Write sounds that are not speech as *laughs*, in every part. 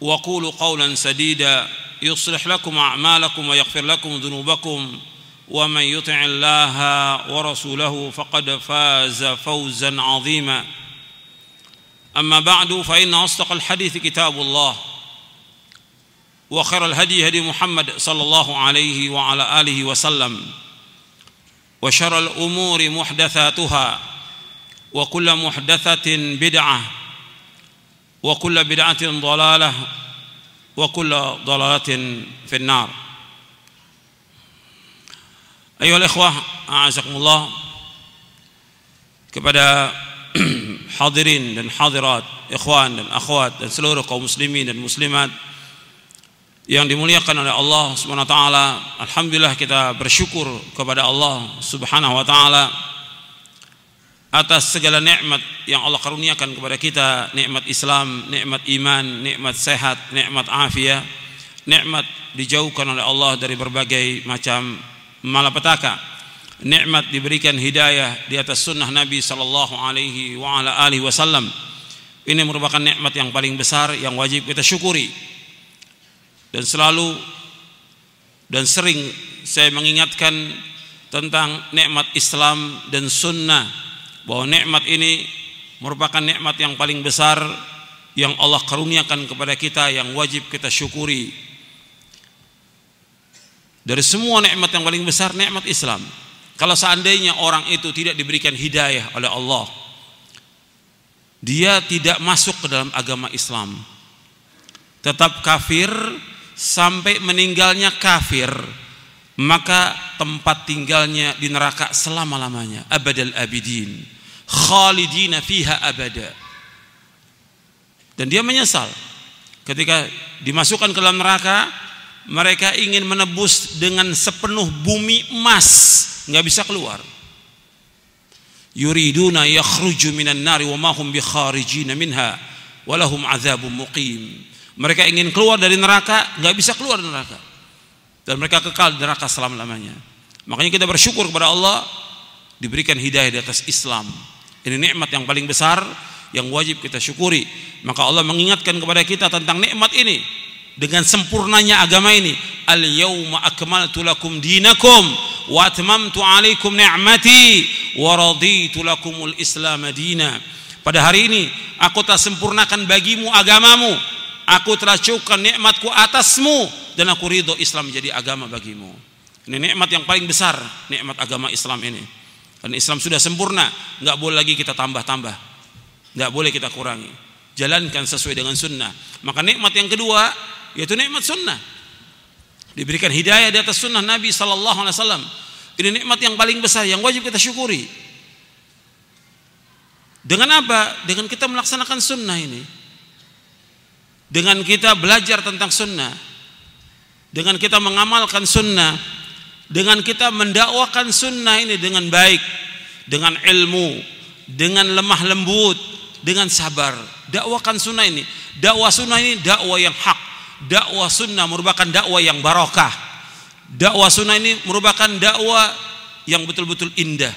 وقولوا قولا سديدا يصلح لكم أعمالكم ويغفر لكم ذنوبكم ومن يطع الله ورسوله فقد فاز فوزا عظيما. أما بعد فإن أصدق الحديث كتاب الله وخير الهدي هدي محمد صلى الله عليه وعلى آله وسلم وشر الأمور محدثاتها وكل محدثة بدعة وكل بدعة ضلالة وكل ضلالة في النار أيها الإخوة أعزكم الله kepada *clears throat* hadirin dan hadirat, ikhwan dan akhwat dan seluruh kaum muslimin dan muslimat yang dimuliakan oleh Allah Subhanahu wa taala. Alhamdulillah kita bersyukur kepada Allah Subhanahu wa taala atas segala nikmat yang Allah karuniakan kepada kita, nikmat Islam, nikmat iman, nikmat sehat, nikmat afiat, nikmat dijauhkan oleh Allah dari berbagai macam malapetaka. Nikmat diberikan hidayah di atas sunnah Nabi sallallahu alaihi wa ala alihi wasallam. Ini merupakan nikmat yang paling besar yang wajib kita syukuri. Dan selalu dan sering saya mengingatkan tentang nikmat Islam dan sunnah bahwa nikmat ini merupakan nikmat yang paling besar yang Allah karuniakan kepada kita yang wajib kita syukuri. Dari semua nikmat yang paling besar nikmat Islam. Kalau seandainya orang itu tidak diberikan hidayah oleh Allah, dia tidak masuk ke dalam agama Islam. Tetap kafir sampai meninggalnya kafir, maka tempat tinggalnya di neraka selama-lamanya, abadal abidin, khalidina fiha abada. Dan dia menyesal ketika dimasukkan ke dalam neraka, mereka ingin menebus dengan sepenuh bumi emas, nggak bisa keluar. Yuriduna yakhruju minan nari wa ma hum bikharijina minha walahum adzabun muqim. Mereka ingin keluar dari neraka, nggak bisa keluar dari neraka. Dan mereka kekal di neraka selama-lamanya. Makanya kita bersyukur kepada Allah diberikan hidayah di atas Islam. Ini nikmat yang paling besar yang wajib kita syukuri. Maka Allah mengingatkan kepada kita tentang nikmat ini dengan sempurnanya agama ini. Al yauma akmaltu lakum dinakum wa atmamtu alaikum ni'mati wa raditu lakumul Islam madina. Pada hari ini aku telah sempurnakan bagimu agamamu. Aku telah cukupkan nikmatku atasmu dan aku ridho Islam menjadi agama bagimu. Ini nikmat yang paling besar, nikmat agama Islam ini. Dan Islam sudah sempurna, nggak boleh lagi kita tambah-tambah, nggak boleh kita kurangi. Jalankan sesuai dengan sunnah. Maka nikmat yang kedua yaitu nikmat sunnah. Diberikan hidayah di atas sunnah Nabi Sallallahu Alaihi Wasallam. Ini nikmat yang paling besar yang wajib kita syukuri. Dengan apa? Dengan kita melaksanakan sunnah ini. Dengan kita belajar tentang sunnah. Dengan kita mengamalkan sunnah. Dengan kita mendakwakan sunnah ini dengan baik. Dengan ilmu. Dengan lemah lembut. Dengan sabar. Dakwakan sunnah ini. Dakwah sunnah ini dakwah yang hak. Dakwah sunnah merupakan dakwah yang barokah. Dakwah sunnah ini merupakan dakwah yang betul-betul indah.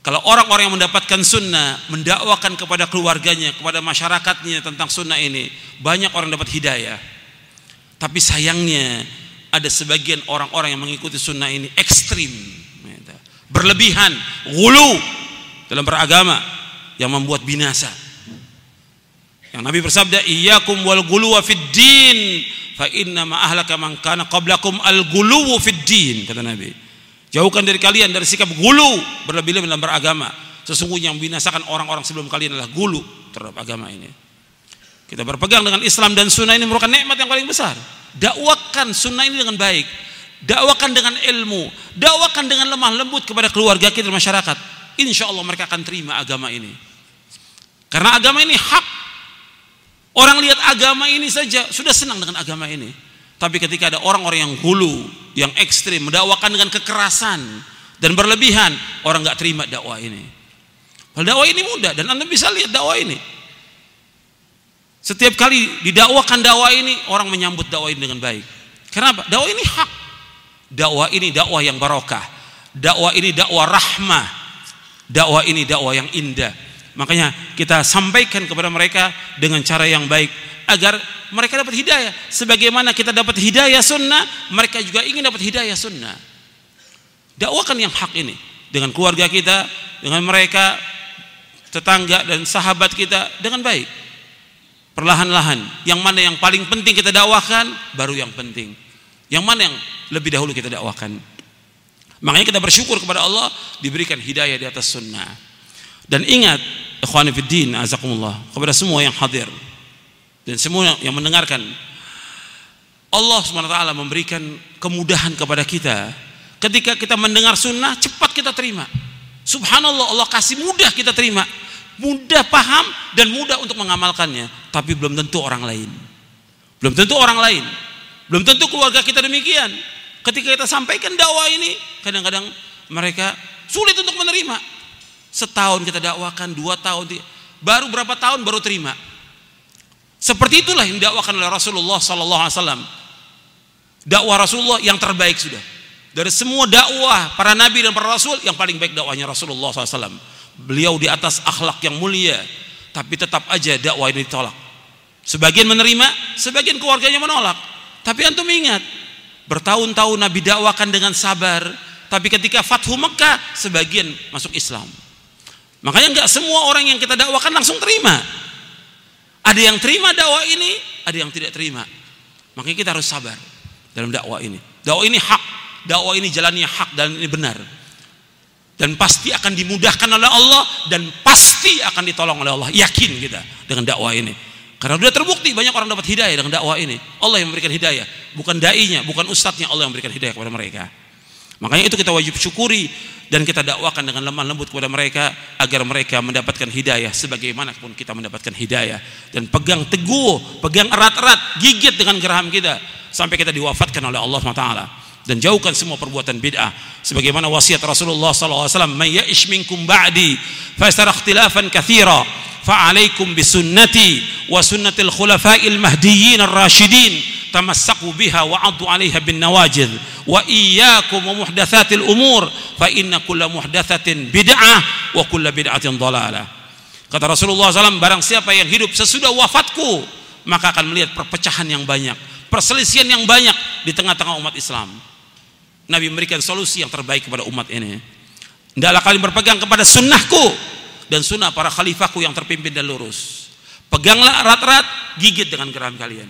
Kalau orang-orang yang mendapatkan sunnah mendakwakan kepada keluarganya, kepada masyarakatnya tentang sunnah ini, banyak orang dapat hidayah. Tapi sayangnya ada sebagian orang-orang yang mengikuti sunnah ini ekstrim, berlebihan, gulu dalam beragama yang membuat binasa. Yang Nabi bersabda, "Iyyakum wal ghuluwa fid din, fa inna ma ahlaka man kana qablakum al ghuluwu fid din," kata Nabi. Jauhkan dari kalian dari sikap gulu berlebih-lebih dalam beragama. Sesungguhnya yang binasakan orang-orang sebelum kalian adalah gulu terhadap agama ini. Kita berpegang dengan Islam dan sunnah ini merupakan nikmat yang paling besar. Dakwakan sunnah ini dengan baik. Dakwakan dengan ilmu. Dakwakan dengan lemah lembut kepada keluarga kita dan masyarakat. Insya Allah mereka akan terima agama ini. Karena agama ini hak. Orang lihat agama ini saja sudah senang dengan agama ini. Tapi ketika ada orang-orang yang hulu, yang ekstrim, mendakwakan dengan kekerasan dan berlebihan, orang nggak terima dakwah ini. Dakwah ini mudah dan anda bisa lihat dakwah ini. Setiap kali didakwakan dakwah ini, orang menyambut dakwah ini dengan baik. Kenapa? Dakwah ini hak. Dakwah ini dakwah yang barokah. Dakwah ini dakwah rahmah. Dakwah ini dakwah yang indah. Makanya kita sampaikan kepada mereka dengan cara yang baik agar mereka dapat hidayah. Sebagaimana kita dapat hidayah sunnah, mereka juga ingin dapat hidayah sunnah. Dakwakan yang hak ini dengan keluarga kita, dengan mereka tetangga dan sahabat kita dengan baik perlahan-lahan. Yang mana yang paling penting kita dakwahkan baru yang penting. Yang mana yang lebih dahulu kita dakwahkan. Makanya kita bersyukur kepada Allah diberikan hidayah di atas sunnah. Dan ingat ikhwan fiddin azakumullah kepada semua yang hadir. Dan semua yang mendengarkan. Allah SWT memberikan kemudahan kepada kita. Ketika kita mendengar sunnah cepat kita terima. Subhanallah Allah kasih mudah kita terima mudah paham dan mudah untuk mengamalkannya tapi belum tentu orang lain. Belum tentu orang lain. Belum tentu keluarga kita demikian. Ketika kita sampaikan dakwah ini kadang-kadang mereka sulit untuk menerima. Setahun kita dakwakan dua tahun baru berapa tahun baru terima. Seperti itulah yang dakwakan oleh Rasulullah Sallallahu Alaihi Wasallam. Dakwah Rasulullah yang terbaik sudah. Dari semua dakwah para nabi dan para rasul yang paling baik dakwahnya Rasulullah SAW beliau di atas akhlak yang mulia tapi tetap aja dakwah ini ditolak. Sebagian menerima sebagian keluarganya menolak. Tapi antum ingat bertahun-tahun Nabi dakwakan dengan sabar tapi ketika Fathu Mekah sebagian masuk Islam. Makanya nggak semua orang yang kita dakwakan langsung terima. Ada yang terima dakwah ini ada yang tidak terima. Makanya kita harus sabar dalam dakwah ini. Dakwah ini hak. Dakwah ini jalannya hak dan ini benar dan pasti akan dimudahkan oleh Allah dan pasti akan ditolong oleh Allah. Yakin kita dengan dakwah ini. Karena sudah terbukti banyak orang dapat hidayah dengan dakwah ini. Allah yang memberikan hidayah. Bukan dai-nya bukan ustadznya. Allah yang memberikan hidayah kepada mereka. Makanya itu kita wajib syukuri dan kita dakwakan dengan lemah lembut kepada mereka agar mereka mendapatkan hidayah sebagaimanapun kita mendapatkan hidayah. Dan pegang teguh pegang erat-erat gigit dengan geraham kita sampai kita diwafatkan oleh Allah SWT dan jauhkan semua perbuatan bid'ah. Sebagaimana wasiat Rasulullah sallallahu alaihi wasallam may ya'ish minkum ba'di fa yastara ikhtilafan katsira fa alaikum bi sunnati wa sunnatil khulafa'il mahdiyyin ar-rasyidin tamassaku biha wa 'addu 'alaiha bin nawajid wa iyyakum wa muhdatsatil umur fa inna kulla muhdatsatin bid'ah wa kulla bid'atin dhalalah kata Rasulullah SAW barang siapa yang hidup sesudah wafatku maka akan melihat perpecahan yang banyak perselisihan yang banyak di tengah-tengah umat Islam Nabi memberikan solusi yang terbaik kepada umat ini. Tidaklah kalian berpegang kepada sunnahku dan sunnah para khalifahku yang terpimpin dan lurus. Peganglah erat-erat, gigit dengan geram kalian.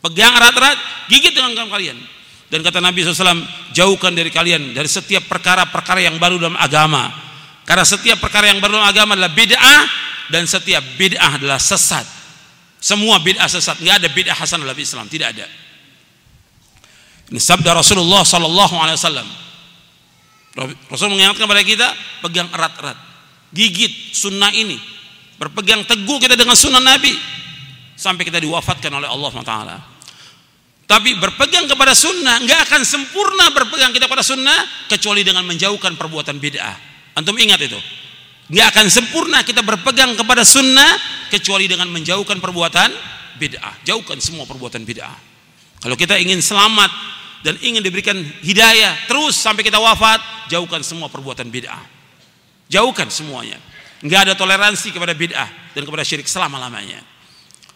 Pegang erat-erat, gigit dengan geram kalian. Dan kata Nabi SAW, jauhkan dari kalian dari setiap perkara-perkara yang baru dalam agama. Karena setiap perkara yang baru dalam agama adalah bid'ah dan setiap bid'ah adalah sesat. Semua bid'ah sesat, nggak ada bid'ah hasan dalam Islam, tidak ada. Ini sabda Rasulullah sallallahu alaihi wasallam. Rasul mengingatkan kepada kita pegang erat-erat, gigit sunnah ini, berpegang teguh kita dengan sunnah Nabi sampai kita diwafatkan oleh Allah SWT. Tapi berpegang kepada sunnah nggak akan sempurna berpegang kita pada sunnah kecuali dengan menjauhkan perbuatan bid'ah. Antum ingat itu. Nggak akan sempurna kita berpegang kepada sunnah kecuali dengan menjauhkan perbuatan bid'ah. Jauhkan semua perbuatan bid'ah. Kalau kita ingin selamat dan ingin diberikan hidayah terus sampai kita wafat, jauhkan semua perbuatan bid'ah. Jauhkan semuanya. Enggak ada toleransi kepada bid'ah dan kepada syirik selama-lamanya.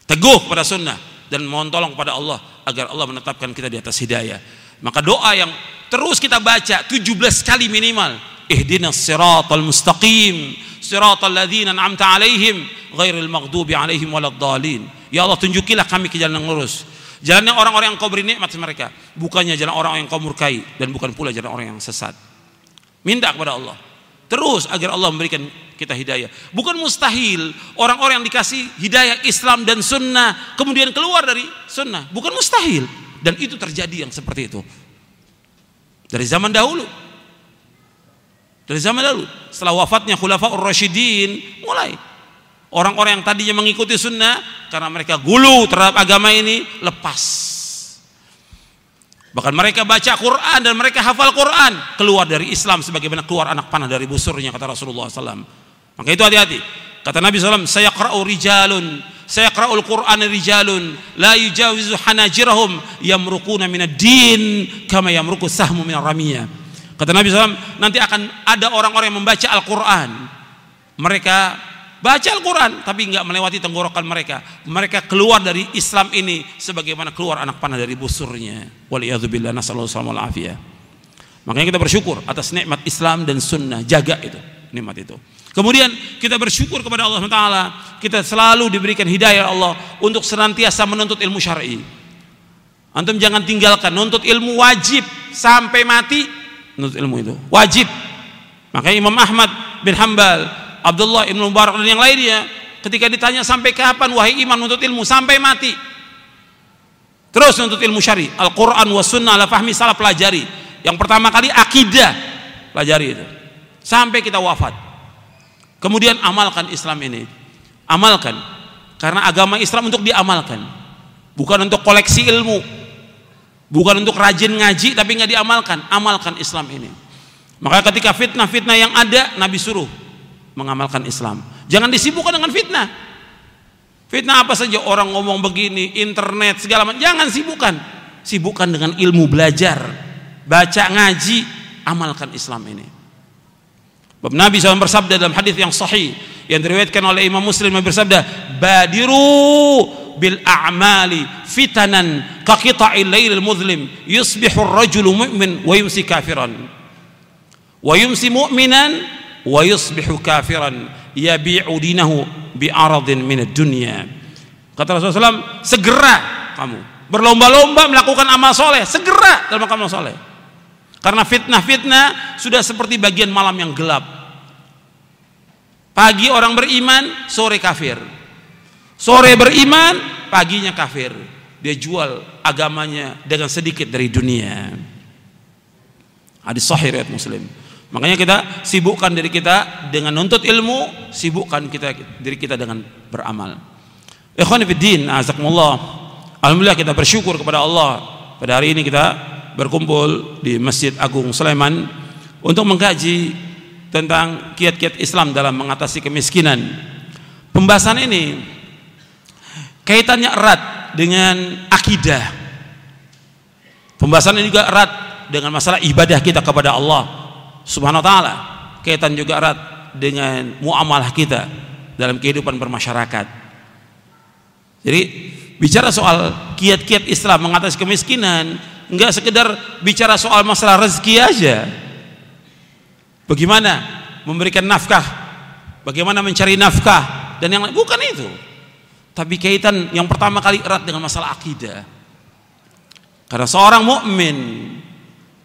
Teguh kepada sunnah dan mohon tolong kepada Allah agar Allah menetapkan kita di atas hidayah. Maka doa yang terus kita baca 17 kali minimal ihdinas siratal mustaqim siratal ladzina an'amta alaihim ghairil maghdubi alaihim waladdallin ya Allah tunjukilah kami ke jalan yang lurus jalannya orang-orang yang kau beri nikmat mereka bukannya jalan orang yang kau murkai dan bukan pula jalan orang yang sesat. Minta kepada Allah. Terus agar Allah memberikan kita hidayah. Bukan mustahil orang-orang yang dikasih hidayah Islam dan sunnah kemudian keluar dari sunnah. Bukan mustahil. Dan itu terjadi yang seperti itu. Dari zaman dahulu. Dari zaman dahulu. Setelah wafatnya Khulafaur Rasyidin mulai orang-orang yang tadinya mengikuti sunnah karena mereka gulu terhadap agama ini lepas Bahkan mereka baca Quran dan mereka hafal Quran keluar dari Islam sebagaimana keluar anak panah dari busurnya kata Rasulullah SAW. Maka itu hati-hati. Kata Nabi SAW, saya kera'u rijalun, saya kera'ul Quran rijalun, la yujawizu hanajirahum yamrukuna minad din kama yamruku sahmu minar ramiyah. Kata Nabi SAW, nanti akan ada orang-orang yang membaca Al-Quran. Mereka baca Al-Quran, tapi nggak melewati tenggorokan mereka. Mereka keluar dari Islam ini sebagaimana keluar anak panah dari busurnya. Makanya kita bersyukur atas nikmat Islam dan sunnah. Jaga itu, nikmat itu. Kemudian kita bersyukur kepada Allah Taala. Kita selalu diberikan hidayah Allah untuk senantiasa menuntut ilmu syar'i. Antum jangan tinggalkan menuntut ilmu wajib sampai mati menuntut ilmu itu wajib makanya Imam Ahmad bin Hambal Abdullah ibn Mubarak dan yang lainnya ketika ditanya sampai kapan wahai iman menuntut ilmu sampai mati. Terus menuntut ilmu syari Al-Quran wa sunnah ala fahmi salah pelajari. Yang pertama kali akidah pelajari itu. Sampai kita wafat. Kemudian amalkan Islam ini. Amalkan. Karena agama Islam untuk diamalkan. Bukan untuk koleksi ilmu. Bukan untuk rajin ngaji tapi nggak diamalkan. Amalkan Islam ini. Maka ketika fitnah-fitnah yang ada Nabi suruh mengamalkan Islam. Jangan disibukkan dengan fitnah. Fitnah apa saja? Orang ngomong begini internet segala macam. Jangan sibukkan. Sibukkan dengan ilmu belajar. Baca ngaji amalkan Islam ini. Bab Nabi SAW bersabda dalam hadis yang sahih yang diriwayatkan oleh Imam Muslim yang bersabda badiru bil a'mali fitanan ka qita'il lailil muzlim yusbihu ar-rajulu mu'min wa yumsi kafiran. Wa yumsi mu'minan yusbihu kafiran yabi'u dinahu bi aradin min ad-dunya kata Rasulullah SAW segera kamu berlomba-lomba melakukan amal soleh segera dalam amal soleh karena fitnah-fitnah sudah seperti bagian malam yang gelap pagi orang beriman sore kafir Sore beriman, paginya kafir. Dia jual agamanya dengan sedikit dari dunia. Hadis sahih riwayat Muslim. Makanya kita sibukkan diri kita dengan nuntut ilmu, sibukkan kita diri kita dengan beramal. Ikhwan fillah, azakumullah. Alhamdulillah kita bersyukur kepada Allah pada hari ini kita berkumpul di Masjid Agung Sulaiman untuk mengkaji tentang kiat-kiat Islam dalam mengatasi kemiskinan. Pembahasan ini kaitannya erat dengan akidah pembahasan ini juga erat dengan masalah ibadah kita kepada Allah subhanahu wa ta'ala. Kaitan juga erat dengan muamalah kita dalam kehidupan bermasyarakat. Jadi bicara soal kiat-kiat Islam mengatasi kemiskinan enggak sekedar bicara soal masalah rezeki aja. Bagaimana memberikan nafkah? Bagaimana mencari nafkah dan yang lain? Bukan itu. Tapi kaitan yang pertama kali erat dengan masalah akidah. Karena seorang mukmin,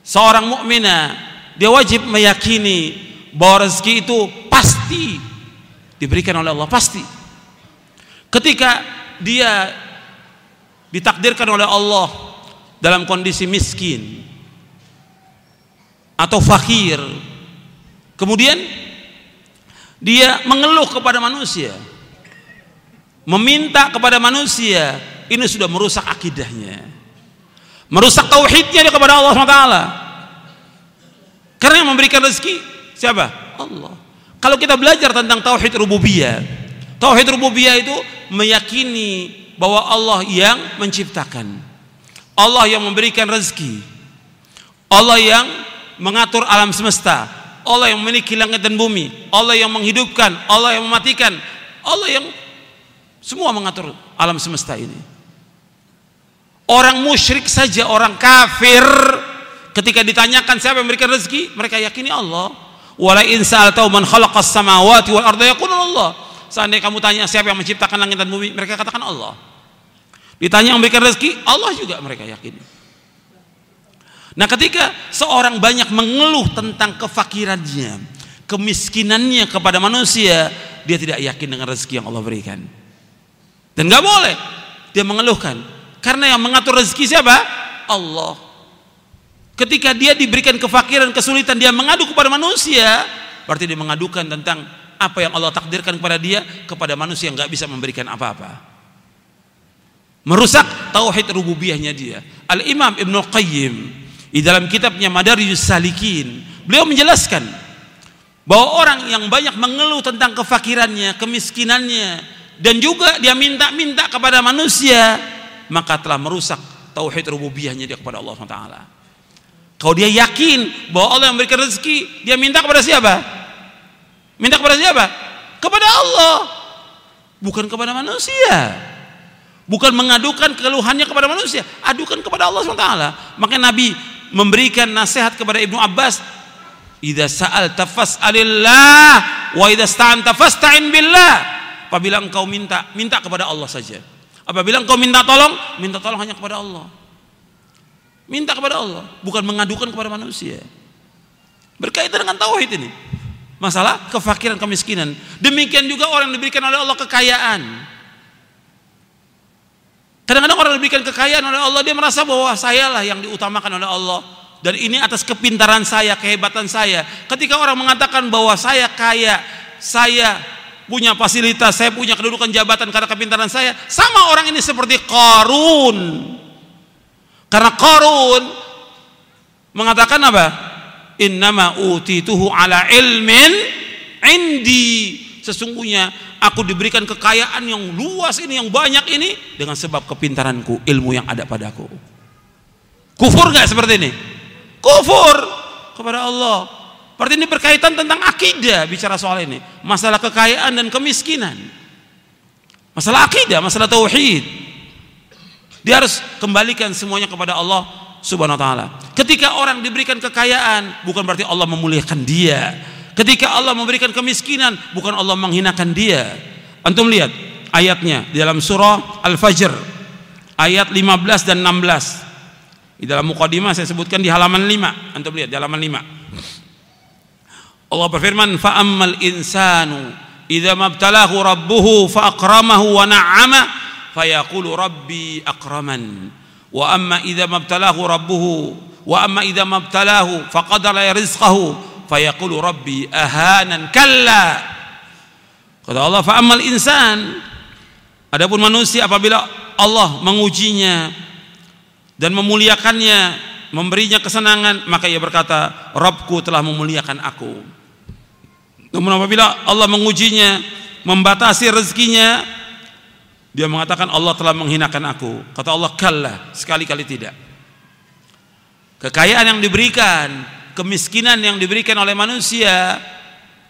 seorang mukminah, dia wajib meyakini bahwa rezeki itu pasti diberikan oleh Allah, pasti. Ketika dia ditakdirkan oleh Allah dalam kondisi miskin atau fakir, kemudian dia mengeluh kepada manusia, meminta kepada manusia ini sudah merusak akidahnya merusak tauhidnya dia kepada Allah SWT karena yang memberikan rezeki siapa? Allah. Kalau kita belajar tentang tauhid rububiyah tauhid rububiyah itu meyakini bahwa Allah yang menciptakan. Allah yang memberikan rezeki. Allah yang mengatur alam semesta. Allah yang memiliki langit dan bumi. Allah yang menghidupkan. Allah yang mematikan. Allah yang semua mengatur alam semesta ini. Orang musyrik saja, orang kafir ketika ditanyakan siapa yang memberikan rezeki, mereka yakini Allah. Wala in sa'altau man khalaqas samawati wal arda Allah. Seandainya kamu tanya siapa yang menciptakan langit dan bumi, mereka katakan Allah. Ditanya yang memberikan rezeki, Allah juga mereka yakini. Nah, ketika seorang banyak mengeluh tentang kefakirannya, kemiskinannya kepada manusia, dia tidak yakin dengan rezeki yang Allah berikan. Dan nggak boleh dia mengeluhkan, karena yang mengatur rezeki siapa? Allah. Ketika dia diberikan kefakiran, kesulitan, dia mengadu kepada manusia, berarti dia mengadukan tentang apa yang Allah takdirkan kepada dia kepada manusia yang nggak bisa memberikan apa-apa. Merusak tauhid rububiyahnya dia. Al Imam Ibnu Qayyim di dalam kitabnya Madarijus Salikin, beliau menjelaskan bahwa orang yang banyak mengeluh tentang kefakirannya, kemiskinannya, dan juga dia minta-minta kepada manusia, maka telah merusak tauhid rububiyahnya dia kepada Allah SWT. Kalau dia yakin bahwa Allah yang memberikan rezeki, dia minta kepada siapa? Minta kepada siapa? Kepada Allah. Bukan kepada manusia. Bukan mengadukan keluhannya kepada manusia, adukan kepada Allah SWT. Maka Nabi memberikan nasihat kepada Ibnu Abbas, "Idza sa'alta fas'alillah wa idza sta'anta fasta'in billah." Apabila engkau minta, minta kepada Allah saja. Apabila engkau minta tolong, minta tolong hanya kepada Allah. Minta kepada Allah, bukan mengadukan kepada manusia. Berkaitan dengan tauhid ini. Masalah kefakiran, kemiskinan. Demikian juga orang yang diberikan oleh Allah kekayaan. Kadang-kadang orang diberikan kekayaan oleh Allah, dia merasa bahwa sayalah yang diutamakan oleh Allah. Dan ini atas kepintaran saya, kehebatan saya. Ketika orang mengatakan bahwa saya kaya, saya punya fasilitas, saya punya kedudukan jabatan karena kepintaran saya, sama orang ini seperti Qarun karena Qarun mengatakan apa? Innama utituhu ala ilmin indi. Sesungguhnya aku diberikan kekayaan yang luas ini, yang banyak ini dengan sebab kepintaranku, ilmu yang ada padaku. Kufur gak seperti ini? Kufur kepada Allah. Berarti ini berkaitan tentang akidah bicara soal ini. Masalah kekayaan dan kemiskinan. Masalah akidah, masalah tauhid. Dia harus kembalikan semuanya kepada Allah Subhanahu wa taala. Ketika orang diberikan kekayaan, bukan berarti Allah memuliakan dia. Ketika Allah memberikan kemiskinan, bukan Allah menghinakan dia. Antum lihat ayatnya di dalam surah Al-Fajr ayat 15 dan 16. Di dalam mukadimah saya sebutkan di halaman 5. Antum lihat di halaman 5. Allah berfirman, "Fa ammal insanu idza mabtalahu rabbuhu fa wa na'ama fayaqulu rabbi akraman. Wa amma idza mabtalahu rabbuhu wa amma idza mabtalahu faqadara rizqahu fayaqulu rabbi ahanan kalla. Kata Allah fa ammal insan. Adapun manusia apabila Allah mengujinya dan memuliakannya memberinya kesenangan maka ia berkata Rabbku telah memuliakan aku. Namun apabila Allah mengujinya membatasi rezekinya dia mengatakan Allah telah menghinakan aku. Kata Allah, kalla, sekali-kali tidak. Kekayaan yang diberikan, kemiskinan yang diberikan oleh manusia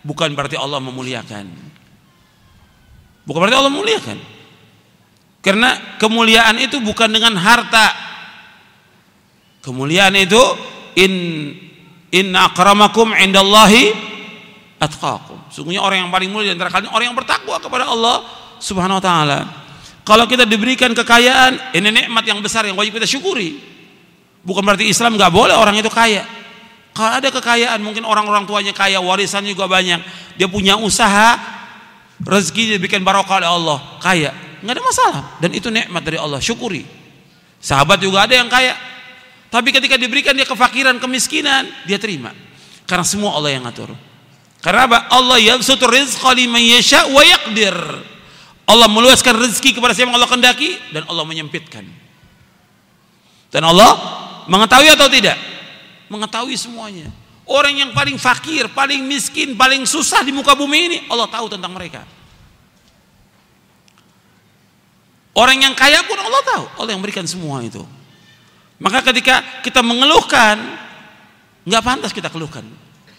bukan berarti Allah memuliakan. Bukan berarti Allah memuliakan. Karena kemuliaan itu bukan dengan harta. Kemuliaan itu in inna akramakum indallahi atqakum. Sungguhnya orang yang paling mulia antara kalian orang yang bertakwa kepada Allah Subhanahu wa taala. Kalau kita diberikan kekayaan, ini nikmat yang besar yang wajib kita syukuri. Bukan berarti Islam nggak boleh orang itu kaya. Kalau ada kekayaan, mungkin orang-orang tuanya kaya, warisan juga banyak. Dia punya usaha, rezeki diberikan barokah oleh Allah, kaya. Nggak ada masalah. Dan itu nikmat dari Allah, syukuri. Sahabat juga ada yang kaya. Tapi ketika diberikan dia kefakiran, kemiskinan, dia terima. Karena semua Allah yang ngatur. Karena apa? Allah yabsutur rizqa liman yasha wa yaqdir. Allah meluaskan rezeki kepada siapa yang Allah kendaki dan Allah menyempitkan. Dan Allah mengetahui atau tidak? Mengetahui semuanya. Orang yang paling fakir, paling miskin, paling susah di muka bumi ini, Allah tahu tentang mereka. Orang yang kaya pun Allah tahu, Allah yang berikan semua itu. Maka ketika kita mengeluhkan, nggak pantas kita keluhkan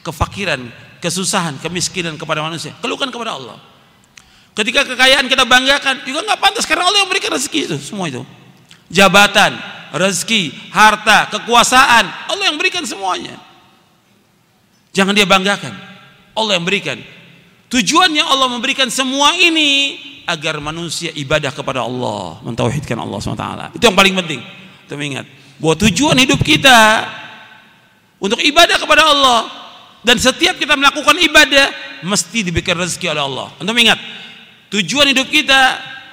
kefakiran, kesusahan, kemiskinan kepada manusia. Keluhkan kepada Allah. Ketika kekayaan kita banggakan juga nggak pantas karena Allah yang memberikan rezeki itu semua itu. Jabatan, rezeki, harta, kekuasaan, Allah yang berikan semuanya. Jangan dia banggakan. Allah yang berikan. Tujuannya Allah memberikan semua ini agar manusia ibadah kepada Allah, mentauhidkan Allah SWT. Itu yang paling penting. Kita ingat bahwa tujuan hidup kita untuk ibadah kepada Allah dan setiap kita melakukan ibadah mesti diberikan rezeki oleh Allah. Untuk ingat, tujuan hidup kita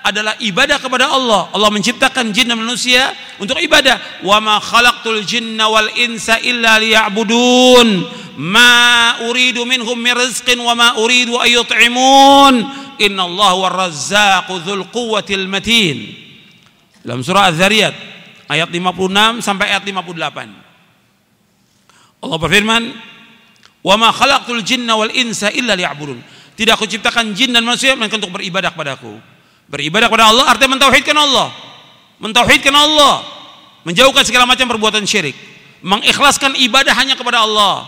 adalah ibadah kepada Allah. Allah menciptakan jin dan manusia untuk ibadah. Wa ma khalaqtul jinna wal insa illa liya'budun. Ma uridu minhum min rizqin wa ma uridu an yut'imun. Inna Allah razzaqu dzul quwwatil matin. Dalam surah Az-Zariyat ayat 56 sampai ayat 58. Allah berfirman, "Wa ma khalaqtul jinna wal insa illa liya'budun." Tidak aku ciptakan jin dan manusia melainkan untuk beribadah kepadaku. Beribadah kepada Allah artinya mentauhidkan Allah. Mentauhidkan Allah. Menjauhkan segala macam perbuatan syirik. Mengikhlaskan ibadah hanya kepada Allah.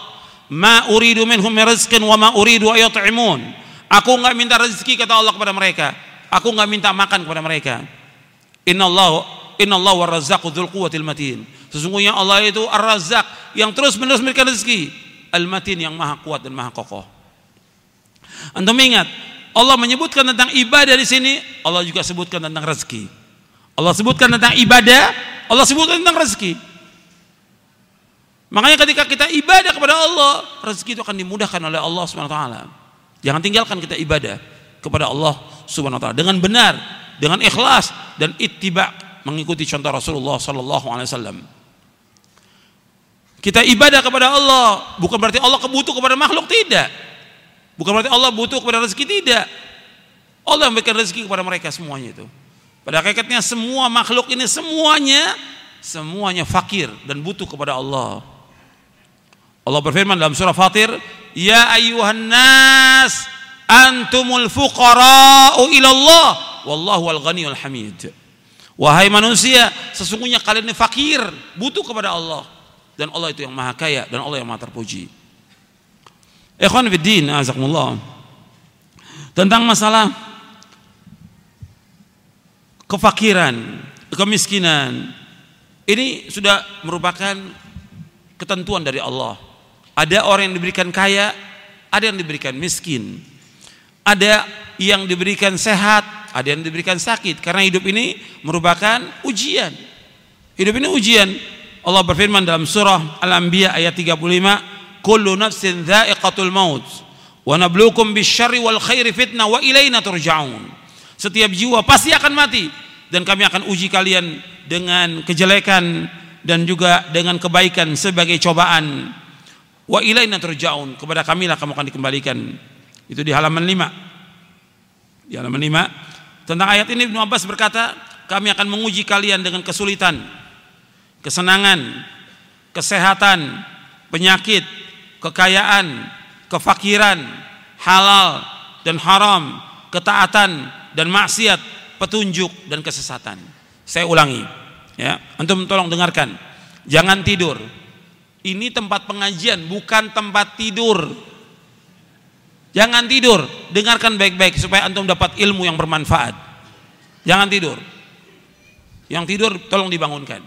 Ma uridu minhum rizqin wa ma uridu ayat'imun. Aku enggak minta rezeki kata Allah kepada mereka. Aku enggak minta makan kepada mereka. Innallahu innallahu warrazzaqu dzul quwwatil matin. Sesungguhnya Allah itu Ar-Razzaq yang terus-menerus memberikan rezeki. Al-Matin yang maha kuat dan maha kokoh. Antum ingat, Allah menyebutkan tentang ibadah di sini, Allah juga sebutkan tentang rezeki. Allah sebutkan tentang ibadah, Allah sebutkan tentang rezeki. Makanya ketika kita ibadah kepada Allah, rezeki itu akan dimudahkan oleh Allah Subhanahu wa taala. Jangan tinggalkan kita ibadah kepada Allah Subhanahu wa taala dengan benar, dengan ikhlas dan ittiba mengikuti contoh Rasulullah sallallahu alaihi wasallam. Kita ibadah kepada Allah bukan berarti Allah kebutuh kepada makhluk tidak. Bukan berarti Allah butuh kepada rezeki tidak. Allah memberikan rezeki kepada mereka semuanya itu. Pada hakikatnya semua makhluk ini semuanya semuanya fakir dan butuh kepada Allah. Allah berfirman dalam surah Fatir, "Ya ayyuhan nas, antumul fuqara'u ila Allah, wallahu al-ghaniyul hamid." Wahai manusia, sesungguhnya kalian ini fakir, butuh kepada Allah dan Allah itu yang maha kaya dan Allah yang maha terpuji. Ikhwan fiddin, azakumullah. Tentang masalah kefakiran, kemiskinan. Ini sudah merupakan ketentuan dari Allah. Ada orang yang diberikan kaya, ada yang diberikan miskin. Ada yang diberikan sehat, ada yang diberikan sakit. Karena hidup ini merupakan ujian. Hidup ini ujian. Allah berfirman dalam surah Al-Anbiya ayat 35, "Kullu nafsin dha'iqatul maut wa nabluukum bisyarri wal khairi fitnah wa ilaina turja'un." Setiap jiwa pasti akan mati dan kami akan uji kalian dengan kejelekan dan juga dengan kebaikan sebagai cobaan. Wa ilaina turja'un. Kepada kamilah kamu akan dikembalikan. Itu di halaman 5. Di halaman 5 tentang ayat ini Ibnu Abbas berkata, kami akan menguji kalian dengan kesulitan, kesenangan, kesehatan, penyakit, kekayaan, kefakiran, halal dan haram, ketaatan dan maksiat, petunjuk dan kesesatan. Saya ulangi, ya. Antum tolong dengarkan. Jangan tidur. Ini tempat pengajian, bukan tempat tidur. Jangan tidur, dengarkan baik-baik supaya antum dapat ilmu yang bermanfaat. Jangan tidur. Yang tidur tolong dibangunkan.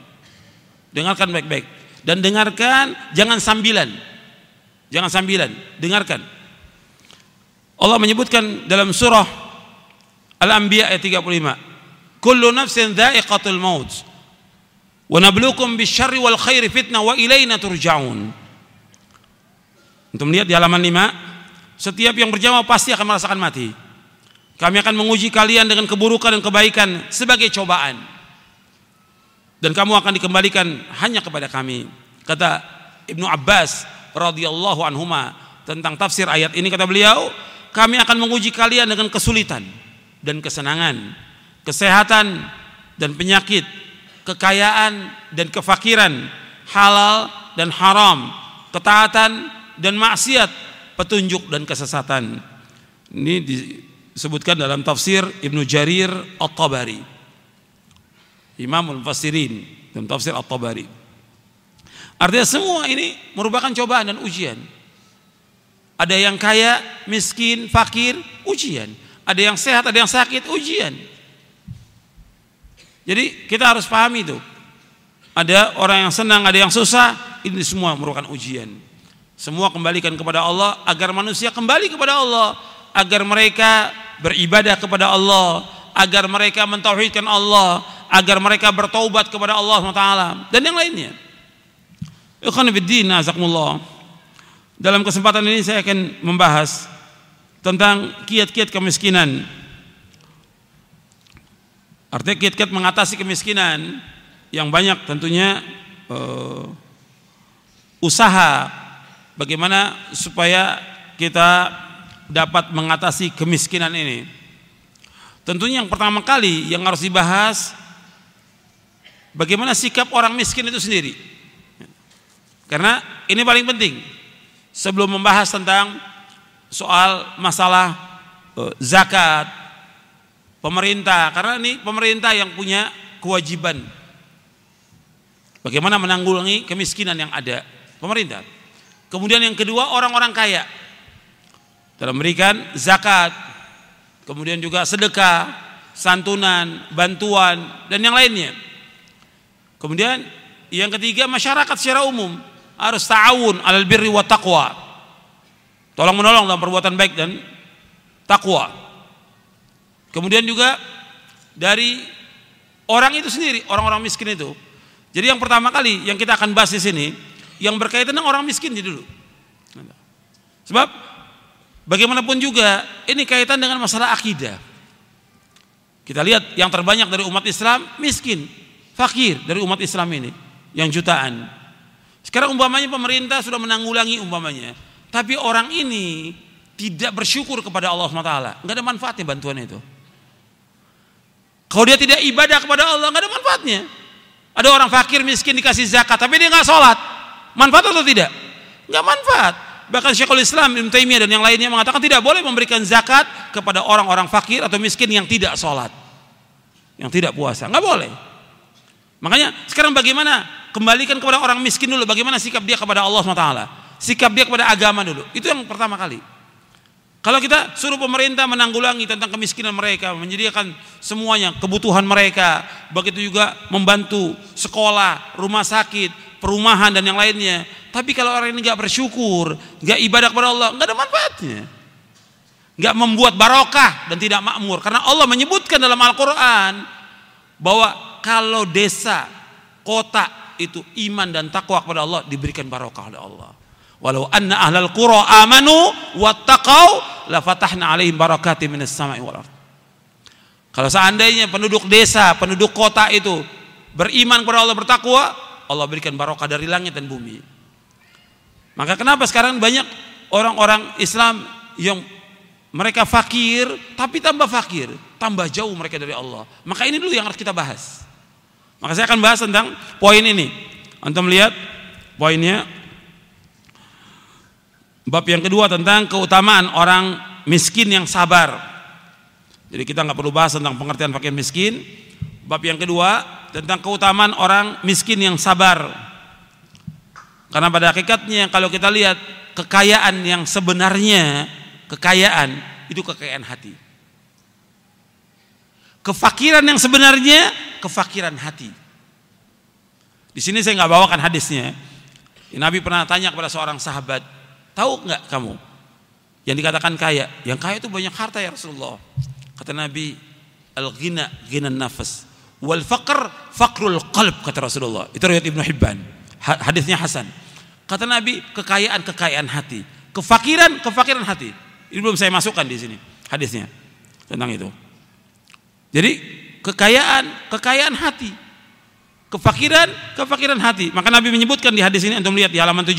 Dengarkan baik-baik dan dengarkan jangan sambilan. Jangan sambilan, dengarkan. Allah menyebutkan dalam surah Al-Anbiya ayat 35. Kullu nafsin dha'iqatul maut. Wa nabluukum bisyarri wal khairi fitnah wa ilaina turja'un. Untuk melihat di halaman 5, setiap yang berjamaah pasti akan merasakan mati. Kami akan menguji kalian dengan keburukan dan kebaikan sebagai cobaan. Dan kamu akan dikembalikan hanya kepada kami. Kata Ibnu Abbas radhiyallahu anhuma tentang tafsir ayat ini kata beliau, kami akan menguji kalian dengan kesulitan dan kesenangan, kesehatan dan penyakit, kekayaan dan kefakiran, halal dan haram, ketaatan dan maksiat, petunjuk dan kesesatan. Ini disebutkan dalam tafsir Ibnu Jarir At-Tabari. Imam Al-Fasirin dalam tafsir At-Tabari. Artinya semua ini merupakan cobaan dan ujian. Ada yang kaya, miskin, fakir, ujian. Ada yang sehat, ada yang sakit, ujian. Jadi kita harus pahami itu. Ada orang yang senang, ada yang susah, ini semua merupakan ujian. Semua kembalikan kepada Allah agar manusia kembali kepada Allah, agar mereka beribadah kepada Allah, agar mereka mentauhidkan Allah, agar mereka bertaubat kepada Allah SWT dan yang lainnya. Dalam kesempatan ini saya akan membahas tentang kiat-kiat kemiskinan. Artinya kiat-kiat mengatasi kemiskinan yang banyak tentunya uh, usaha bagaimana supaya kita dapat mengatasi kemiskinan ini. Tentunya yang pertama kali yang harus dibahas bagaimana sikap orang miskin itu sendiri. Karena ini paling penting. Sebelum membahas tentang soal masalah eh, zakat pemerintah. Karena ini pemerintah yang punya kewajiban. Bagaimana menanggulangi kemiskinan yang ada. Pemerintah. Kemudian yang kedua orang-orang kaya. Dalam memberikan zakat, kemudian juga sedekah, santunan, bantuan dan yang lainnya. Kemudian yang ketiga masyarakat secara umum harus ta'awun alal birri wa taqwa. Tolong menolong dalam perbuatan baik dan takwa. Kemudian juga dari orang itu sendiri, orang-orang miskin itu. Jadi yang pertama kali yang kita akan bahas di sini yang berkaitan dengan orang miskin dulu. Sebab bagaimanapun juga ini kaitan dengan masalah akidah. Kita lihat yang terbanyak dari umat Islam miskin, fakir dari umat Islam ini yang jutaan. Sekarang umpamanya pemerintah sudah menanggulangi umpamanya, tapi orang ini tidak bersyukur kepada Allah SWT, nggak ada manfaatnya bantuan itu. Kalau dia tidak ibadah kepada Allah, nggak ada manfaatnya. Ada orang fakir miskin dikasih zakat, tapi dia nggak sholat, Manfaat atau tidak? Enggak manfaat. Bahkan Syekhul Islam Ibn Taimiyah dan yang lainnya mengatakan tidak boleh memberikan zakat kepada orang-orang fakir atau miskin yang tidak sholat. Yang tidak puasa. Enggak boleh. Makanya sekarang bagaimana kembalikan kepada orang miskin dulu. Bagaimana sikap dia kepada Allah SWT. Sikap dia kepada agama dulu. Itu yang pertama kali. Kalau kita suruh pemerintah menanggulangi tentang kemiskinan mereka, menyediakan semuanya, kebutuhan mereka, begitu juga membantu sekolah, rumah sakit, perumahan dan yang lainnya. Tapi kalau orang ini nggak bersyukur, nggak ibadah kepada Allah, nggak ada manfaatnya. Nggak membuat barokah dan tidak makmur. Karena Allah menyebutkan dalam Al-Quran bahwa kalau desa, kota itu iman dan takwa kepada Allah diberikan barokah oleh Allah. Walau anna ahlal qura amanu wattaqau la fatahna alaihim barakati minas sama'i wal Kalau seandainya penduduk desa, penduduk kota itu beriman kepada Allah bertakwa, Allah berikan barokah dari langit dan bumi. Maka kenapa sekarang banyak orang-orang Islam yang mereka fakir tapi tambah fakir, tambah jauh mereka dari Allah. Maka ini dulu yang harus kita bahas. Maka saya akan bahas tentang poin ini. Antum lihat poinnya bab yang kedua tentang keutamaan orang miskin yang sabar. Jadi kita nggak perlu bahas tentang pengertian fakir miskin. Bab yang kedua tentang keutamaan orang miskin yang sabar. Karena pada hakikatnya kalau kita lihat kekayaan yang sebenarnya kekayaan itu kekayaan hati. Kefakiran yang sebenarnya kefakiran hati. Di sini saya nggak bawakan hadisnya. Nabi pernah tanya kepada seorang sahabat, tahu nggak kamu yang dikatakan kaya? Yang kaya itu banyak harta ya Rasulullah. Kata Nabi, al-ghina ghina nafas wal faqr faqrul qalb kata Rasulullah. Itu riwayat Ibnu Hibban. Hadisnya Hasan. Kata Nabi, kekayaan kekayaan hati, kefakiran kefakiran hati. Ini belum saya masukkan di sini hadisnya tentang itu. Jadi kekayaan kekayaan hati, kefakiran kefakiran hati. Maka Nabi menyebutkan di hadis ini untuk melihat di halaman 17,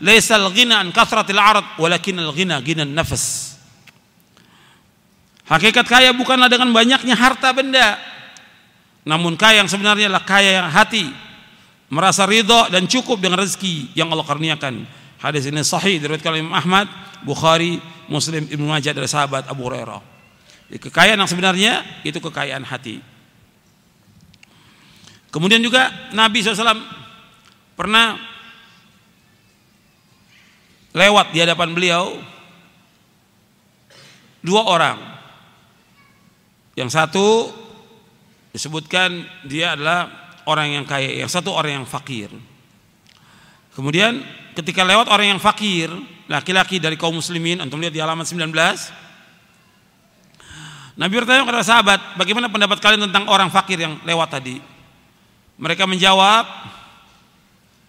laisal ghina an kathratil arad walakin al ghina ghina nafas. Hakikat kaya bukanlah dengan banyaknya harta benda, namun kaya yang sebenarnya adalah kaya yang hati, merasa ridho dan cukup dengan rezeki yang Allah karuniakan. Hadis ini sahih dari Imam Ahmad, Bukhari, Muslim, Ibnu Majah dari sahabat Abu Hurairah. Kekayaan yang sebenarnya itu kekayaan hati. Kemudian juga Nabi SAW pernah lewat di hadapan beliau dua orang. Yang satu disebutkan dia adalah orang yang kaya, yang satu orang yang fakir. Kemudian ketika lewat orang yang fakir, laki-laki dari kaum muslimin, antum lihat di halaman 19. Nabi bertanya kepada sahabat, bagaimana pendapat kalian tentang orang fakir yang lewat tadi? Mereka menjawab,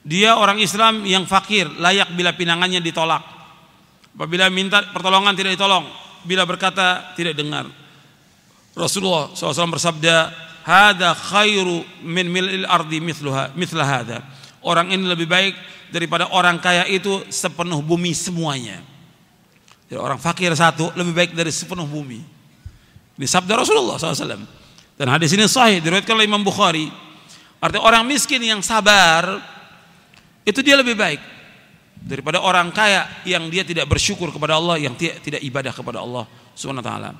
dia orang Islam yang fakir, layak bila pinangannya ditolak. Apabila minta pertolongan tidak ditolong, bila berkata tidak dengar. Rasulullah SAW bersabda, "Hada khairu min mil'il ardi mithluha mithla hada." Orang ini lebih baik daripada orang kaya itu sepenuh bumi semuanya. Jadi orang fakir satu lebih baik dari sepenuh bumi. Ini sabda Rasulullah SAW. Dan hadis ini sahih diriwayatkan oleh Imam Bukhari. Artinya orang miskin yang sabar itu dia lebih baik daripada orang kaya yang dia tidak bersyukur kepada Allah, yang tidak ibadah kepada Allah Subhanahu taala.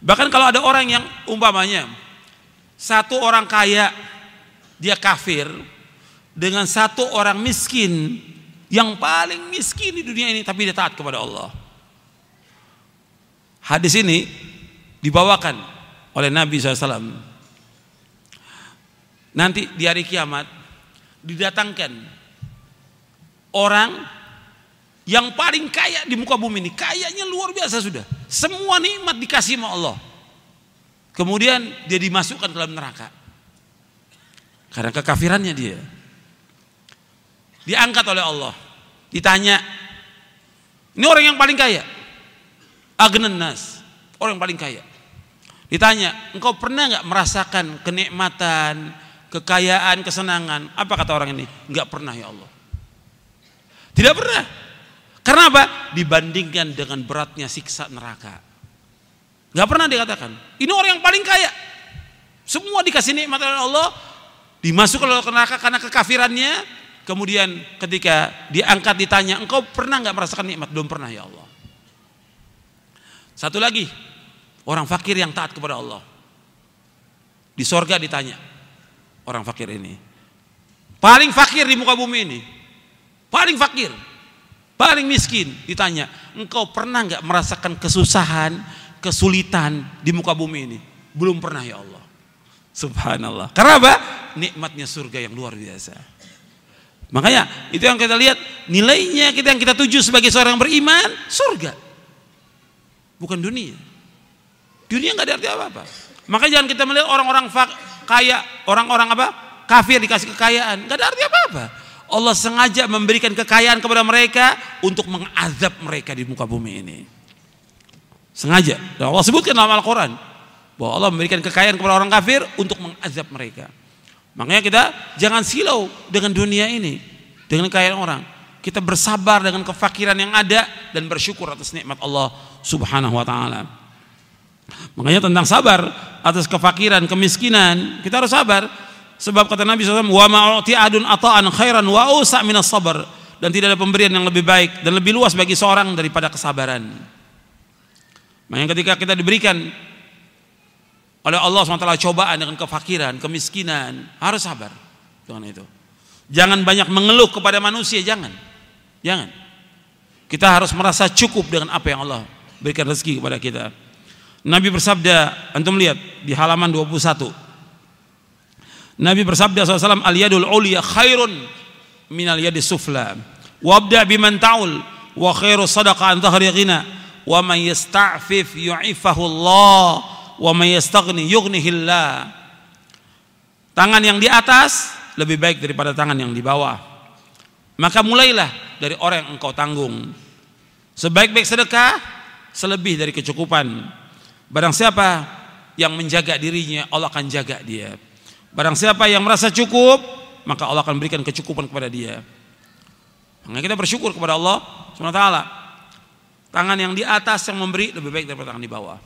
Bahkan kalau ada orang yang umpamanya satu orang kaya dia kafir dengan satu orang miskin yang paling miskin di dunia ini tapi dia taat kepada Allah. Hadis ini dibawakan oleh Nabi SAW Nanti di hari kiamat didatangkan orang yang paling kaya di muka bumi ini, kayanya luar biasa sudah. Semua nikmat dikasih sama Allah. Kemudian dia dimasukkan ke dalam neraka. Karena kekafirannya dia. Diangkat oleh Allah. Ditanya, ini orang yang paling kaya. Agnen nas, orang paling kaya. Ditanya, engkau pernah nggak merasakan kenikmatan, kekayaan, kesenangan. Apa kata orang ini? Enggak pernah ya Allah. Tidak pernah. Karena apa? Dibandingkan dengan beratnya siksa neraka. Enggak pernah dikatakan. Ini orang yang paling kaya. Semua dikasih nikmat oleh Allah, dimasukkan oleh neraka karena kekafirannya. Kemudian ketika diangkat ditanya, engkau pernah nggak merasakan nikmat? Belum pernah ya Allah. Satu lagi, orang fakir yang taat kepada Allah. Di sorga ditanya, orang fakir ini. Paling fakir di muka bumi ini. Paling fakir. Paling miskin. Ditanya, engkau pernah nggak merasakan kesusahan, kesulitan di muka bumi ini? Belum pernah ya Allah. Subhanallah. Karena apa? Nikmatnya surga yang luar biasa. Makanya itu yang kita lihat nilainya kita yang kita tuju sebagai seorang beriman surga. Bukan dunia. Dunia nggak ada arti apa-apa. Makanya jangan kita melihat orang-orang kaya, orang-orang apa? Kafir dikasih kekayaan, nggak ada arti apa-apa. Allah sengaja memberikan kekayaan kepada mereka untuk mengazab mereka di muka bumi ini. Sengaja. Dan Allah sebutkan dalam Al-Quran bahwa Allah memberikan kekayaan kepada orang kafir untuk mengazab mereka. Makanya kita jangan silau dengan dunia ini, dengan kekayaan orang. Kita bersabar dengan kefakiran yang ada dan bersyukur atas nikmat Allah Subhanahu wa taala. Makanya tentang sabar atas kefakiran, kemiskinan, kita harus sabar. Sebab kata Nabi SAW, wa ma'uti adun ata'an khairan wa usa minas sabar. Dan tidak ada pemberian yang lebih baik dan lebih luas bagi seorang daripada kesabaran. Makanya ketika kita diberikan oleh Allah SWT cobaan dengan kefakiran, kemiskinan, harus sabar dengan itu. Jangan banyak mengeluh kepada manusia, jangan. Jangan. Kita harus merasa cukup dengan apa yang Allah berikan rezeki kepada kita. Nabi bersabda, antum lihat di halaman 21. Nabi bersabda SAW, al-yadul uliya khairun minal yadis sufla. Wabda biman ta'ul wa khairu sadaqa an dhahri ghina wa man yasta'fif yu'ifahu Allah wa man yastaghni yughnihillah. Tangan yang di atas lebih baik daripada tangan yang di bawah. Maka mulailah dari orang yang engkau tanggung. Sebaik-baik sedekah selebih dari kecukupan Barang siapa yang menjaga dirinya, Allah akan jaga dia. Barang siapa yang merasa cukup, maka Allah akan berikan kecukupan kepada dia. Maka kita bersyukur kepada Allah SWT. Tangan yang di atas yang memberi lebih baik daripada tangan di bawah.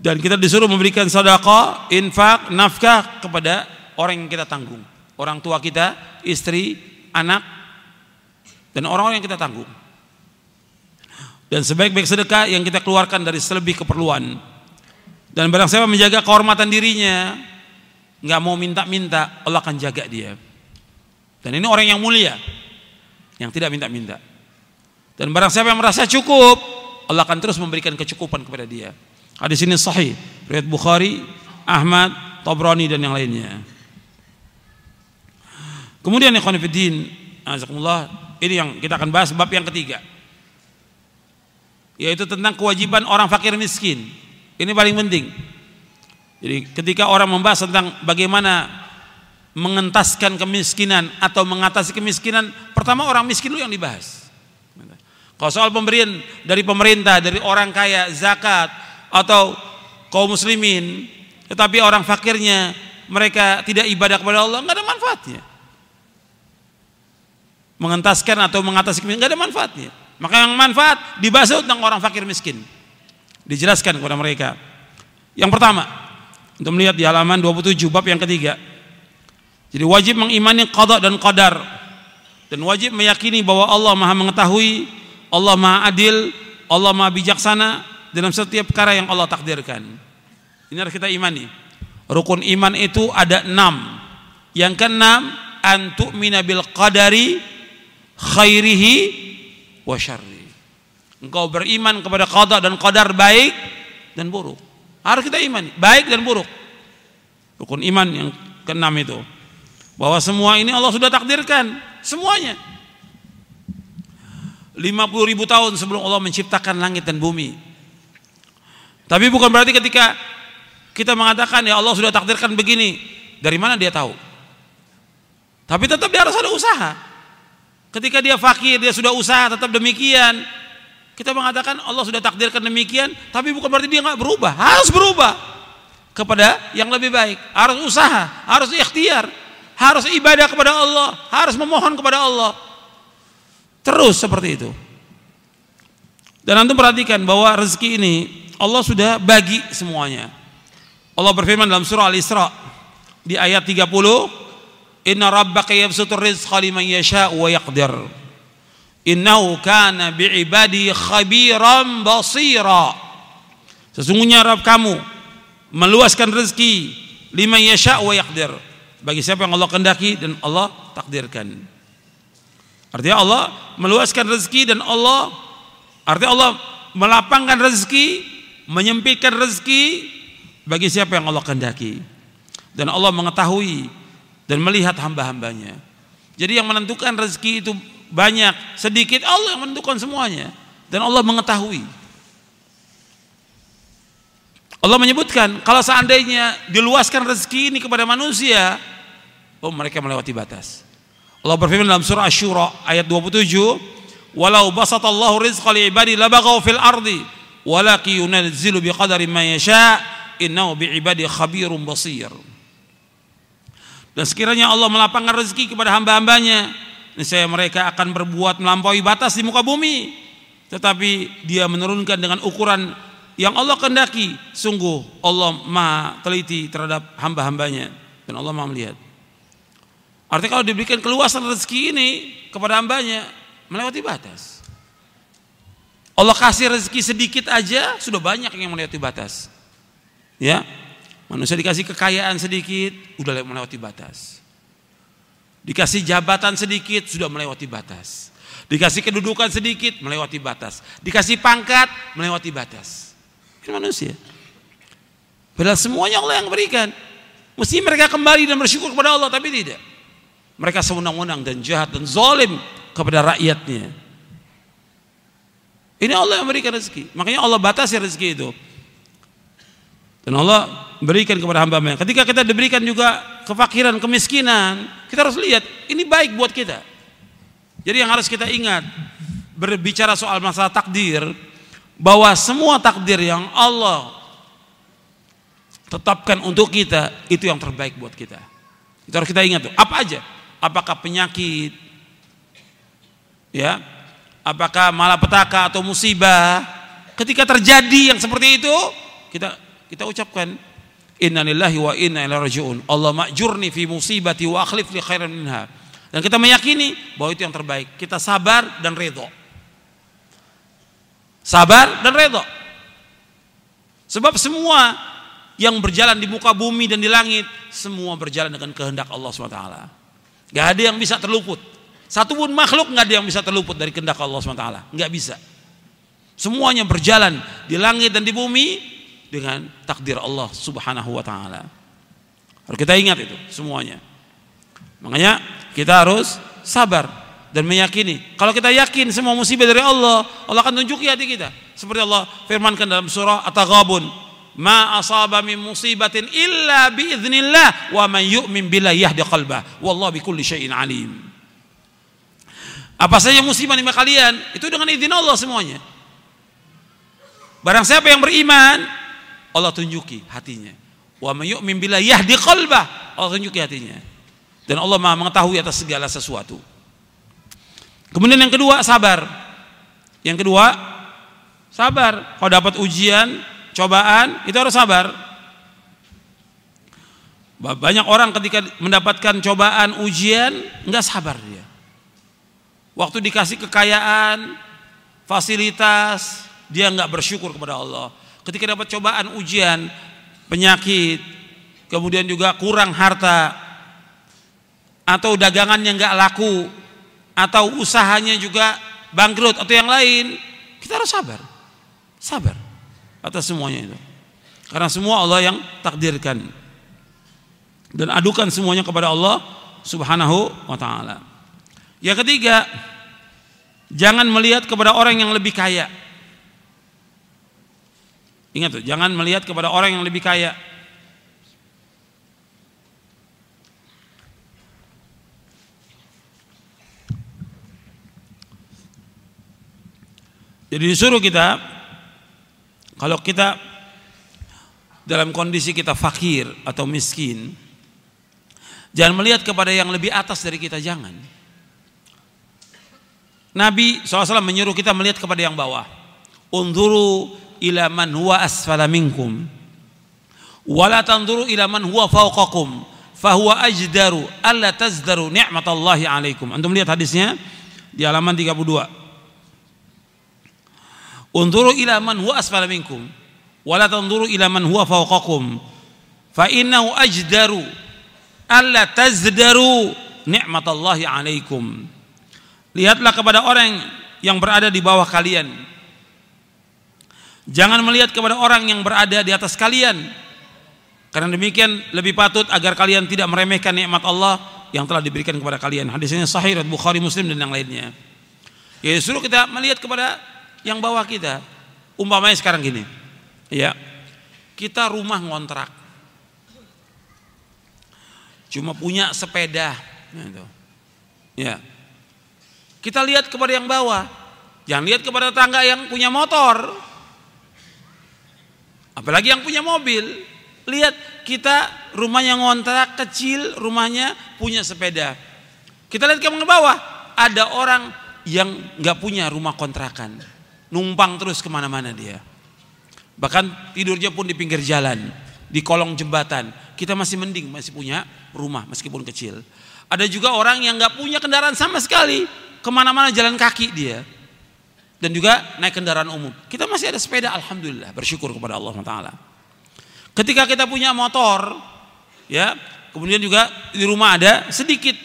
Dan kita disuruh memberikan sedekah, infak, nafkah kepada orang yang kita tanggung. Orang tua kita, istri, anak, dan orang-orang yang kita tanggung. Dan sebaik-baik sedekah yang kita keluarkan dari selebih keperluan. Dan barang siapa menjaga kehormatan dirinya, nggak mau minta-minta, Allah akan jaga dia. Dan ini orang yang mulia, yang tidak minta-minta. Dan barang siapa yang merasa cukup, Allah akan terus memberikan kecukupan kepada dia. Hadis ini sahih, riwayat Bukhari, Ahmad, Tabrani dan yang lainnya. Kemudian ikhwan fillah, azakumullah, ini yang kita akan bahas bab yang ketiga. Yaitu tentang kewajiban orang fakir miskin. Ini paling penting. Jadi ketika orang membahas tentang bagaimana mengentaskan kemiskinan atau mengatasi kemiskinan, pertama orang miskin dulu yang dibahas. Kalau soal pemberian dari pemerintah, dari orang kaya, zakat atau kaum muslimin, tetapi orang fakirnya mereka tidak ibadah kepada Allah, nggak ada manfaatnya. Mengentaskan atau mengatasi kemiskinan nggak ada manfaatnya. Maka yang manfaat dibahas tentang orang fakir miskin. Dijelaskan kepada mereka. Yang pertama, untuk melihat di halaman 27 bab yang ketiga. Jadi wajib mengimani qada dan qadar dan wajib meyakini bahwa Allah Maha mengetahui, Allah Maha adil, Allah Maha bijaksana dalam setiap perkara yang Allah takdirkan. Ini harus kita imani. Rukun iman itu ada enam. Yang keenam, antuk minabil qadari khairihi wa syarri. Engkau beriman kepada qada dan qadar baik dan buruk. Harus kita imani, baik dan buruk. Rukun iman yang keenam itu. Bahwa semua ini Allah sudah takdirkan, semuanya. 50 ribu tahun sebelum Allah menciptakan langit dan bumi. Tapi bukan berarti ketika kita mengatakan ya Allah sudah takdirkan begini, dari mana dia tahu? Tapi tetap dia harus ada usaha. Ketika dia fakir, dia sudah usaha tetap demikian. Kita mengatakan Allah sudah takdirkan demikian, tapi bukan berarti dia nggak berubah. Harus berubah kepada yang lebih baik. Harus usaha, harus ikhtiar, harus ibadah kepada Allah, harus memohon kepada Allah. Terus seperti itu. Dan antum perhatikan bahwa rezeki ini Allah sudah bagi semuanya. Allah berfirman dalam surah Al-Isra di ayat 30, Inna rabbaka yabsutur rizqa liman yasha wa yaqdir. Innahu kana bi'ibadi khabiran basira. Sesungguhnya Rabb kamu meluaskan rezeki liman yasha wa yaqdir. Bagi siapa yang Allah kendaki dan Allah takdirkan. Artinya Allah meluaskan rezeki dan Allah artinya Allah melapangkan rezeki, menyempitkan rezeki bagi siapa yang Allah kendaki. Dan Allah mengetahui dan melihat hamba-hambanya. Jadi yang menentukan rezeki itu banyak, sedikit Allah yang menentukan semuanya dan Allah mengetahui. Allah menyebutkan kalau seandainya diluaskan rezeki ini kepada manusia, oh mereka melewati batas. Allah berfirman dalam surah Asy-Syura ayat 27, "Walau basatallahu rizqa li ibadi labaghaw fil ardi, walaki yunazzilu biqadari ma yasha, innahu bi ibadi khabirum basir." Dan sekiranya Allah melapangkan rezeki kepada hamba-hambanya, niscaya mereka akan berbuat melampaui batas di muka bumi. Tetapi dia menurunkan dengan ukuran yang Allah kendaki. Sungguh Allah maha teliti terhadap hamba-hambanya. Dan Allah maha melihat. Artinya kalau diberikan keluasan rezeki ini kepada hambanya, melewati batas. Allah kasih rezeki sedikit aja, sudah banyak yang melewati batas. Ya, Manusia dikasih kekayaan sedikit, udah melewati batas. Dikasih jabatan sedikit, sudah melewati batas. Dikasih kedudukan sedikit, melewati batas. Dikasih pangkat, melewati batas. Ini manusia. Padahal semuanya Allah yang berikan. Mesti mereka kembali dan bersyukur kepada Allah, tapi tidak. Mereka sewenang-wenang dan jahat dan zalim kepada rakyatnya. Ini Allah yang berikan rezeki. Makanya Allah batasi rezeki itu. Dan Allah berikan kepada hamba-hamba. Ketika kita diberikan juga kefakiran, kemiskinan, kita harus lihat ini baik buat kita. Jadi yang harus kita ingat berbicara soal masalah takdir bahwa semua takdir yang Allah tetapkan untuk kita itu yang terbaik buat kita. Itu harus kita ingat tuh. Apa aja? Apakah penyakit? Ya. Apakah malapetaka atau musibah? Ketika terjadi yang seperti itu, kita kita ucapkan innalillahi wa inna ilaihi rajiun. Allah ma'jurni fi musibati wa akhlif li khairan minha. Dan kita meyakini bahwa itu yang terbaik. Kita sabar dan redho. Sabar dan redho. Sebab semua yang berjalan di muka bumi dan di langit semua berjalan dengan kehendak Allah SWT. Gak ada yang bisa terluput. Satu pun makhluk gak ada yang bisa terluput dari kehendak Allah SWT. Gak bisa. Semuanya berjalan di langit dan di bumi dengan takdir Allah Subhanahu wa taala. Harus kita ingat itu semuanya. Makanya kita harus sabar dan meyakini. Kalau kita yakin semua musibah dari Allah, Allah akan tunjuki hati kita. Seperti Allah firmankan dalam surah At-Taghabun, "Ma asaba min musibatin illa biiznillah wa man yu'min billahi yahdi qalbah. Wallahu bikulli syai'in alim." Apa saja musibah lima kalian, itu dengan izin Allah semuanya. Barang siapa yang beriman, Allah tunjuki hatinya. Wa may yu'min yahdi qalbah. Allah tunjuki hatinya. Dan Allah Maha mengetahui atas segala sesuatu. Kemudian yang kedua sabar. Yang kedua sabar. Kalau dapat ujian, cobaan, itu harus sabar. Banyak orang ketika mendapatkan cobaan, ujian, enggak sabar dia. Waktu dikasih kekayaan, fasilitas, dia enggak bersyukur kepada Allah. Ketika dapat cobaan, ujian, penyakit, kemudian juga kurang harta, atau dagangannya enggak laku, atau usahanya juga bangkrut atau yang lain, kita harus sabar. Sabar atas semuanya itu. Karena semua Allah yang takdirkan. Dan adukan semuanya kepada Allah Subhanahu wa taala. Yang ketiga, jangan melihat kepada orang yang lebih kaya. Ingat tuh, jangan melihat kepada orang yang lebih kaya. Jadi disuruh kita kalau kita dalam kondisi kita fakir atau miskin, jangan melihat kepada yang lebih atas dari kita, jangan. Nabi SAW menyuruh kita melihat kepada yang bawah. Unduru ila man huwa asfala minkum. Wala tanduru ila man huwa fawqakum. Fahuwa ajdaru alla tazdaru ni'matallahi alaikum. Antum lihat hadisnya di halaman 32. Unzuru ila man huwa asfala minkum wa la tanzuru ila man huwa fawqakum fa innahu ajdaru alla tazdaru ni'matallahi alaikum. Lihatlah kepada orang yang berada di bawah kalian. Jangan melihat kepada orang yang berada di atas kalian. Karena demikian lebih patut agar kalian tidak meremehkan nikmat Allah yang telah diberikan kepada kalian. Hadisnya sahih Bukhari Muslim dan yang lainnya. Ya suruh kita melihat kepada yang bawah kita. Umpamanya sekarang gini. Ya. Kita rumah ngontrak. Cuma punya sepeda gitu. Ya. Kita lihat kepada yang bawah. Jangan lihat kepada tangga yang punya motor. Apalagi yang punya mobil. Lihat kita rumahnya ngontrak kecil, rumahnya punya sepeda. Kita lihat ke bawah, ada orang yang nggak punya rumah kontrakan numpang terus ke mana-mana dia. Bahkan tidurnya pun di pinggir jalan, di kolong jembatan. Kita masih mending, masih punya rumah meskipun kecil. Ada juga orang yang nggak punya kendaraan sama sekali, ke mana-mana jalan kaki dia. Dan juga naik kendaraan umum. Kita masih ada sepeda, alhamdulillah, bersyukur kepada Allah Taala. Ketika kita punya motor, ya, kemudian juga di rumah ada sedikit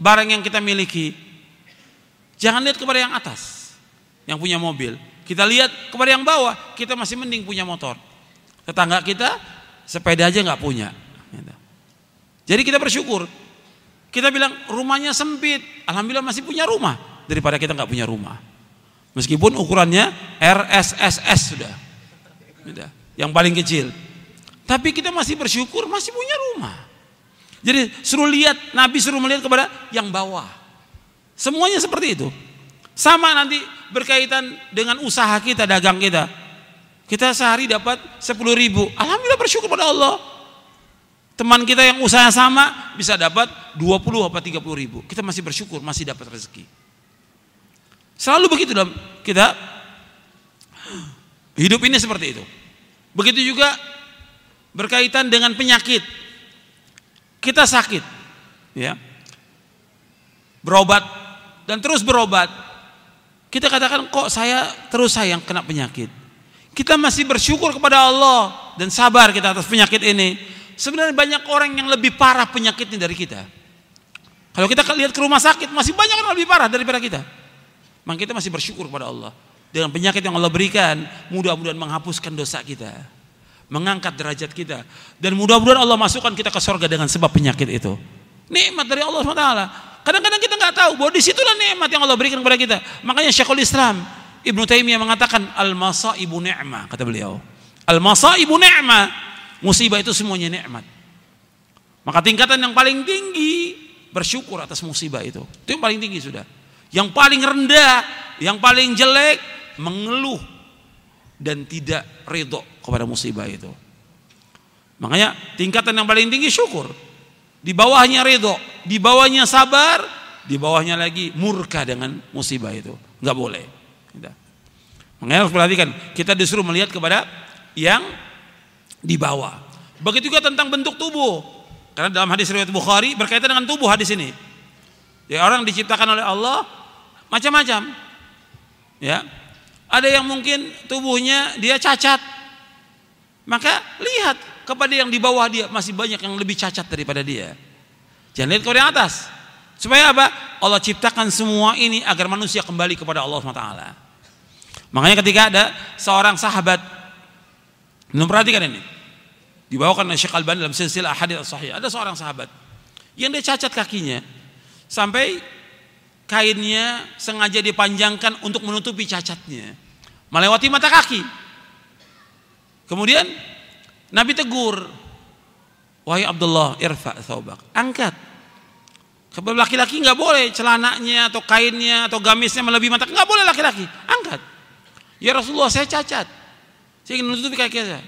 barang yang kita miliki. Jangan lihat kepada yang atas yang punya mobil. Kita lihat kepada yang bawah, kita masih mending punya motor. Tetangga kita sepeda aja nggak punya. Gitu. Jadi kita bersyukur. Kita bilang rumahnya sempit, alhamdulillah masih punya rumah daripada kita nggak punya rumah. Meskipun ukurannya RSSS sudah, sudah yang paling kecil. Tapi kita masih bersyukur masih punya rumah. Jadi suruh lihat, Nabi suruh melihat kepada yang bawah. Semuanya seperti itu. Sama nanti berkaitan dengan usaha kita, dagang kita. Kita sehari dapat 10 ribu. Alhamdulillah bersyukur pada Allah. Teman kita yang usaha sama bisa dapat 20 apa 30 ribu. Kita masih bersyukur, masih dapat rezeki. Selalu begitu dalam kita hidup ini seperti itu. Begitu juga berkaitan dengan penyakit. Kita sakit, ya. Berobat dan terus berobat kita katakan kok saya terus sayang kena penyakit. Kita masih bersyukur kepada Allah dan sabar kita atas penyakit ini. Sebenarnya banyak orang yang lebih parah penyakitnya dari kita. Kalau kita lihat ke rumah sakit masih banyak yang lebih parah daripada kita. Maka kita masih bersyukur kepada Allah. Dengan penyakit yang Allah berikan, mudah-mudahan menghapuskan dosa kita. Mengangkat derajat kita. Dan mudah-mudahan Allah masukkan kita ke surga dengan sebab penyakit itu. Nikmat dari Allah SWT. Kadang-kadang kita nggak tahu bahwa di situlah nikmat yang Allah berikan kepada kita. Makanya Syekhul Islam Ibnu Taimiyah mengatakan al-masaibu ni'mah kata beliau. Al-masaibu ni'mah. Musibah itu semuanya nikmat. Maka tingkatan yang paling tinggi bersyukur atas musibah itu. Itu yang paling tinggi sudah. Yang paling rendah, yang paling jelek mengeluh dan tidak ridho kepada musibah itu. Makanya tingkatan yang paling tinggi syukur. Di bawahnya ridho, di bawahnya sabar, di bawahnya lagi murka dengan musibah itu. Enggak boleh. Makanya harus perhatikan, kita disuruh melihat kepada yang di bawah. Begitu juga tentang bentuk tubuh. Karena dalam hadis riwayat Bukhari berkaitan dengan tubuh hadis ini. Ya orang diciptakan oleh Allah macam-macam. Ya. Ada yang mungkin tubuhnya dia cacat. Maka lihat kepada yang di bawah dia masih banyak yang lebih cacat daripada dia. Jangan lihat kepada yang atas. Supaya apa? Allah ciptakan semua ini agar manusia kembali kepada Allah SWT. Makanya ketika ada seorang sahabat, perhatikan ini, dibawakan oleh Syekh Al-Bani dalam silsilah hadis sahih. Ada seorang sahabat yang dia cacat kakinya sampai kainnya sengaja dipanjangkan untuk menutupi cacatnya, melewati mata kaki. Kemudian Nabi tegur, wahai Abdullah, irfa thawbak, angkat. Kepada laki-laki nggak boleh celananya atau kainnya atau gamisnya melebihi mata, nggak boleh laki-laki, angkat. Ya Rasulullah, saya cacat. Saya ingin menutupi kaki saya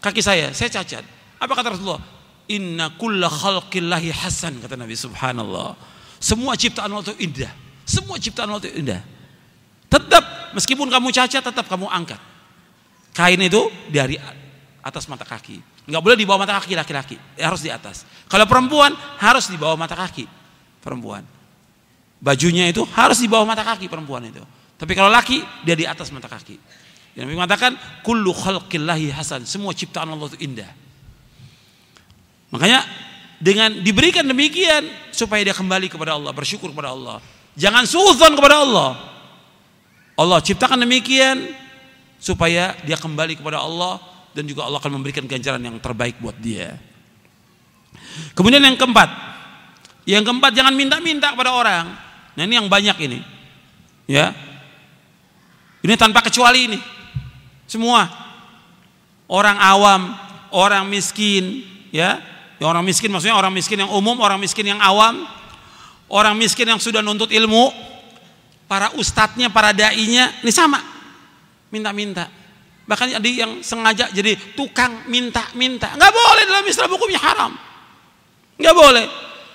kaki saya, saya cacat. Apa kata Rasulullah? Inna kulla khalqillahi hasan kata Nabi subhanallah. Semua ciptaan Allah itu indah. Semua ciptaan Allah itu indah. Tetap meskipun kamu cacat tetap kamu angkat. Kain itu dari atas mata kaki. Enggak boleh di bawah mata kaki laki-laki, ya, harus di atas. Kalau perempuan harus di bawah mata kaki perempuan. Bajunya itu harus di bawah mata kaki perempuan itu. Tapi kalau laki dia di atas mata kaki. Yang mengatakan kullu khalqillahi hasan, semua ciptaan Allah itu indah. Makanya dengan diberikan demikian supaya dia kembali kepada Allah, bersyukur kepada Allah. Jangan suudzon kepada Allah. Allah ciptakan demikian supaya dia kembali kepada Allah dan juga Allah akan memberikan ganjaran yang terbaik buat dia. Kemudian yang keempat, yang keempat jangan minta-minta kepada orang. Nah ini yang banyak ini, ya. Ini tanpa kecuali ini. Semua orang awam, orang miskin, ya. Ya. Orang miskin maksudnya orang miskin yang umum, orang miskin yang awam, orang miskin yang sudah nuntut ilmu, para ustadznya, para dai-nya, ini sama. Minta-minta. Bahkan ada yang sengaja jadi tukang minta-minta. Nggak boleh dalam Islam hukumnya haram. Nggak boleh.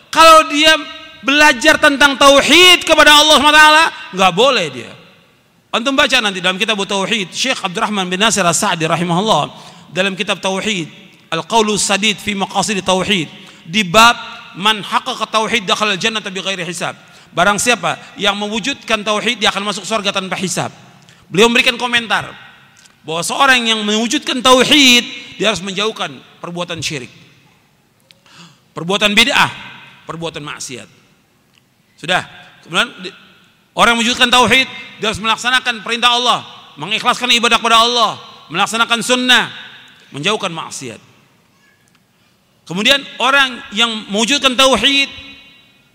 Kalau dia belajar tentang tauhid kepada Allah SWT, nggak boleh dia. Antum baca nanti dalam kitab Tauhid Syekh Abdurrahman bin Nasir As-Sa'di rahimahullah dalam kitab Tauhid Al-Qaulu Sadid fi Maqasid Tauhid di bab man haqqaqa tauhid dakhala al-jannata bighairi hisab. Barang siapa yang mewujudkan tauhid dia akan masuk surga tanpa hisab. Beliau memberikan komentar bahwa seorang yang mewujudkan tauhid dia harus menjauhkan perbuatan syirik. Perbuatan bid'ah, perbuatan maksiat. Sudah. Kemudian Orang yang mewujudkan tauhid dia harus melaksanakan perintah Allah, mengikhlaskan ibadah kepada Allah, melaksanakan sunnah, menjauhkan maksiat. Kemudian orang yang mewujudkan tauhid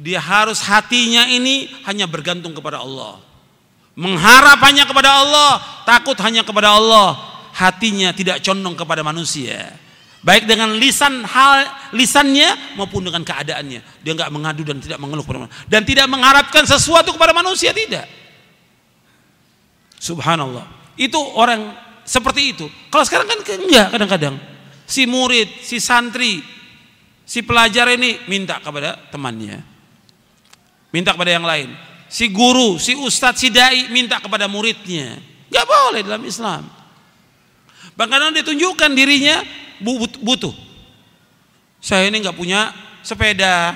dia harus hatinya ini hanya bergantung kepada Allah. Mengharap hanya kepada Allah, takut hanya kepada Allah, hatinya tidak condong kepada manusia. Baik dengan lisan hal lisannya maupun dengan keadaannya. Dia nggak mengadu dan tidak mengeluh kepada manusia. Dan tidak mengharapkan sesuatu kepada manusia tidak. Subhanallah. Itu orang seperti itu. Kalau sekarang kan enggak kadang-kadang. Si murid si santri si pelajar ini minta kepada temannya minta kepada yang lain si guru si ustadz si dai minta kepada muridnya nggak boleh dalam Islam bahkan ditunjukkan dirinya butuh. Saya ini nggak punya sepeda,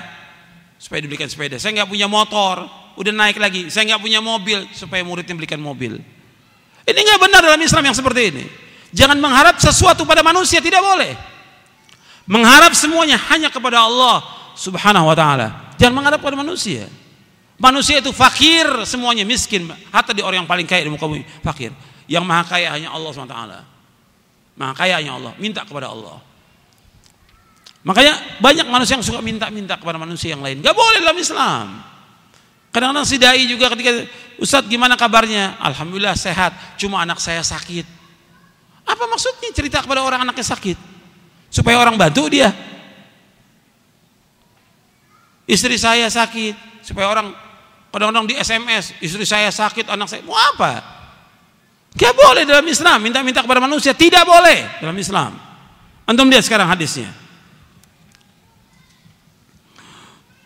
supaya dibelikan sepeda. Saya nggak punya motor, udah naik lagi. Saya nggak punya mobil, supaya muridnya belikan mobil. Ini nggak benar dalam Islam yang seperti ini. Jangan mengharap sesuatu pada manusia, tidak boleh. Mengharap semuanya hanya kepada Allah Subhanahu wa taala. Jangan mengharap pada manusia. Manusia itu fakir semuanya miskin. Hatta di orang yang paling kaya di muka bumi fakir. Yang maha kaya hanya Allah Subhanahu wa taala. Nah kayaknya Allah, minta kepada Allah. Makanya banyak manusia yang suka minta-minta kepada manusia yang lain. Gak boleh dalam Islam. Kadang-kadang si dai juga ketika Ustadz gimana kabarnya? Alhamdulillah sehat, cuma anak saya sakit. Apa maksudnya cerita kepada orang anaknya sakit? Supaya orang bantu dia. Istri saya sakit, supaya orang kadang-kadang di SMS, istri saya sakit, anak saya mau apa? Gak boleh dalam Islam minta-minta kepada manusia, tidak boleh dalam Islam. Antum lihat sekarang hadisnya.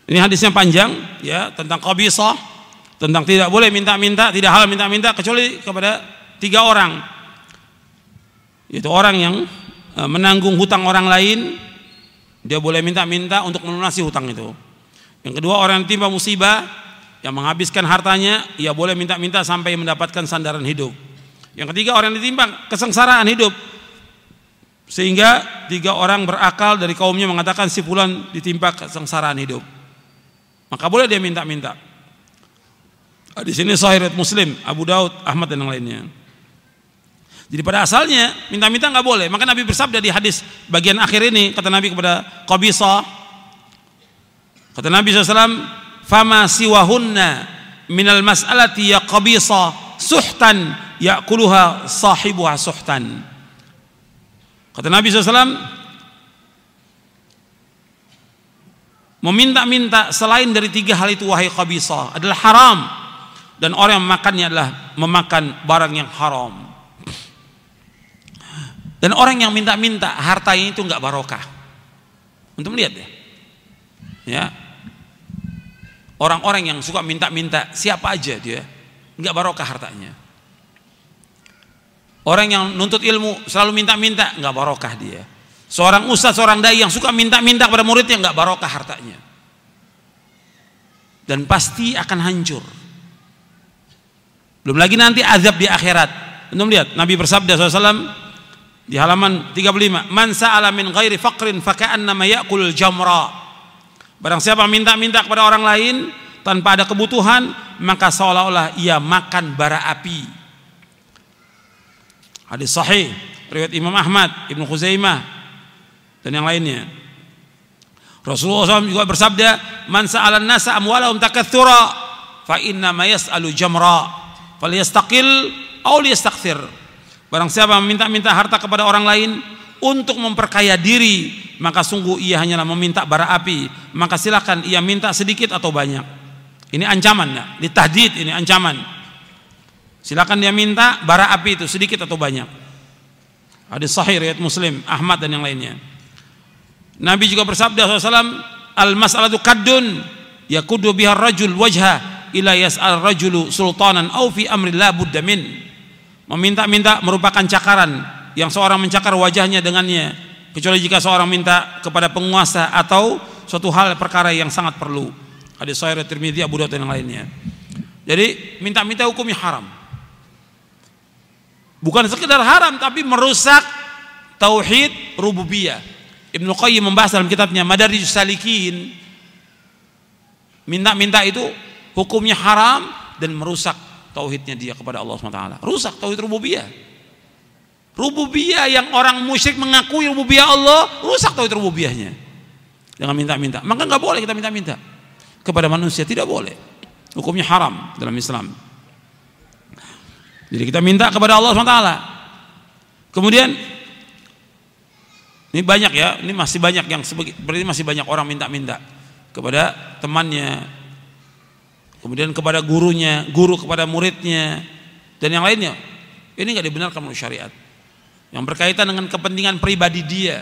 Ini hadisnya panjang ya tentang qabisah, tentang tidak boleh minta-minta, tidak hal minta-minta kecuali kepada tiga orang. Itu orang yang menanggung hutang orang lain, dia boleh minta-minta untuk melunasi hutang itu. Yang kedua orang yang timpa musibah, yang menghabiskan hartanya, ia boleh minta-minta sampai mendapatkan sandaran hidup. Yang ketiga orang yang ditimpa kesengsaraan hidup, sehingga tiga orang berakal dari kaumnya mengatakan si fulan ditimpa kesengsaraan hidup. Maka boleh dia minta-minta. Di sini sahih Muslim, Abu Daud, Ahmad dan yang lainnya. Jadi pada asalnya minta-minta nggak boleh. Maka Nabi bersabda di hadis bagian akhir ini kata Nabi kepada Qabisa kata Nabi SAW fama siwahunna minal mas'alati ya Qabisa suhtan yakuluha sahibuha suhtan kata Nabi SAW Meminta-minta selain dari tiga hal itu wahai khabisah adalah haram dan orang yang memakannya adalah memakan barang yang haram. Dan orang yang minta-minta hartanya itu nggak barokah. Untuk melihat ya. Ya. Orang-orang yang suka minta-minta siapa aja dia nggak barokah hartanya. Orang yang nuntut ilmu selalu minta-minta nggak barokah dia. Seorang ustaz, seorang dai yang suka minta-minta kepada muridnya nggak barokah hartanya. Dan pasti akan hancur. Belum lagi nanti azab di akhirat. Untuk lihat Nabi bersabda SAW di halaman 35, "Man sa'ala min ghairi faqrin faka'annama ya'kulul jamra." Barang siapa minta-minta kepada orang lain tanpa ada kebutuhan, maka seolah-olah ia makan bara api. Hadis sahih riwayat Imam Ahmad, Ibnu Khuzaimah, dan yang lainnya. Rasulullah SAW juga bersabda, "Man sa'alan nasa amwalahum takatsura, fa inna ma yas'alu jamra, falyastaqil aw liyastakthir." Barang siapa meminta-minta harta kepada orang lain untuk memperkaya diri, maka sungguh ia hanyalah meminta bara api. Maka silakan ia minta sedikit atau banyak. Ini ancaman ya, ditahdid ini ancaman. Silakan dia minta bara api itu sedikit atau banyak. Hadis sahih riwayat Muslim, Ahmad dan yang lainnya. Nabi juga bersabda SAW, al-mas'alatu kaddun yakudu biha rajul wajha ila yas'al rajulu sultanan au fi amri la budda min. Meminta-minta merupakan cakaran yang seorang mencakar wajahnya dengannya kecuali jika seorang minta kepada penguasa atau suatu hal perkara yang sangat perlu. Hadis sahih Tirmidzi, Abu Dawud dan yang lainnya. Jadi minta-minta hukumnya haram. Bukan sekedar haram tapi merusak tauhid rububiyah Ibnu Qayyim membahas dalam kitabnya Madarijus Salikin minta-minta itu hukumnya haram dan merusak tauhidnya dia kepada Allah SWT rusak tauhid rububiyah. Rububiyah yang orang musyrik mengakui rububiyah Allah rusak tauhid rububiyahnya dengan minta-minta. Maka nggak boleh kita minta-minta. Kepada manusia tidak boleh. Hukumnya haram dalam Islam. Jadi kita minta kepada Allah SWT kemudian ini banyak ya, ini masih banyak yang seperti masih banyak orang minta-minta kepada temannya, kemudian kepada gurunya, guru kepada muridnya, dan yang lainnya. Ini nggak dibenarkan menurut syariat. Yang berkaitan dengan kepentingan pribadi dia,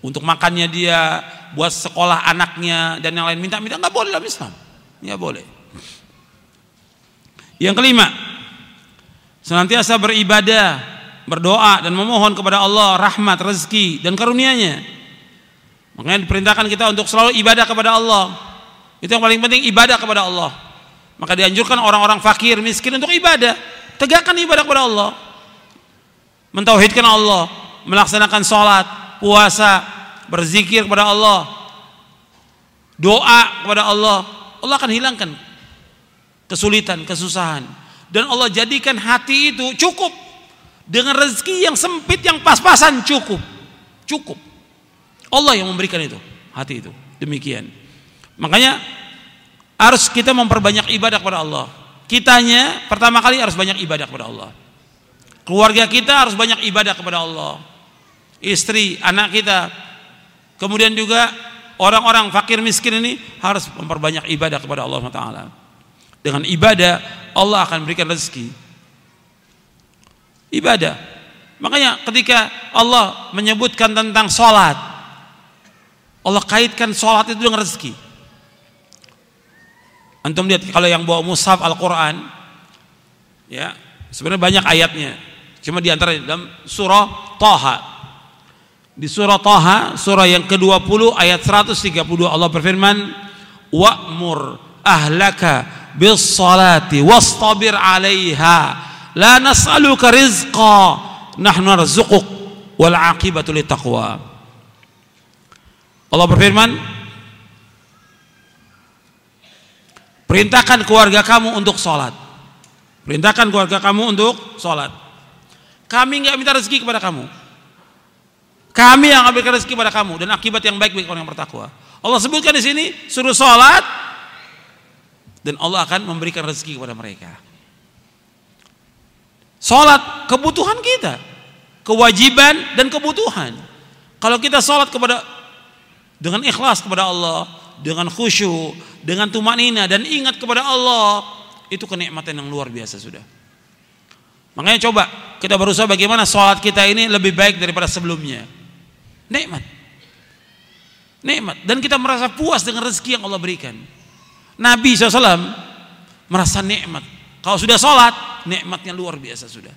untuk makannya dia, buat sekolah anaknya dan yang lain minta-minta nggak boleh dalam Islam, nggak boleh. Yang kelima, senantiasa beribadah berdoa dan memohon kepada Allah rahmat, rezeki dan karunia-Nya. Makanya diperintahkan kita untuk selalu ibadah kepada Allah. Itu yang paling penting ibadah kepada Allah. Maka dianjurkan orang-orang fakir, miskin untuk ibadah. Tegakkan ibadah kepada Allah. Mentauhidkan Allah, melaksanakan sholat, puasa, berzikir kepada Allah, doa kepada Allah. Allah akan hilangkan kesulitan, kesusahan. Dan Allah jadikan hati itu cukup dengan rezeki yang sempit yang pas-pasan cukup cukup Allah yang memberikan itu hati itu demikian makanya harus kita memperbanyak ibadah kepada Allah. Kitanya pertama kali harus banyak ibadah kepada Allah. Keluarga kita harus banyak ibadah kepada Allah. Istri, anak kita. Kemudian juga orang-orang fakir miskin ini harus memperbanyak ibadah kepada Allah Taala. Dengan ibadah Allah akan berikan rezeki. Ibadah. Makanya ketika Allah menyebutkan tentang sholat, Allah kaitkan sholat itu dengan rezeki. Antum lihat kalau yang bawa mushaf Al-Quran, ya sebenarnya banyak ayatnya. Cuma di antara dalam surah Taha. Di surah Taha, surah yang ke-20 ayat 132 Allah berfirman, "Wa'mur ahlaka bis salati wastabir 'alaiha la nas'aluka rizqa nahnu narzuquk wal 'aqibatu taqwa." Allah berfirman, Perintahkan keluarga kamu untuk sholat. Perintahkan keluarga kamu untuk sholat. Kami nggak minta rezeki kepada kamu. Kami yang ambil rezeki kepada kamu dan akibat yang baik bagi orang yang bertakwa. Allah sebutkan di sini suruh sholat dan Allah akan memberikan rezeki kepada mereka. Sholat kebutuhan kita, kewajiban dan kebutuhan. Kalau kita sholat kepada dengan ikhlas kepada Allah, dengan khusyuk, dengan tumak nina dan ingat kepada Allah, itu kenikmatan yang luar biasa sudah. Makanya coba kita berusaha bagaimana sholat kita ini lebih baik daripada sebelumnya. Nikmat. Nikmat. Dan kita merasa puas dengan rezeki yang Allah berikan. Nabi SAW merasa nikmat. Kalau sudah sholat, nikmatnya luar biasa sudah.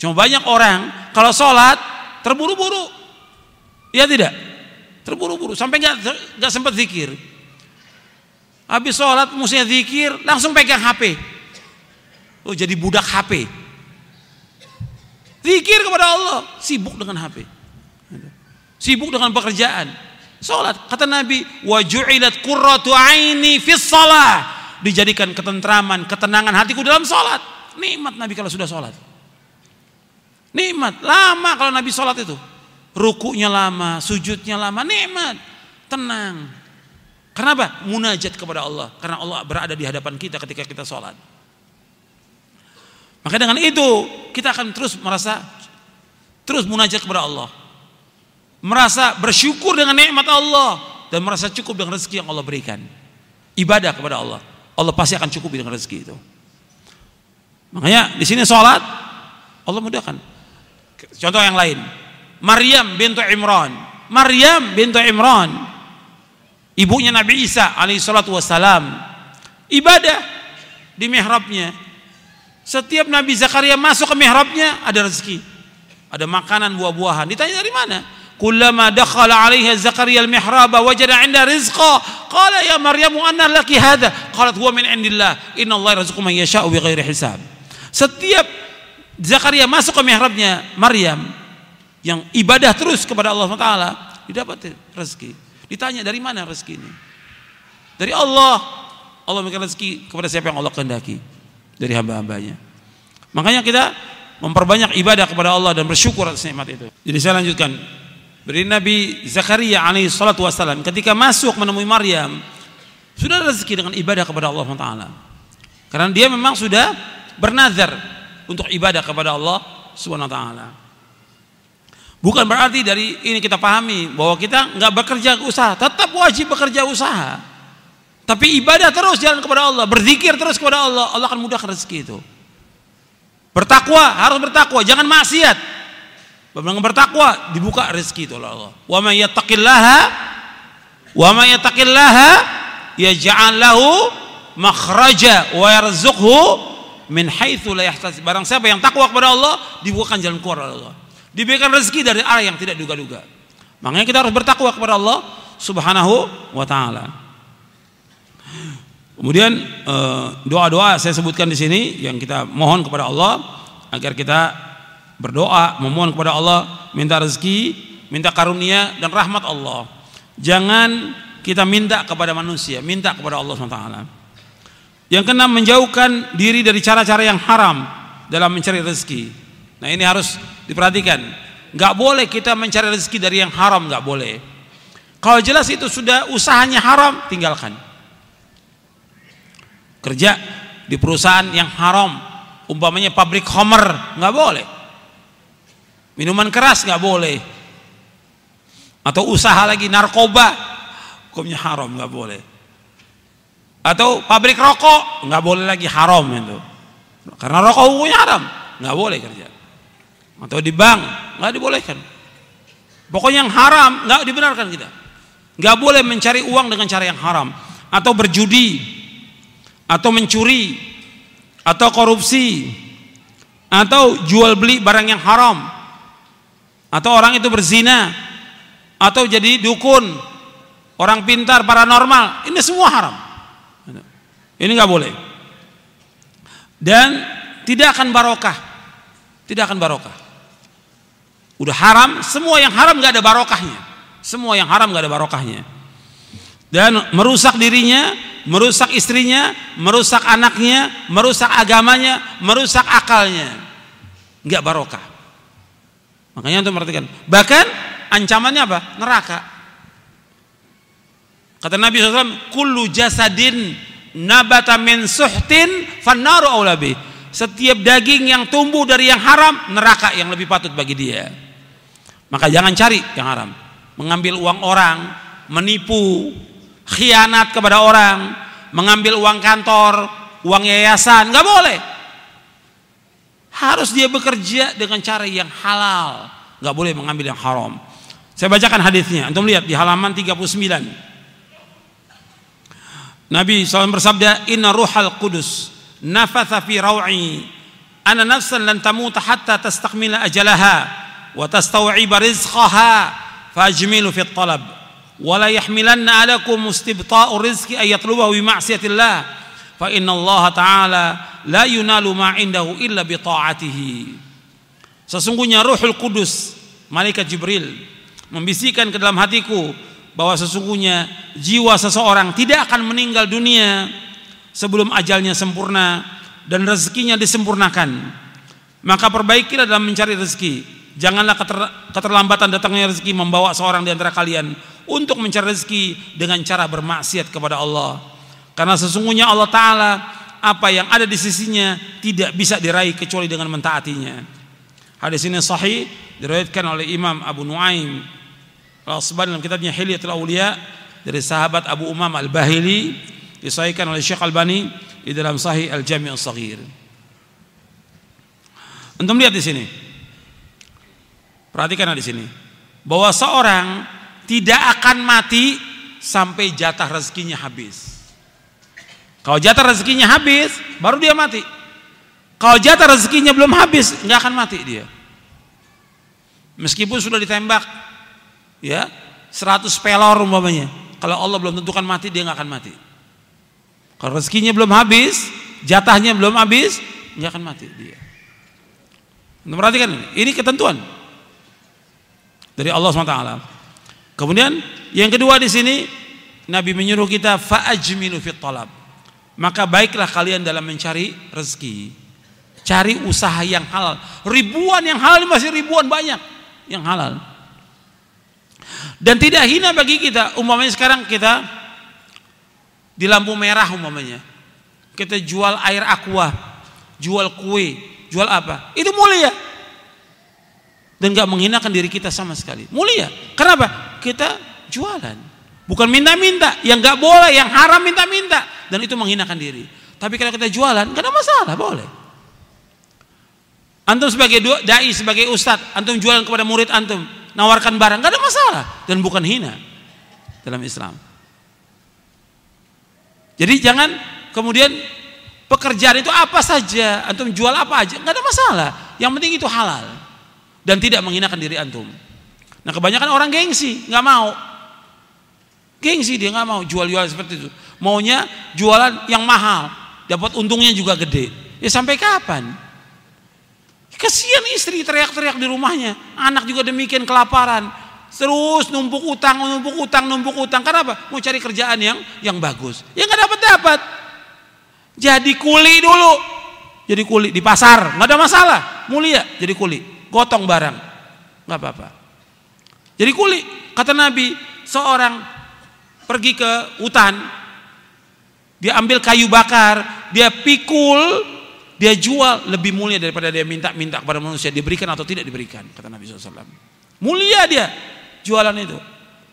Cuma banyak orang kalau sholat terburu-buru. Ya tidak? Terburu-buru. Sampai nggak nggak sempat zikir. Habis sholat musuhnya zikir, langsung pegang HP. Oh jadi budak HP. Zikir kepada Allah, sibuk dengan HP. Sibuk dengan pekerjaan. Salat, kata Nabi, wa ju'ilat qurratu aini fis salah. Dijadikan ketentraman, ketenangan hatiku dalam salat. Nikmat Nabi kalau sudah salat. Nikmat, lama kalau Nabi salat itu. Rukunya lama, sujudnya lama, nikmat. Tenang. Kenapa? Munajat kepada Allah. Karena Allah berada di hadapan kita ketika kita sholat. Maka dengan itu kita akan terus merasa terus munajat kepada Allah. Merasa bersyukur dengan nikmat Allah dan merasa cukup dengan rezeki yang Allah berikan. Ibadah kepada Allah. Allah pasti akan cukup dengan rezeki itu. Makanya di sini sholat Allah mudahkan. Contoh yang lain. Maryam bintu Imran. Maryam bintu Imran. Ibunya Nabi Isa alaihi salatu wassalam. Ibadah di mihrabnya setiap Nabi Zakaria masuk ke mihrabnya ada rezeki. Ada makanan buah-buahan. Ditanya dari mana? Kullama dakhala 'alaiha Zakaria al-mihraba wajada 'inda rizqa. Qala ya Maryam anna laki hadha? Qalat huwa min 'indillah. Allah yarzuqu man yasha'u bighairi hisab. Setiap Zakaria masuk ke mihrabnya Maryam yang ibadah terus kepada Allah Taala didapat rezeki. Ditanya dari mana rezeki ini? Dari Allah. Allah memberikan rezeki kepada siapa yang Allah kehendaki dari hamba-hambanya. Makanya kita memperbanyak ibadah kepada Allah dan bersyukur atas nikmat itu. Jadi saya lanjutkan. Dari Nabi Zakaria alaihi salatu wasallam ketika masuk menemui Maryam sudah rezeki dengan ibadah kepada Allah Taala. Karena dia memang sudah bernazar untuk ibadah kepada Allah Subhanahu wa taala. Bukan berarti dari ini kita pahami bahwa kita nggak bekerja usaha, tetap wajib bekerja usaha. Tapi ibadah terus jalan kepada Allah, berzikir terus kepada Allah, Allah akan mudahkan rezeki itu. Bertakwa, harus bertakwa, jangan maksiat. Dengan bertakwa dibuka rezeki itu oleh Allah. Wa may yattaqillaha wa may yattaqillaha yaj'al lahu makhraja wa yarzuqhu min haitsu la yahtasib. Barang siapa yang takwa kepada Allah, dibukakan jalan keluar oleh Allah. Diberikan rezeki dari arah yang tidak duga-duga. Makanya kita harus bertakwa kepada Allah Subhanahu wa taala. Kemudian eh, doa-doa saya sebutkan di sini yang kita mohon kepada Allah agar kita berdoa memohon kepada Allah minta rezeki, minta karunia dan rahmat Allah. Jangan kita minta kepada manusia, minta kepada Allah SWT. Yang keenam menjauhkan diri dari cara-cara yang haram dalam mencari rezeki. Nah ini harus diperhatikan. Gak boleh kita mencari rezeki dari yang haram, gak boleh. Kalau jelas itu sudah usahanya haram, tinggalkan. kerja di perusahaan yang haram umpamanya pabrik homer nggak boleh minuman keras nggak boleh atau usaha lagi narkoba hukumnya haram nggak boleh atau pabrik rokok nggak boleh lagi haram itu karena rokok hukumnya haram nggak boleh kerja atau di bank nggak dibolehkan. Pokoknya yang haram nggak dibenarkan kita. Nggak boleh mencari uang dengan cara yang haram. Atau berjudi atau mencuri atau korupsi atau jual beli barang yang haram. Atau orang itu berzina atau jadi dukun orang pintar paranormal. Ini semua haram. Ini nggak boleh. Dan tidak akan barokah. Tidak akan barokah Udah haram, semua yang haram gak ada barokahnya. Semua yang haram gak ada barokahnya. Dan merusak dirinya, merusak istrinya, merusak anaknya, merusak agamanya, merusak akalnya. Gak barokah. Makanya untuk perhatikan. Bahkan ancamannya apa? Neraka. Kata Nabi SAW, Kullu jasadin nabata min suhtin fannaru awlabi. Setiap daging yang tumbuh dari yang haram, neraka yang lebih patut bagi dia. Maka jangan cari yang haram. Mengambil uang orang, menipu, khianat kepada orang, mengambil uang kantor, uang yayasan, nggak boleh. Harus dia bekerja dengan cara yang halal, nggak boleh mengambil yang haram. Saya bacakan hadisnya. Antum lihat di halaman 39. Nabi SAW bersabda, Inna ruhal kudus nafatha fi raw'i ana nafsan lan tamuta hatta tastakmila ajalaha wa tastawiba rizqaha sesungguhnya Ruhul Kudus malaikat Jibril membisikkan ke dalam hatiku bahwa sesungguhnya jiwa seseorang tidak akan meninggal dunia sebelum ajalnya sempurna dan rezekinya disempurnakan. Maka perbaikilah dalam mencari rezeki. Janganlah keter, keterlambatan datangnya rezeki membawa seorang di antara kalian untuk mencari rezeki dengan cara bermaksiat kepada Allah. Karena sesungguhnya Allah Ta'ala apa yang ada di sisinya tidak bisa diraih kecuali dengan mentaatinya. Hadis ini sahih diriwayatkan oleh Imam Abu Nuaim Al-Asbani dalam kitabnya Hilyatul Auliya dari sahabat Abu Umam Al-Bahili disahihkan oleh Syekh Albani di dalam Sahih Al-Jami' Al-Saghir. Untuk lihat di sini. Perhatikan di sini. Bahwa seorang tidak akan mati sampai jatah rezekinya habis. Kalau jatah rezekinya habis, baru dia mati. Kalau jatah rezekinya belum habis, nggak akan mati dia. Meskipun sudah ditembak, ya 100 pelor umpamanya. Kalau Allah belum tentukan mati, dia nggak akan mati. Kalau rezekinya belum habis, jatahnya belum habis, nggak akan mati dia. Perhatikan ini, ini ketentuan dari Allah SWT. Kemudian yang kedua di sini Nabi menyuruh kita faajmilu fit. Maka baiklah kalian dalam mencari rezeki. Cari usaha yang halal. Ribuan yang halal masih ribuan banyak yang halal. Dan tidak hina bagi kita umpamanya sekarang kita di lampu merah umpamanya. Kita jual air aqua, jual kue, jual apa? Itu mulia dan gak menghinakan diri kita sama sekali. Mulia. Kenapa? Kita jualan. Bukan minta-minta. Yang gak boleh, yang haram minta-minta. Dan itu menghinakan diri. Tapi kalau kita jualan, gak ada masalah, boleh. Antum sebagai dai, sebagai ustadz, antum jualan kepada murid antum, nawarkan barang, gak ada masalah. Dan bukan hina dalam Islam. Jadi jangan kemudian pekerjaan itu apa saja, antum jual apa aja, gak ada masalah. Yang penting itu halal dan tidak menghinakan diri antum. Nah kebanyakan orang gengsi, nggak mau. Gengsi dia nggak mau jual-jual seperti itu. Maunya jualan yang mahal, dapat untungnya juga gede. Ya sampai kapan? Kasihan istri teriak-teriak di rumahnya, anak juga demikian kelaparan. Terus numpuk utang, numpuk utang, numpuk utang. Kenapa? Mau cari kerjaan yang yang bagus. Ya nggak dapat dapat. Jadi kuli dulu. Jadi kuli di pasar, nggak ada masalah. Mulia jadi kuli gotong barang nggak apa-apa jadi kuli kata Nabi seorang pergi ke hutan dia ambil kayu bakar dia pikul, dia jual lebih mulia daripada dia minta-minta kepada manusia diberikan atau tidak diberikan kata Nabi SAW. Mulia dia jualan itu.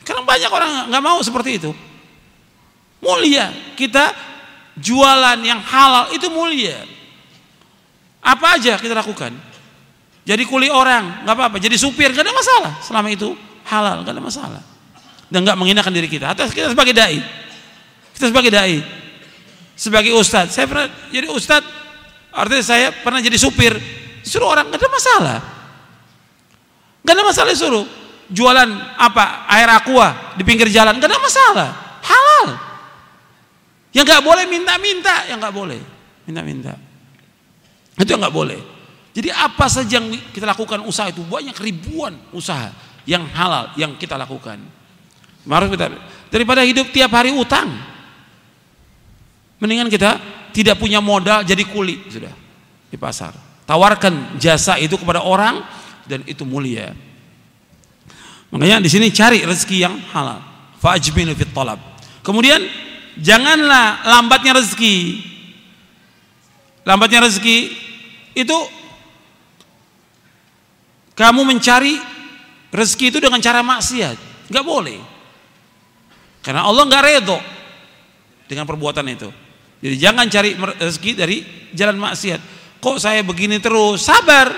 Karena banyak orang nggak mau seperti itu. Mulia kita jualan yang halal itu mulia. Apa aja kita lakukan? Jadi kuli orang nggak apa-apa. Jadi supir nggak ada masalah. Selama itu halal nggak ada masalah. Dan nggak menghinakan diri kita. Atau kita sebagai dai, kita sebagai dai, sebagai ustadz. Saya pernah jadi ustadz, artinya saya pernah jadi supir. Suruh orang nggak ada masalah. Nggak ada masalah suruh jualan apa air aqua di pinggir jalan nggak ada masalah. Halal. Yang nggak boleh minta-minta, yang nggak boleh minta-minta. Itu yang nggak boleh. Jadi apa saja yang kita lakukan usaha itu banyak ribuan usaha yang halal yang kita lakukan. Maruf kita daripada hidup tiap hari utang. Mendingan kita tidak punya modal jadi kuli sudah di pasar. Tawarkan jasa itu kepada orang dan itu mulia. Makanya di sini cari rezeki yang halal. Fajbinu fit. Kemudian janganlah lambatnya rezeki. Lambatnya rezeki itu kamu mencari rezeki itu dengan cara maksiat. Nggak boleh. Karena Allah nggak redo dengan perbuatan itu. Jadi jangan cari rezeki dari jalan maksiat. Kok saya begini terus? Sabar.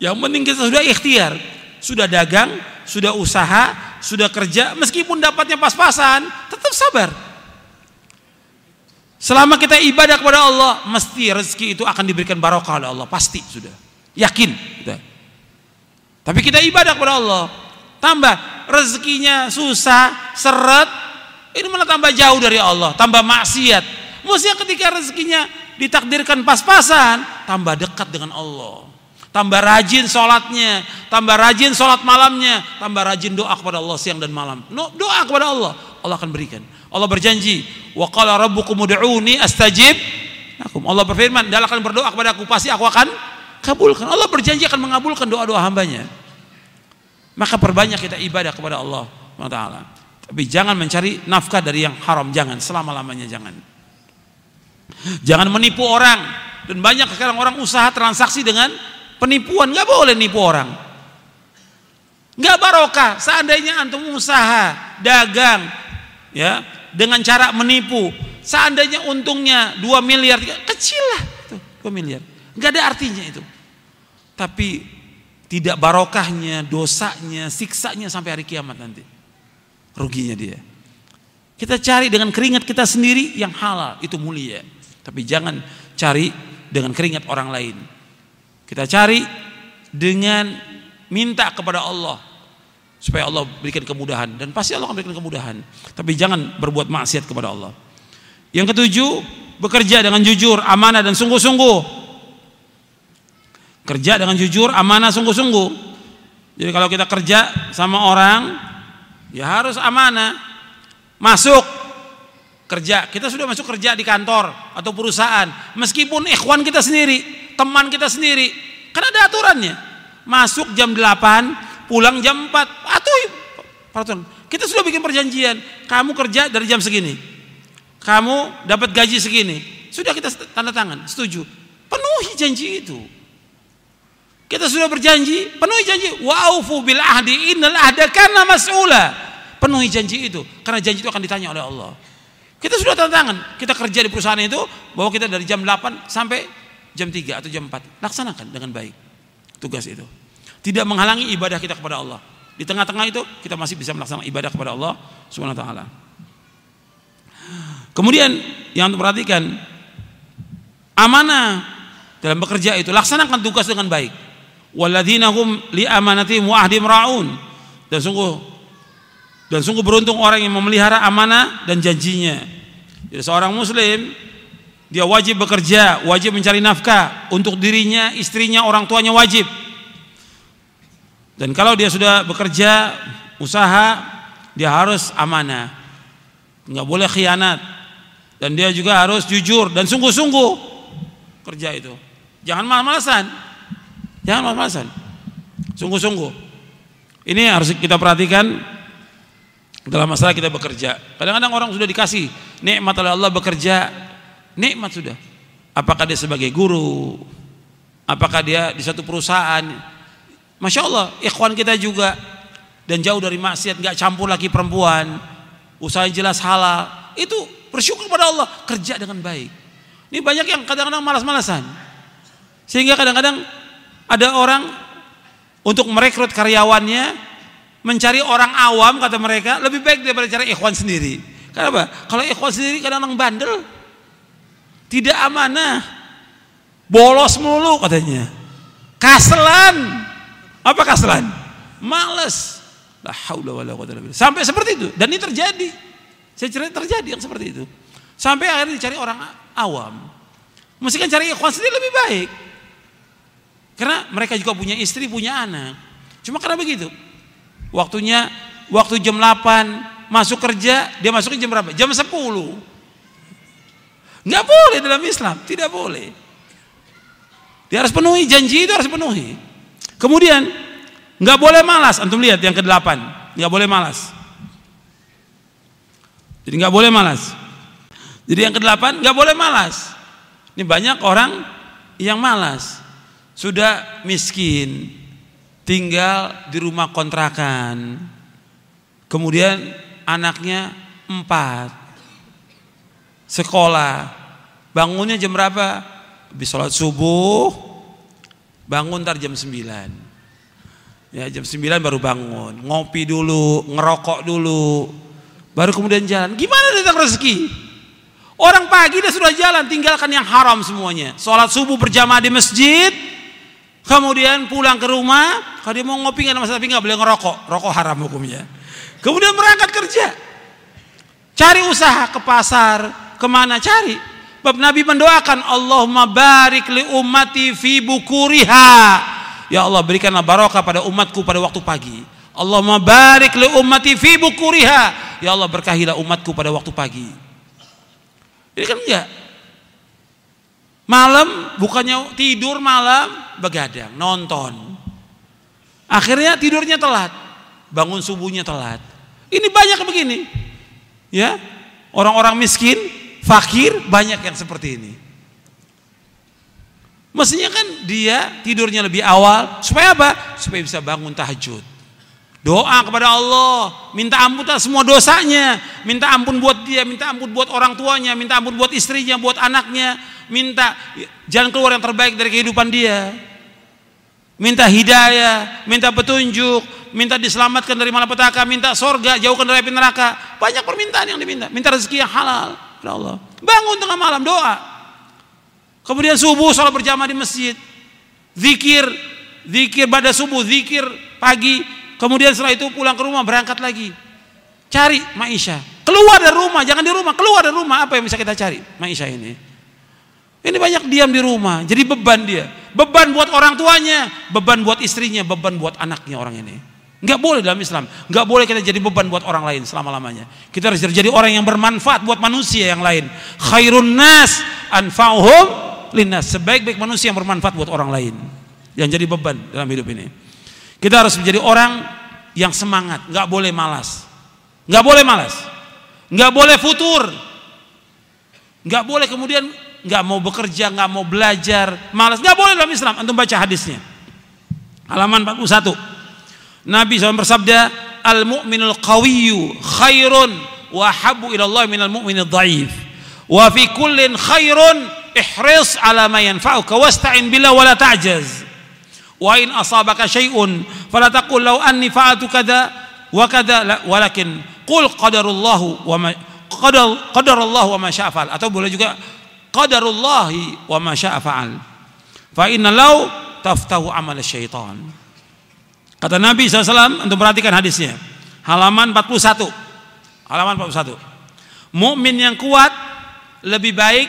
Yang penting kita sudah ikhtiar, sudah dagang, sudah usaha, sudah kerja, meskipun dapatnya pas-pasan, tetap sabar. Selama kita ibadah kepada Allah, mesti rezeki itu akan diberikan barokah oleh Allah, pasti sudah. Yakin kita. Tapi kita ibadah kepada Allah, tambah rezekinya susah, seret, ini malah tambah jauh dari Allah, tambah maksiat. Mestinya ketika rezekinya ditakdirkan pas-pasan, tambah dekat dengan Allah. Tambah rajin sholatnya, tambah rajin sholat malamnya, tambah rajin doa kepada Allah siang dan malam. No, doa kepada Allah, Allah akan berikan. Allah berjanji, wa qala rabbukum ud'uni astajib. Allah berfirman, "Dan akan berdoa kepada aku, pasti aku akan kabulkan." Allah berjanji akan mengabulkan doa-doa hambanya. Maka perbanyak kita ibadah kepada Allah Taala. Tapi jangan mencari nafkah dari yang haram, jangan selama-lamanya jangan. Jangan menipu orang dan banyak sekarang orang usaha transaksi dengan penipuan, nggak boleh nipu orang. Nggak barokah. Seandainya antum usaha, dagang, ya dengan cara menipu, seandainya untungnya 2 miliar, kecil lah, 2 miliar, nggak ada artinya itu. Tapi tidak barokahnya, dosanya, siksanya sampai hari kiamat nanti. Ruginya dia. Kita cari dengan keringat kita sendiri yang halal, itu mulia. Tapi jangan cari dengan keringat orang lain. Kita cari dengan minta kepada Allah supaya Allah berikan kemudahan dan pasti Allah akan berikan kemudahan. Tapi jangan berbuat maksiat kepada Allah. Yang ketujuh, bekerja dengan jujur, amanah dan sungguh-sungguh. Kerja dengan jujur, amanah, sungguh-sungguh. Jadi kalau kita kerja sama orang, ya harus amanah. Masuk kerja, kita sudah masuk kerja di kantor atau perusahaan, meskipun ikhwan kita sendiri, teman kita sendiri, kan ada aturannya. Masuk jam 8, pulang jam 4. Atau peraturan. Kita sudah bikin perjanjian, kamu kerja dari jam segini. Kamu dapat gaji segini. Sudah kita tanda tangan, setuju. Penuhi janji itu. Kita sudah berjanji, penuhi janji. Wa'ufu bil ahdi innal ahda kana mas'ula. Penuhi janji itu karena janji itu akan ditanya oleh Allah. Kita sudah tanda tangan, kita kerja di perusahaan itu bahwa kita dari jam 8 sampai jam 3 atau jam 4. Laksanakan dengan baik tugas itu. Tidak menghalangi ibadah kita kepada Allah. Di tengah-tengah itu kita masih bisa melaksanakan ibadah kepada Allah Subhanahu wa taala. Kemudian yang perhatikan amanah dalam bekerja itu laksanakan tugas dengan baik. Walladzina hum li amanatihim wa ahdim raun. Dan sungguh dan sungguh beruntung orang yang memelihara amanah dan janjinya. Jadi seorang muslim dia wajib bekerja, wajib mencari nafkah untuk dirinya, istrinya, orang tuanya wajib. Dan kalau dia sudah bekerja, usaha, dia harus amanah. Enggak boleh khianat. Dan dia juga harus jujur dan sungguh-sungguh kerja itu. Jangan malas-malasan. Jangan malas-malasan. Sungguh-sungguh. Ini harus kita perhatikan dalam masalah kita bekerja. Kadang-kadang orang sudah dikasih nikmat oleh Allah bekerja nikmat sudah. Apakah dia sebagai guru? Apakah dia di satu perusahaan? Masya Allah, ikhwan kita juga dan jauh dari maksiat, nggak campur lagi perempuan, usaha jelas halal, itu bersyukur pada Allah, kerja dengan baik. Ini banyak yang kadang-kadang malas-malasan, sehingga kadang-kadang ada orang untuk merekrut karyawannya mencari orang awam kata mereka lebih baik daripada cari ikhwan sendiri. Kenapa? Kalau ikhwan sendiri kadang-kadang bandel, tidak amanah, bolos mulu katanya, kaselan, apa kaselan? Males. Sampai seperti itu dan ini terjadi. Saya cerita terjadi yang seperti itu. Sampai akhirnya dicari orang awam. Mesti kan cari ikhwan sendiri lebih baik. Karena mereka juga punya istri, punya anak. Cuma karena begitu. Waktunya waktu jam 8 masuk kerja, dia masuknya jam berapa? Jam 10. Enggak boleh dalam Islam, tidak boleh. Dia harus penuhi janji itu harus penuhi. Kemudian nggak boleh malas. Antum lihat yang ke-8, nggak boleh malas. Jadi nggak boleh malas. Jadi yang ke-8 nggak boleh malas. Ini banyak orang yang malas. Sudah miskin, tinggal di rumah kontrakan. Kemudian anaknya empat. Sekolah. Bangunnya jam berapa? Habis sholat subuh, Bangun ntar jam 9. Ya jam 9 baru bangun, ngopi dulu, ngerokok dulu. Baru kemudian jalan. Gimana datang rezeki? Orang pagi dia sudah jalan, tinggalkan yang haram semuanya. Sholat subuh berjamaah di masjid, kemudian pulang ke rumah. Kalau dia mau ngopi nggak masalah, tapi nggak boleh ngerokok, rokok haram hukumnya. Kemudian berangkat kerja, cari usaha ke pasar, ke mana cari? Bab Nabi mendoakan Allahumma barik li ummati fi bukuriha. Ya Allah berikanlah barokah pada umatku pada waktu pagi. Allahumma barik li ummati fi bukuriha. Ya Allah berkahilah umatku pada waktu pagi. Ini kan enggak. Malam bukannya tidur malam begadang, nonton. Akhirnya tidurnya telat. Bangun subuhnya telat. Ini banyak begini. Ya. Orang-orang miskin fakir banyak yang seperti ini. Mestinya kan dia tidurnya lebih awal supaya apa? Supaya bisa bangun tahajud. Doa kepada Allah, minta ampun atas semua dosanya, minta ampun buat dia, minta ampun buat orang tuanya, minta ampun buat istrinya, buat anaknya, minta jalan keluar yang terbaik dari kehidupan dia. Minta hidayah, minta petunjuk, minta diselamatkan dari malapetaka, minta sorga, jauhkan dari api neraka. Banyak permintaan yang diminta, minta rezeki yang halal kepada Allah. Bangun tengah malam doa. Kemudian subuh sholat berjamaah di masjid. Zikir, zikir pada subuh, zikir pagi. Kemudian setelah itu pulang ke rumah berangkat lagi. Cari Maisha. Keluar dari rumah, jangan di rumah, keluar dari rumah. Apa yang bisa kita cari? Maisha ini. Ini banyak diam di rumah, jadi beban dia. Beban buat orang tuanya, beban buat istrinya, beban buat anaknya orang ini. Enggak boleh dalam Islam. Enggak boleh kita jadi beban buat orang lain selama-lamanya. Kita harus jadi orang yang bermanfaat buat manusia yang lain. Khairun nas anfa'uhum linnas. Sebaik-baik manusia yang bermanfaat buat orang lain. Yang jadi beban dalam hidup ini. Kita harus menjadi orang yang semangat, enggak boleh malas. Enggak boleh malas. Enggak boleh futur. Enggak boleh kemudian enggak mau bekerja, enggak mau belajar, malas. Enggak boleh dalam Islam. Antum baca hadisnya. Halaman 41. Nabi SAW bersabda, Al-mu'minul qawiyyu khairun wa habbu ila Allah minal mu'minil dhaif. Wa fi kullin khairun ihris ala ma yanfa'uka wasta'in billah wa la ta'jaz. Wa in asabaka syai'un fala taqul law anni fa'altu kadza wa kadza walakin qul qadarullahu wa ma qadar qadarullahu wa ma syaa fa'al atau boleh juga qadarullahi wa ma syaa fa'al. Fa inna law taftahu amal syaitan. Kata Nabi SAW untuk perhatikan hadisnya. Halaman 41. Halaman 41. Mukmin yang kuat lebih baik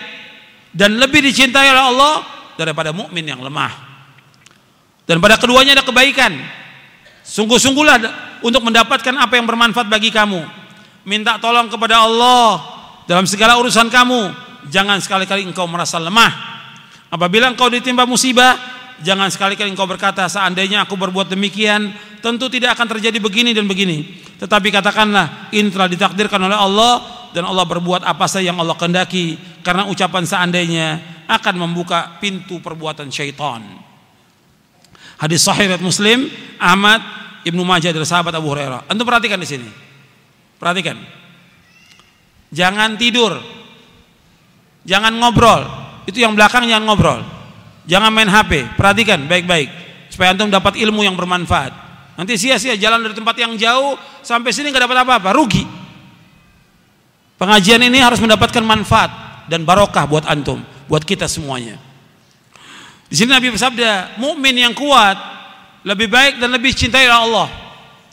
dan lebih dicintai oleh Allah daripada mukmin yang lemah. Dan pada keduanya ada kebaikan. Sungguh-sungguhlah untuk mendapatkan apa yang bermanfaat bagi kamu. Minta tolong kepada Allah dalam segala urusan kamu. Jangan sekali-kali engkau merasa lemah. Apabila engkau ditimpa musibah, Jangan sekali-kali engkau berkata seandainya aku berbuat demikian tentu tidak akan terjadi begini dan begini. Tetapi katakanlah ini telah ditakdirkan oleh Allah dan Allah berbuat apa saja yang Allah kehendaki karena ucapan seandainya akan membuka pintu perbuatan syaitan. Hadis sahih riwayat Muslim, Ahmad, Ibnu Majah dari sahabat Abu Hurairah. Antum perhatikan di sini. Perhatikan. Jangan tidur. Jangan ngobrol. Itu yang belakang jangan ngobrol. Jangan main HP. Perhatikan baik-baik supaya antum dapat ilmu yang bermanfaat. Nanti sia-sia jalan dari tempat yang jauh sampai sini nggak dapat apa-apa, rugi. Pengajian ini harus mendapatkan manfaat dan barokah buat antum, buat kita semuanya. Di sini Nabi bersabda, mukmin yang kuat lebih baik dan lebih cintai Allah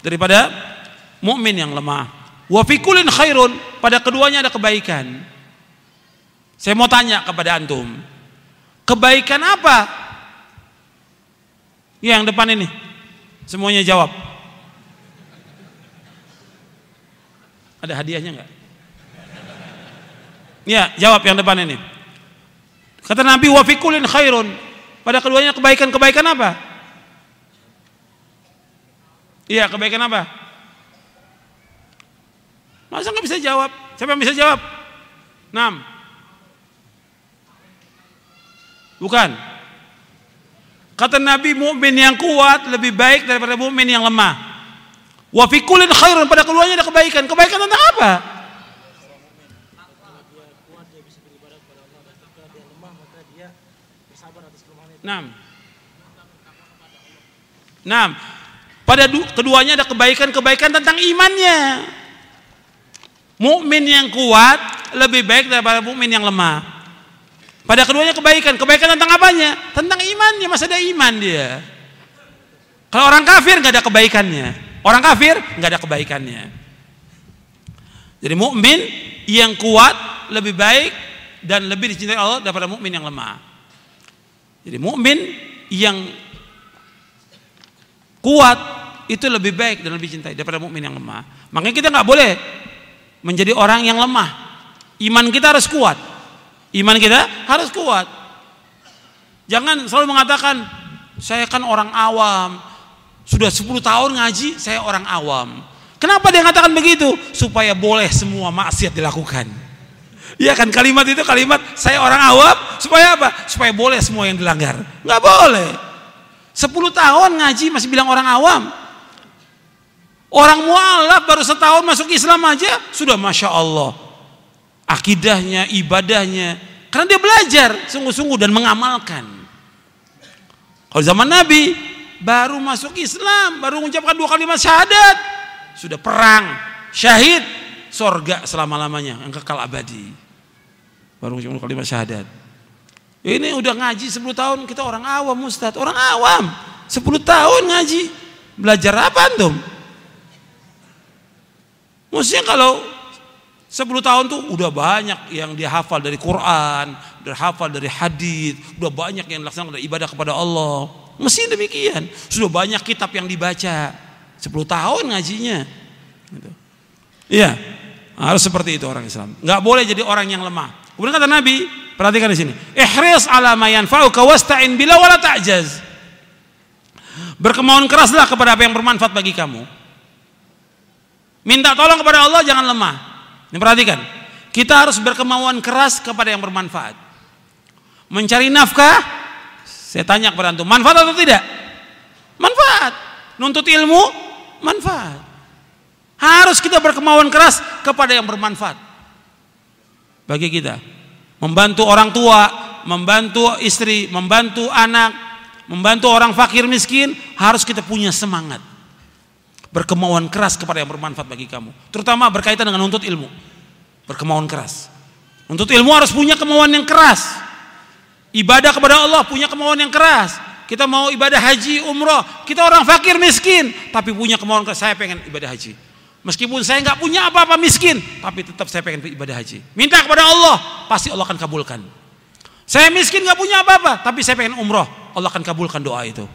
daripada mukmin yang lemah. Wa fi kullin khairun, pada keduanya ada kebaikan. Saya mau tanya kepada antum, kebaikan apa? Ya, yang depan ini. Semuanya jawab. Ada hadiahnya enggak? Ya, jawab yang depan ini. Kata Nabi wa fikulin khairun. Pada keduanya kebaikan-kebaikan apa? Iya, kebaikan apa? Masa nggak bisa jawab? Siapa yang bisa jawab? Enam. Bukan. Kata Nabi mukmin yang kuat lebih baik daripada mukmin yang lemah. Wa fi khairun pada keduanya ada kebaikan. Kebaikan tentang apa? Enam. Enam. Pada keduanya ada kebaikan-kebaikan tentang imannya. Mukmin yang kuat lebih baik daripada mukmin yang lemah. Pada keduanya kebaikan. Kebaikan tentang apanya? Tentang imannya. Masa ada iman dia. Kalau orang kafir nggak ada kebaikannya. Orang kafir nggak ada kebaikannya. Jadi mukmin yang kuat lebih baik dan lebih dicintai Allah daripada mukmin yang lemah. Jadi mukmin yang kuat itu lebih baik dan lebih cintai daripada mukmin yang lemah. Makanya kita nggak boleh menjadi orang yang lemah. Iman kita harus kuat. Iman kita harus kuat. Jangan selalu mengatakan saya kan orang awam. Sudah 10 tahun ngaji, saya orang awam. Kenapa dia mengatakan begitu? Supaya boleh semua maksiat dilakukan. Iya kan kalimat itu kalimat saya orang awam supaya apa? Supaya boleh semua yang dilanggar. Nggak boleh. 10 tahun ngaji masih bilang orang awam. Orang mualaf baru setahun masuk Islam aja sudah masya Allah akidahnya, ibadahnya, karena dia belajar sungguh-sungguh dan mengamalkan. Kalau zaman Nabi baru masuk Islam, baru mengucapkan dua kalimat syahadat, sudah perang, syahid, sorga selama-lamanya yang kekal abadi. Baru mengucapkan kalimat syahadat. Ini udah ngaji 10 tahun, kita orang awam Ustaz, orang awam. 10 tahun ngaji. Belajar apa antum? Maksudnya kalau 10 tahun tuh udah banyak yang dia hafal dari Quran, udah hafal dari hadis, udah banyak yang laksanakan ibadah kepada Allah. Mesti demikian. Sudah banyak kitab yang dibaca. 10 tahun ngajinya. Gitu. Iya, harus seperti itu orang Islam. Nggak boleh jadi orang yang lemah. Kemudian kata Nabi, perhatikan di sini. Ihris ala ma yanfa'uka wasta'in bila wala ta'jaz. Berkemauan keraslah kepada apa yang bermanfaat bagi kamu. Minta tolong kepada Allah jangan lemah. Ini perhatikan. Kita harus berkemauan keras kepada yang bermanfaat. Mencari nafkah, saya tanya kepada antum, manfaat atau tidak? Manfaat. Nuntut ilmu, manfaat. Harus kita berkemauan keras kepada yang bermanfaat. Bagi kita. Membantu orang tua, membantu istri, membantu anak, membantu orang fakir miskin, harus kita punya semangat berkemauan keras kepada yang bermanfaat bagi kamu. Terutama berkaitan dengan nuntut ilmu. Berkemauan keras. Nuntut ilmu harus punya kemauan yang keras. Ibadah kepada Allah punya kemauan yang keras. Kita mau ibadah haji, umroh. Kita orang fakir miskin. Tapi punya kemauan keras. Saya pengen ibadah haji. Meskipun saya nggak punya apa-apa miskin. Tapi tetap saya pengen ibadah haji. Minta kepada Allah. Pasti Allah akan kabulkan. Saya miskin nggak punya apa-apa. Tapi saya pengen umroh. Allah akan kabulkan doa itu.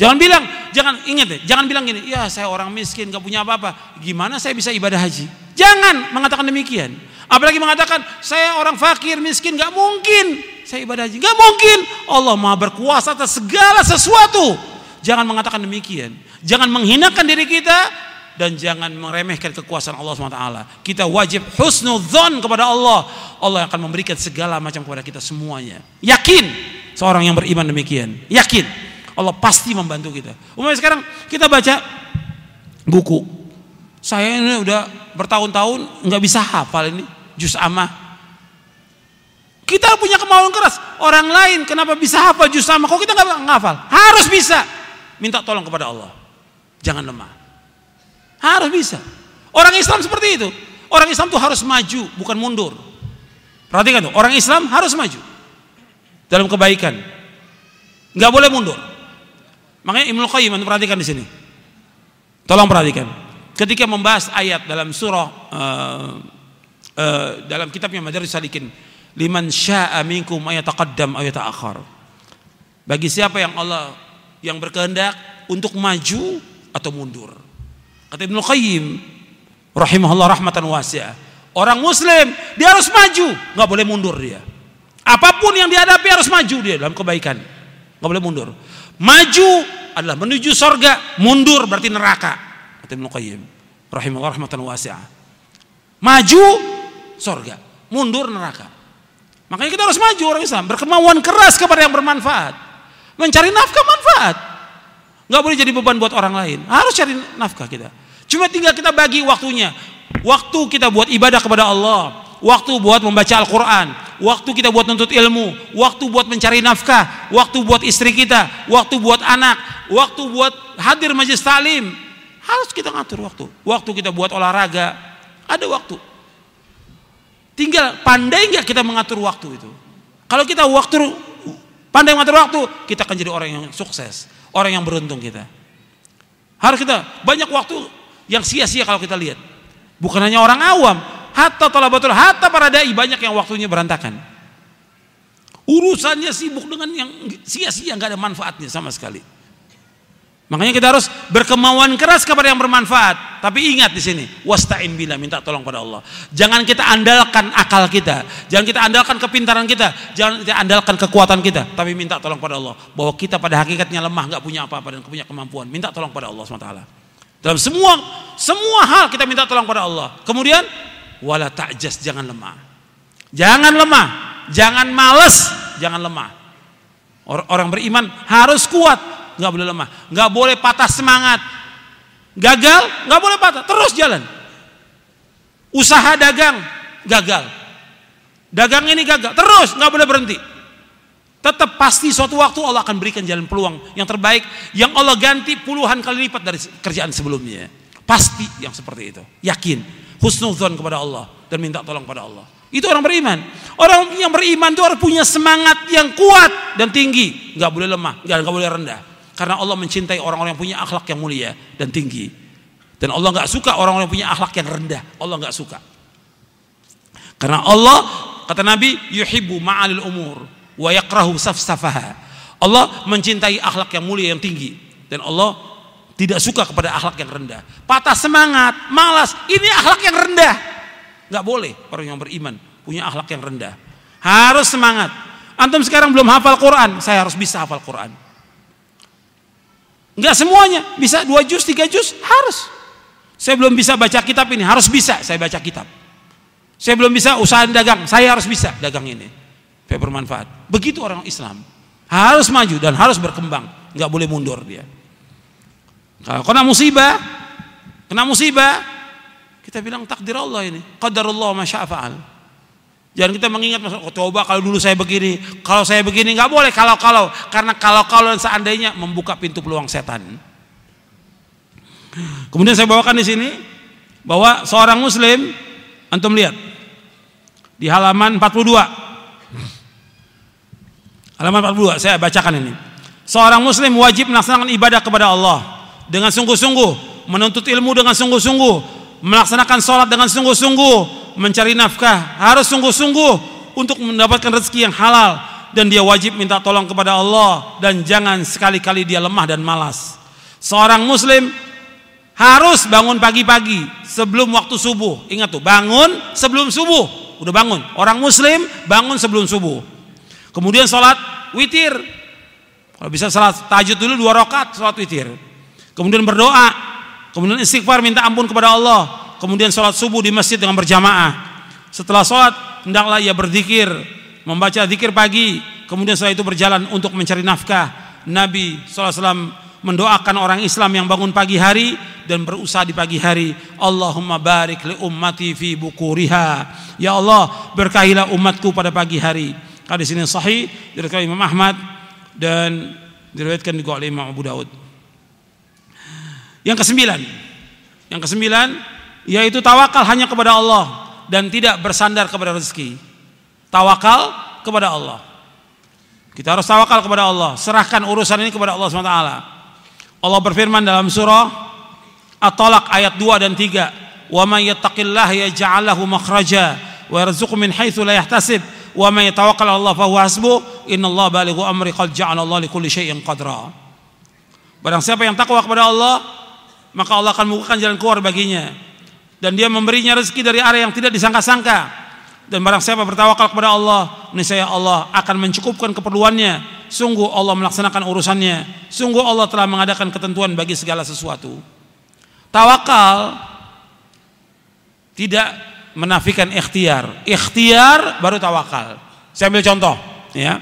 Jangan bilang, jangan ingat deh, jangan bilang gini, ya saya orang miskin, gak punya apa-apa. Gimana saya bisa ibadah haji? Jangan mengatakan demikian. Apalagi mengatakan saya orang fakir, miskin, gak mungkin saya ibadah haji. Gak mungkin. Allah maha berkuasa atas segala sesuatu. Jangan mengatakan demikian. Jangan menghinakan diri kita dan jangan meremehkan kekuasaan Allah SWT. Kita wajib husnudzon kepada Allah. Allah akan memberikan segala macam kepada kita semuanya. Yakin seorang yang beriman demikian. Yakin Allah pasti membantu kita. Umumnya sekarang kita baca buku. Saya ini udah bertahun-tahun nggak bisa hafal ini juz amah. Kita punya kemauan keras. Orang lain kenapa bisa hafal juz amah? Kok kita nggak hafal? Harus bisa. Minta tolong kepada Allah. Jangan lemah. Harus bisa. Orang Islam seperti itu. Orang Islam tuh harus maju, bukan mundur. Perhatikan tuh, orang Islam harus maju dalam kebaikan. Nggak boleh mundur. Makanya Ibnu Qayyim perhatikan di sini. Tolong perhatikan. Ketika membahas ayat dalam surah uh, uh, dalam kitabnya Madaris Salikin, liman syaa minkum ayataqaddam ayata'akhir. Bagi siapa yang Allah yang berkehendak untuk maju atau mundur. Kata Ibnu Qayyim rahimahullah rahmatan wasi'ah. Orang muslim dia harus maju, nggak boleh mundur dia. Apa pun yang dihadapi harus maju dia dalam kebaikan. nggak boleh mundur. Maju adalah menuju sorga, mundur berarti neraka. Kata Ibnu Qayyim rahimahullah rahmatan wasi'ah. Maju sorga, mundur neraka. Makanya kita harus maju orang Islam, berkemauan keras kepada yang bermanfaat. Mencari nafkah manfaat. Nggak boleh jadi beban buat orang lain. Harus cari nafkah kita. Cuma tinggal kita bagi waktunya. Waktu kita buat ibadah kepada Allah. Waktu buat membaca Al-Quran. Waktu kita buat nuntut ilmu. Waktu buat mencari nafkah. Waktu buat istri kita. Waktu buat anak. Waktu buat hadir majelis talim. Harus kita ngatur waktu. Waktu kita buat olahraga. Ada waktu. Tinggal pandai nggak kita mengatur waktu itu. Kalau kita waktu pandai mengatur waktu, kita akan jadi orang yang sukses orang yang beruntung kita. Harus kita banyak waktu yang sia-sia kalau kita lihat. Bukan hanya orang awam, hatta talabatul, hatta para dai banyak yang waktunya berantakan. Urusannya sibuk dengan yang sia-sia nggak ada manfaatnya sama sekali. Makanya kita harus berkemauan keras kepada yang bermanfaat. Tapi ingat di sini, wasta'in bila minta tolong pada Allah. Jangan kita andalkan akal kita, jangan kita andalkan kepintaran kita, jangan kita andalkan kekuatan kita, tapi minta tolong pada Allah. Bahwa kita pada hakikatnya lemah, nggak punya apa-apa dan punya kemampuan. Minta tolong pada Allah SWT. Dalam semua semua hal kita minta tolong pada Allah. Kemudian wala ta'jas jangan lemah. Jangan lemah, jangan males, jangan lemah. Orang beriman harus kuat, nggak boleh lemah, nggak boleh patah semangat. Gagal, nggak boleh patah, terus jalan. Usaha dagang gagal, dagang ini gagal, terus nggak boleh berhenti. Tetap pasti suatu waktu Allah akan berikan jalan peluang yang terbaik yang Allah ganti puluhan kali lipat dari kerjaan sebelumnya. Pasti yang seperti itu. Yakin, husnuzon kepada Allah dan minta tolong kepada Allah. Itu orang beriman. Orang yang beriman itu harus punya semangat yang kuat dan tinggi, nggak boleh lemah, nggak boleh rendah. Karena Allah mencintai orang-orang yang punya akhlak yang mulia dan tinggi. Dan Allah nggak suka orang-orang yang punya akhlak yang rendah. Allah nggak suka. Karena Allah kata Nabi yuhibbu ma'alil umur wa yakrahu safsafaha. Allah mencintai akhlak yang mulia yang tinggi dan Allah tidak suka kepada akhlak yang rendah. Patah semangat, malas, ini akhlak yang rendah. Nggak boleh orang yang beriman punya akhlak yang rendah. Harus semangat. Antum sekarang belum hafal Quran, saya harus bisa hafal Quran. Enggak semuanya, bisa dua juz, tiga juz, harus. Saya belum bisa baca kitab ini, harus bisa saya baca kitab. Saya belum bisa usaha dagang, saya harus bisa dagang ini. Supaya bermanfaat. Begitu orang Islam. Harus maju dan harus berkembang. Enggak boleh mundur dia. Kalau kena musibah, kena musibah, kita bilang takdir Allah ini. Qadarullah masya'fa'al. Jangan kita mengingat oh, coba kalau dulu saya begini, kalau saya begini nggak boleh kalau kalau karena kalau kalau seandainya membuka pintu peluang setan. Kemudian saya bawakan di sini bahwa seorang muslim antum lihat di halaman 42. Halaman 42 saya bacakan ini. Seorang muslim wajib melaksanakan ibadah kepada Allah dengan sungguh-sungguh, menuntut ilmu dengan sungguh-sungguh, melaksanakan sholat dengan sungguh-sungguh, mencari nafkah harus sungguh-sungguh untuk mendapatkan rezeki yang halal dan dia wajib minta tolong kepada Allah dan jangan sekali-kali dia lemah dan malas. Seorang muslim harus bangun pagi-pagi sebelum waktu subuh. Ingat tuh, bangun sebelum subuh. Udah bangun. Orang muslim bangun sebelum subuh. Kemudian sholat witir. Kalau bisa sholat tahajud dulu dua rakaat sholat witir. Kemudian berdoa kemudian istighfar minta ampun kepada Allah, kemudian sholat subuh di masjid dengan berjamaah. Setelah sholat, hendaklah ia berzikir, membaca zikir pagi, kemudian setelah itu berjalan untuk mencari nafkah. Nabi SAW mendoakan orang Islam yang bangun pagi hari dan berusaha di pagi hari. Allahumma barik li ummati fi bukuriha. Ya Allah, berkahilah umatku pada pagi hari. Hadis ini sahih dari Imam Ahmad dan diriwayatkan juga oleh Imam Abu Daud. Yang kesembilan, yang kesembilan yaitu tawakal hanya kepada Allah dan tidak bersandar kepada rezeki. Tawakal kepada Allah. Kita harus tawakal kepada Allah, serahkan urusan ini kepada Allah SWT. Allah berfirman dalam surah At-Talaq ayat 2 dan 3, "Wa may yattaqillaha yaj'al lahu makhraja wa yarzuqhu min haitsu la yahtasib wa may yatawakkal 'ala Allah fa huwa hasbuh innallaha balighu amri qad ja'ala Allah likulli syai'in qadra." Barang siapa yang takwa kepada Allah, maka Allah akan membukakan jalan keluar baginya dan dia memberinya rezeki dari arah yang tidak disangka-sangka. Dan barang siapa bertawakal kepada Allah niscaya Allah akan mencukupkan keperluannya. Sungguh Allah melaksanakan urusannya. Sungguh Allah telah mengadakan ketentuan bagi segala sesuatu. Tawakal tidak menafikan ikhtiar. Ikhtiar baru tawakal. Saya ambil contoh ya.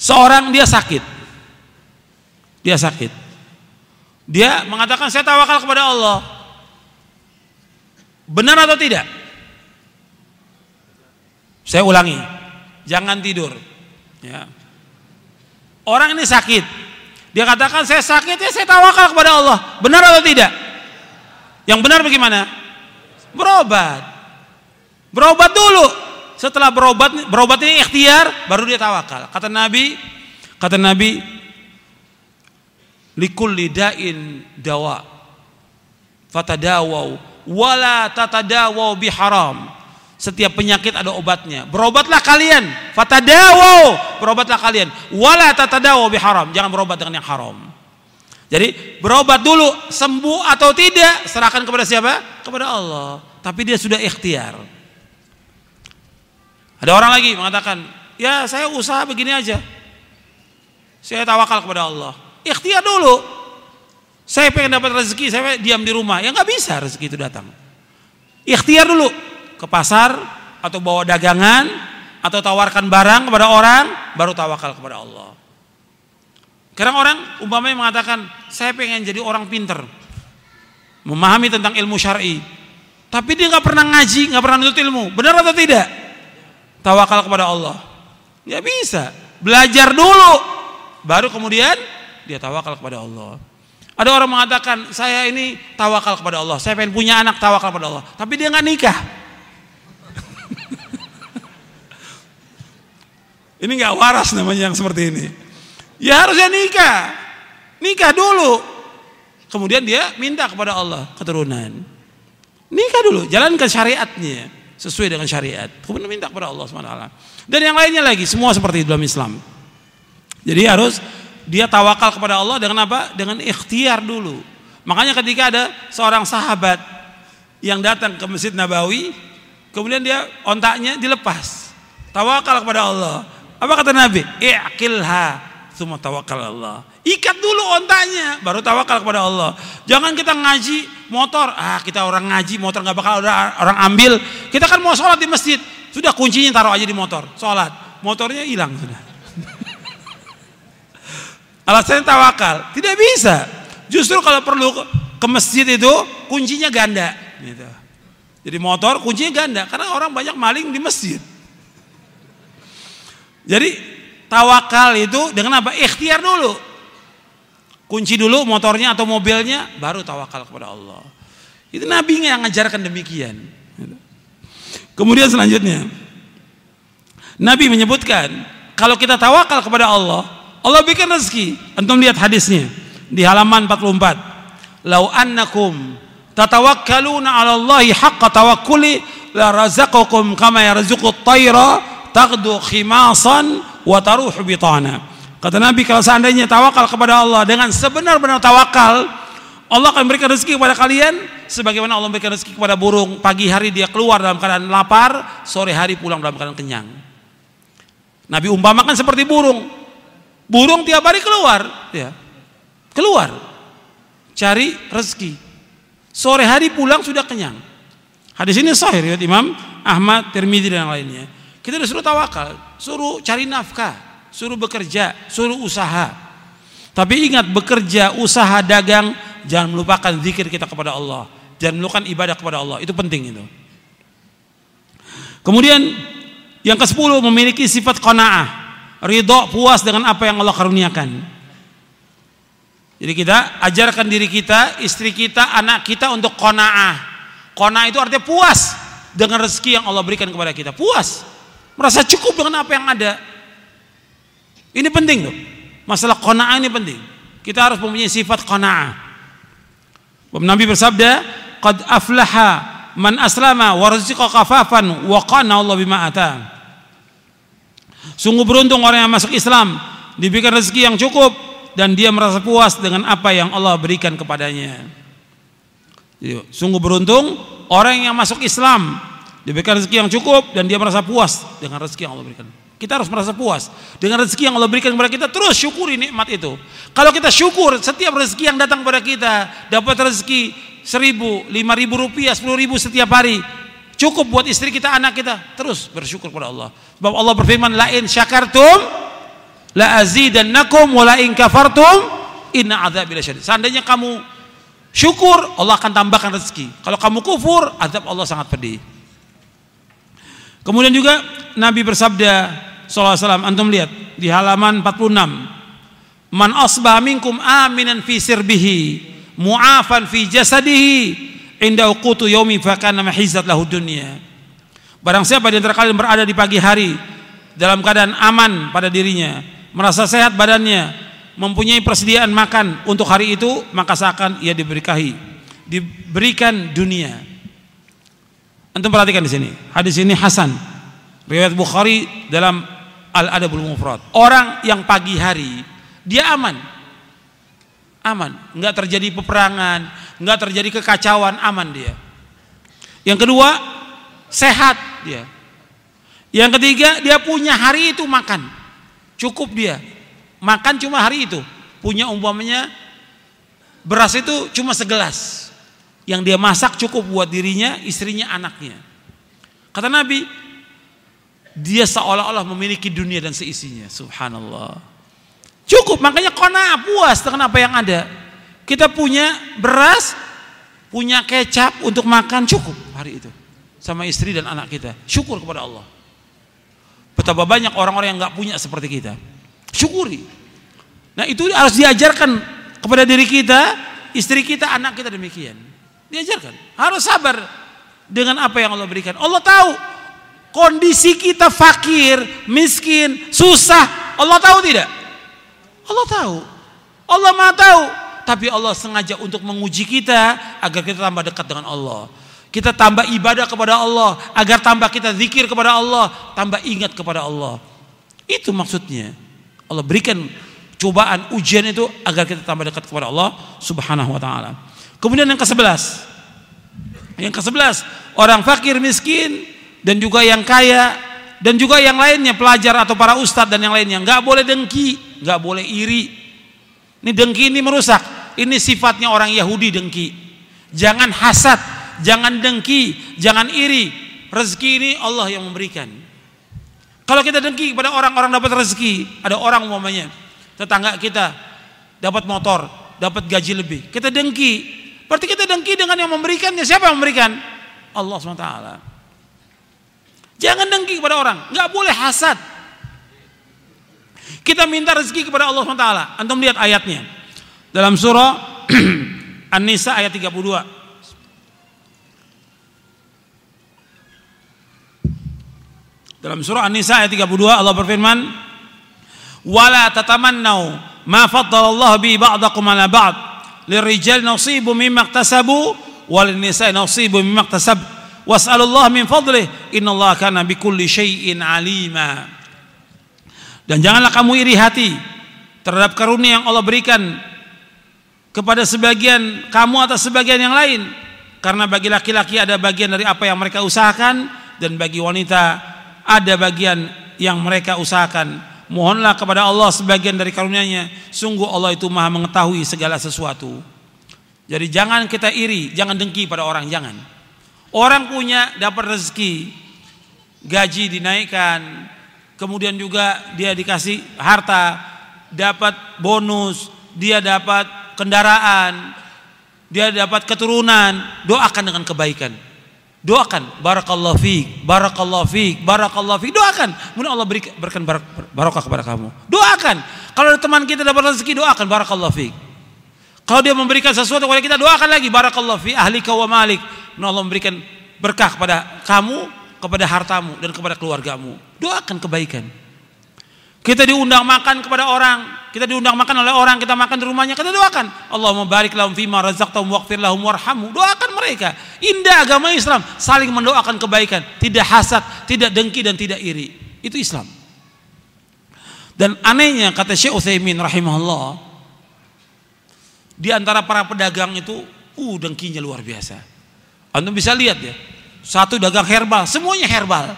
Seorang dia sakit. Dia sakit. Dia mengatakan saya tawakal kepada Allah benar atau tidak saya ulangi, jangan tidur. Ya. Orang ini sakit, dia katakan saya sakit ya saya tawakal kepada Allah. Benar atau tidak? Yang benar bagaimana? Berobat. Berobat dulu. Setelah berobat, berobat ini ikhtiar, baru dia tawakal. Kata Nabi, kata Nabi, likul lidain dawa. Fatadawau wala tatadawau biharam setiap penyakit ada obatnya. Berobatlah kalian. Fatadawo. Berobatlah kalian. Wala tatadawo biharam. Jangan berobat dengan yang haram. Jadi berobat dulu. Sembuh atau tidak. Serahkan kepada siapa? Kepada Allah. Tapi dia sudah ikhtiar. Ada orang lagi mengatakan. Ya saya usaha begini aja. Saya tawakal kepada Allah. Ikhtiar dulu. Saya pengen dapat rezeki. Saya diam di rumah. Ya nggak bisa rezeki itu datang. Ikhtiar dulu ke pasar atau bawa dagangan atau tawarkan barang kepada orang baru tawakal kepada Allah. Kadang orang umpamanya mengatakan saya pengen jadi orang pinter, memahami tentang ilmu syar'i, tapi dia nggak pernah ngaji, nggak pernah nutut ilmu, benar atau tidak? Tawakal kepada Allah. Ya bisa, belajar dulu, baru kemudian dia tawakal kepada Allah. Ada orang mengatakan saya ini tawakal kepada Allah, saya pengen punya anak tawakal kepada Allah, tapi dia nggak nikah. *laughs* Ini nggak waras namanya yang seperti ini. Ya harusnya nikah. Nikah dulu. Kemudian dia minta kepada Allah keturunan. Nikah dulu, jalankan syariatnya sesuai dengan syariat. Kemudian minta kepada Allah SWT. Dan yang lainnya lagi, semua seperti dalam Islam. Jadi harus dia tawakal kepada Allah dengan apa? Dengan ikhtiar dulu. Makanya ketika ada seorang sahabat yang datang ke Masjid Nabawi, kemudian dia ontaknya dilepas. Tawakal kepada Allah. Apa kata Nabi? I'qilha Semua tawakal Allah. Ikat dulu ontanya, baru tawakal kepada Allah. Jangan kita ngaji motor, ah kita orang ngaji motor nggak bakal ada orang ambil. Kita kan mau sholat di masjid, sudah kuncinya taruh aja di motor, sholat, motornya hilang sudah. Alasannya tawakal, tidak bisa. Justru kalau perlu ke masjid itu kuncinya ganda. Gitu. Jadi motor kuncinya ganda karena orang banyak maling di masjid. Jadi tawakal itu dengan apa? Ikhtiar dulu. Kunci dulu motornya atau mobilnya, baru tawakal kepada Allah. Itu Nabi yang mengajarkan demikian. Kemudian selanjutnya, Nabi menyebutkan kalau kita tawakal kepada Allah, Allah bikin rezeki. Antum lihat hadisnya di halaman 44. Lau annakum tatawakkaluna 'ala Allahi haqqa tawakkuli la razaqakum kama yarzuqut tayra taqdu khimasan wa taruh bitana. Kata Nabi kalau seandainya tawakal kepada Allah dengan sebenar-benar tawakal, Allah akan berikan rezeki kepada kalian sebagaimana Allah memberikan rezeki kepada burung. Pagi hari dia keluar dalam keadaan lapar, sore hari pulang dalam keadaan kenyang. Nabi umpamakan seperti burung. Burung tiap hari keluar, ya. Keluar. cari rezeki. Sore hari pulang sudah kenyang. Hadis ini sahih riwayat Imam Ahmad, Tirmidzi dan lainnya. Kita disuruh tawakal, suruh cari nafkah, suruh bekerja, suruh usaha. Tapi ingat bekerja, usaha, dagang, jangan melupakan zikir kita kepada Allah, jangan melupakan ibadah kepada Allah. Itu penting itu. Kemudian yang ke-10 memiliki sifat qanaah, ridho puas dengan apa yang Allah karuniakan. Jadi kita ajarkan diri kita, istri kita, anak kita untuk qanaah. Qanaah itu artinya puas dengan rezeki yang Allah berikan kepada kita. Puas. Merasa cukup dengan apa yang ada. Ini penting tuh. Masalah qanaah ini penting. Kita harus mempunyai sifat qanaah. Nabi bersabda, "Qad aflaha man aslama wa rizqa kafafan wa qana Allah bima ata. Sungguh beruntung orang yang masuk Islam diberikan rezeki yang cukup dan dia merasa puas dengan apa yang Allah berikan kepadanya. Jadi, sungguh beruntung orang yang masuk Islam diberikan rezeki yang cukup dan dia merasa puas dengan rezeki yang Allah berikan. Kita harus merasa puas dengan rezeki yang Allah berikan kepada kita. Terus syukuri nikmat itu. Kalau kita syukur setiap rezeki yang datang kepada kita, dapat rezeki seribu, lima ribu rupiah, sepuluh ribu setiap hari. Cukup buat istri kita, anak kita. Terus bersyukur kepada Allah. Sebab Allah berfirman, lain syakartum, la azidannakum, wa la in kafartum, inna azab syadid. Seandainya kamu syukur, Allah akan tambahkan rezeki. Kalau kamu kufur, azab Allah sangat pedih. Kemudian juga Nabi bersabda SAW, antum lihat di halaman 46. Man asbah minkum aminan fi sirbihi mu'afan fi jasadihi inda uqutu yaumi fa kana mahizat lahu dunya. Barang siapa di antara kalian berada di pagi hari dalam keadaan aman pada dirinya, merasa sehat badannya, mempunyai persediaan makan untuk hari itu, maka seakan ia diberkahi, diberikan dunia. Antum perhatikan di sini. Hadis ini Hasan. Riwayat Bukhari dalam Al-Adabul Mufrad. Orang yang pagi hari dia aman aman, nggak terjadi peperangan, nggak terjadi kekacauan, aman dia. Yang kedua, sehat dia. Yang ketiga, dia punya hari itu makan, cukup dia. Makan cuma hari itu, punya umpamanya beras itu cuma segelas. Yang dia masak cukup buat dirinya, istrinya, anaknya. Kata Nabi, dia seolah-olah memiliki dunia dan seisinya. Subhanallah. Cukup, makanya kona puas dengan apa yang ada. Kita punya beras, punya kecap untuk makan cukup hari itu. Sama istri dan anak kita. Syukur kepada Allah. Betapa banyak orang-orang yang nggak punya seperti kita. Syukuri. Nah itu harus diajarkan kepada diri kita, istri kita, anak kita demikian. Diajarkan. Harus sabar dengan apa yang Allah berikan. Allah tahu kondisi kita fakir, miskin, susah. Allah tahu tidak? Allah tahu. Allah Maha tahu. Tapi Allah sengaja untuk menguji kita agar kita tambah dekat dengan Allah. Kita tambah ibadah kepada Allah agar tambah kita zikir kepada Allah, tambah ingat kepada Allah. Itu maksudnya. Allah berikan cobaan ujian itu agar kita tambah dekat kepada Allah Subhanahu wa taala. Kemudian yang ke-11. Yang ke-11, orang fakir miskin dan juga yang kaya dan juga yang lainnya pelajar atau para ustadz dan yang lainnya nggak boleh dengki nggak boleh iri. Ini dengki ini merusak. Ini sifatnya orang Yahudi dengki. Jangan hasad, jangan dengki, jangan iri. Rezeki ini Allah yang memberikan. Kalau kita dengki kepada orang-orang dapat rezeki, ada orang umpamanya tetangga kita dapat motor, dapat gaji lebih. Kita dengki. Berarti kita dengki dengan yang memberikannya. Siapa yang memberikan? Allah SWT. Jangan dengki kepada orang. Nggak boleh hasad. Kita minta rezeki kepada Allah SWT. Antum lihat ayatnya. Dalam surah *clears throat* An-Nisa ayat 32. Dalam surah An-Nisa ayat 32 Allah berfirman, "Wala tatamannau ma Allah bi ba'dakum ala ba'd. Lirrijal nasibu mimma iktasabu wal nisa'i nasibu mimma iktasab. Was'alullaha min fadlih. Innallaha kana bikulli syai'in 'alima." Dan janganlah kamu iri hati terhadap karunia yang Allah berikan kepada sebagian kamu atau sebagian yang lain. Karena bagi laki-laki ada bagian dari apa yang mereka usahakan dan bagi wanita ada bagian yang mereka usahakan. Mohonlah kepada Allah sebagian dari karunia-Nya. Sungguh Allah itu Maha mengetahui segala sesuatu. Jadi jangan kita iri, jangan dengki pada orang, jangan. Orang punya dapat rezeki, gaji dinaikkan, kemudian juga dia dikasih harta, dapat bonus, dia dapat kendaraan, dia dapat keturunan, doakan dengan kebaikan. Doakan barakallahu fiik, barakallahu fiik, barakallahu fiik. Doakan, mudah Allah beri, berikan barokah kepada kamu. Doakan. Kalau teman kita dapat rezeki, doakan barakallahu fiik. Kalau dia memberikan sesuatu kepada kita, doakan lagi barakallahu fi ahlika wa malik. Allah memberikan berkah kepada kamu, kepada hartamu dan kepada keluargamu. Doakan kebaikan. Kita diundang makan kepada orang, kita diundang makan oleh orang, kita makan di rumahnya, kita doakan. Allahumma barik lahum fima razaqtahum waghfir lahum warhamhu. Doakan mereka. Indah agama Islam, saling mendoakan kebaikan, tidak hasad, tidak dengki dan tidak iri. Itu Islam. Dan anehnya kata Syekh Utsaimin rahimahullah, di antara para pedagang itu, uh dengkinya luar biasa. Anda bisa lihat ya, satu dagang herbal, semuanya herbal. *laughs*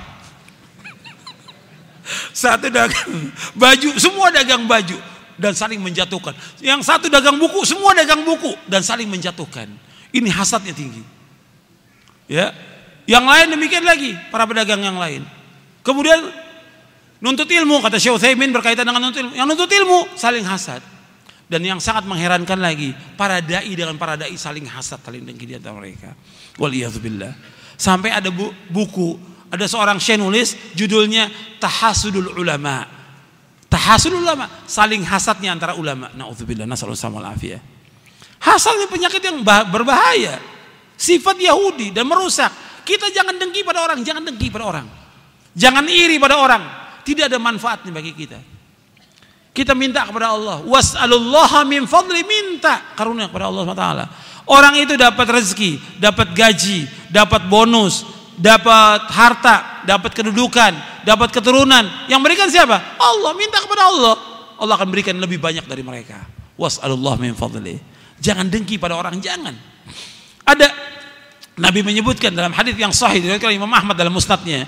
Satu dagang baju, semua dagang baju dan saling menjatuhkan. Yang satu dagang buku, semua dagang buku dan saling menjatuhkan. Ini hasadnya tinggi. Ya. Yang lain demikian lagi, para pedagang yang lain. Kemudian nuntut ilmu kata Syekh Utsaimin berkaitan dengan nuntut ilmu. Yang nuntut ilmu saling hasad. Dan yang sangat mengherankan lagi, para dai dengan para dai saling hasad, saling dengki di antara mereka. Waliyahzubillah. Sampai ada bu buku, ada seorang syekh nulis judulnya Tahasudul Ulama. Tahasudul Ulama, saling hasadnya antara ulama. Nauzubillah, nasallallahu alaihi Hasad ini penyakit yang berbahaya. Sifat Yahudi dan merusak. Kita jangan dengki pada orang, jangan dengki pada orang. Jangan iri pada orang. Tidak ada manfaatnya bagi kita. Kita minta kepada Allah. Was'alullaha min fadli minta karunia kepada Allah SWT. Orang itu dapat rezeki, dapat gaji, dapat bonus, dapat harta, dapat kedudukan, dapat keturunan. Yang berikan siapa? Allah. Minta kepada Allah. Allah akan berikan lebih banyak dari mereka. Was'alullah min fadli. Jangan dengki pada orang, jangan. Ada Nabi menyebutkan dalam hadis yang sahih dari Imam Ahmad dalam musnadnya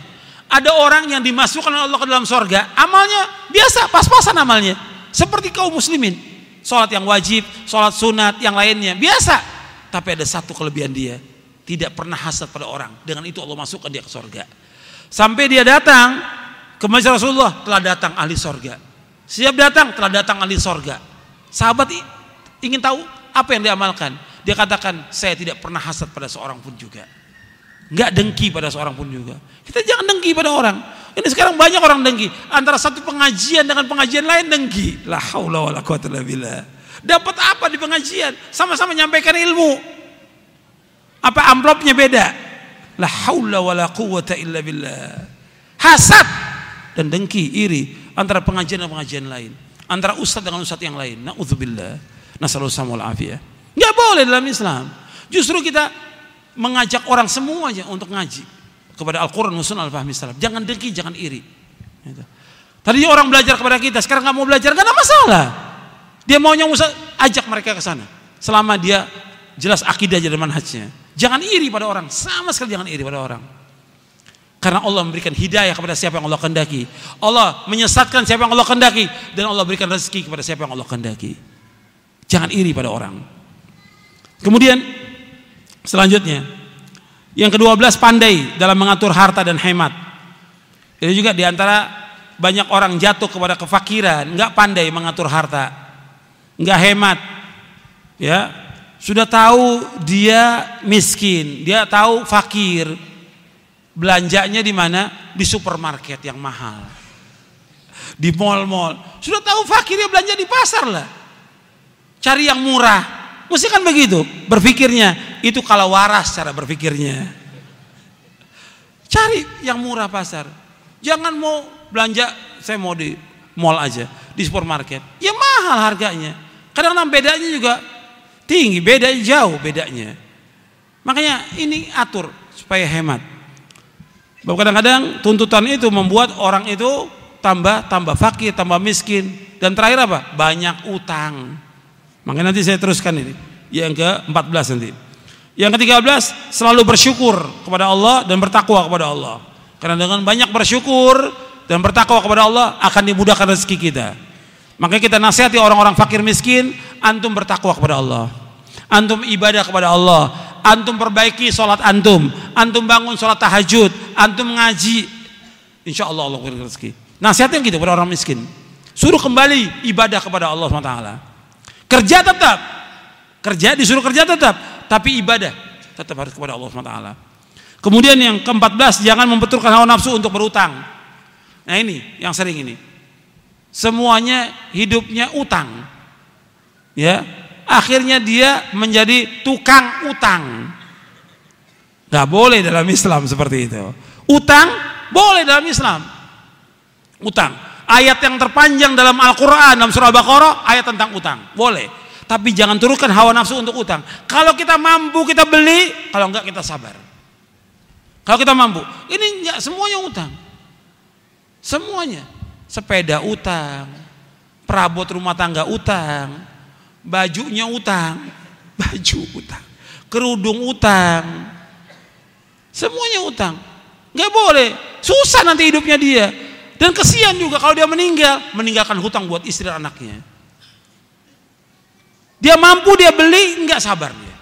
ada orang yang dimasukkan oleh Allah ke dalam sorga, amalnya biasa, pas-pasan amalnya. Seperti kaum muslimin. Sholat yang wajib, sholat sunat, yang lainnya. Biasa. Tapi ada satu kelebihan dia. Tidak pernah hasad pada orang. Dengan itu Allah masukkan dia ke sorga. Sampai dia datang ke masjid Rasulullah, telah datang ahli sorga. Siap datang, telah datang ahli sorga. Sahabat ingin tahu apa yang diamalkan. Dia katakan, saya tidak pernah hasad pada seorang pun juga nggak dengki pada seorang pun juga. Kita jangan dengki pada orang. Ini sekarang banyak orang dengki. Antara satu pengajian dengan pengajian lain dengki. La haula wala quwata illa billah. Dapat apa di pengajian? Sama-sama menyampaikan ilmu. Apa amplopnya beda? La haula wala quwata illa billah. Hasad dan dengki, iri antara pengajian dan pengajian lain. Antara ustadz dengan ustadz yang lain. Nauzubillah. Nasallallahu alaihi Enggak boleh dalam Islam. Justru kita mengajak orang semuanya untuk ngaji kepada Al-Quran Sunnah Al-Fahmi Salaf. Jangan dengki, jangan iri. Gitu. Tadi orang belajar kepada kita, sekarang nggak mau belajar, nggak ada masalah. Dia maunya usah ajak mereka ke sana. Selama dia jelas akidah dan manhajnya. Jangan iri pada orang, sama sekali jangan iri pada orang. Karena Allah memberikan hidayah kepada siapa yang Allah kehendaki. Allah menyesatkan siapa yang Allah kehendaki dan Allah berikan rezeki kepada siapa yang Allah kehendaki. Jangan iri pada orang. Kemudian Selanjutnya, yang kedua belas pandai dalam mengatur harta dan hemat. Ini juga di antara banyak orang jatuh kepada kefakiran, nggak pandai mengatur harta, nggak hemat, ya sudah tahu dia miskin, dia tahu fakir, belanjanya di mana? Di supermarket yang mahal, di mall-mall. Sudah tahu fakir ya belanja di pasar lah, cari yang murah. Mesti kan begitu berpikirnya itu kalau waras cara berpikirnya. Cari yang murah pasar. Jangan mau belanja, saya mau di mall aja, di supermarket. Ya mahal harganya. Kadang-kadang bedanya juga tinggi, beda jauh bedanya. Makanya ini atur supaya hemat. Bahwa kadang-kadang tuntutan itu membuat orang itu tambah tambah fakir, tambah miskin dan terakhir apa? Banyak utang. Makanya nanti saya teruskan ini yang ke-14 nanti. Yang ketiga belas selalu bersyukur kepada Allah dan bertakwa kepada Allah. Karena dengan banyak bersyukur dan bertakwa kepada Allah akan dimudahkan rezeki kita. Makanya kita nasihati orang-orang fakir miskin, antum bertakwa kepada Allah. Antum ibadah kepada Allah, antum perbaiki sholat antum, antum bangun sholat tahajud, antum ngaji, insya Allah Allah beri rezeki. Nasihatnya gitu pada orang miskin. Suruh kembali ibadah kepada Allah SWT. Kerja tetap, kerja disuruh kerja tetap, tapi ibadah tetap harus kepada Allah SWT. Kemudian yang ke-14 jangan membenturkan hawa nafsu untuk berutang. Nah ini yang sering ini. Semuanya hidupnya utang. Ya, akhirnya dia menjadi tukang utang. Gak boleh dalam Islam seperti itu. Utang boleh dalam Islam. Utang. Ayat yang terpanjang dalam Al-Quran dalam surah Al-Baqarah ayat tentang utang. Boleh. Tapi jangan turunkan hawa nafsu untuk utang. Kalau kita mampu kita beli, kalau enggak kita sabar. Kalau kita mampu, ini enggak semuanya utang. Semuanya. Sepeda utang, perabot rumah tangga utang, bajunya utang, *laughs* baju utang, kerudung utang. Semuanya utang. Enggak boleh. Susah nanti hidupnya dia. Dan kesian juga kalau dia meninggal, meninggalkan hutang buat istri dan anaknya. Dia mampu dia beli, enggak sabar dia.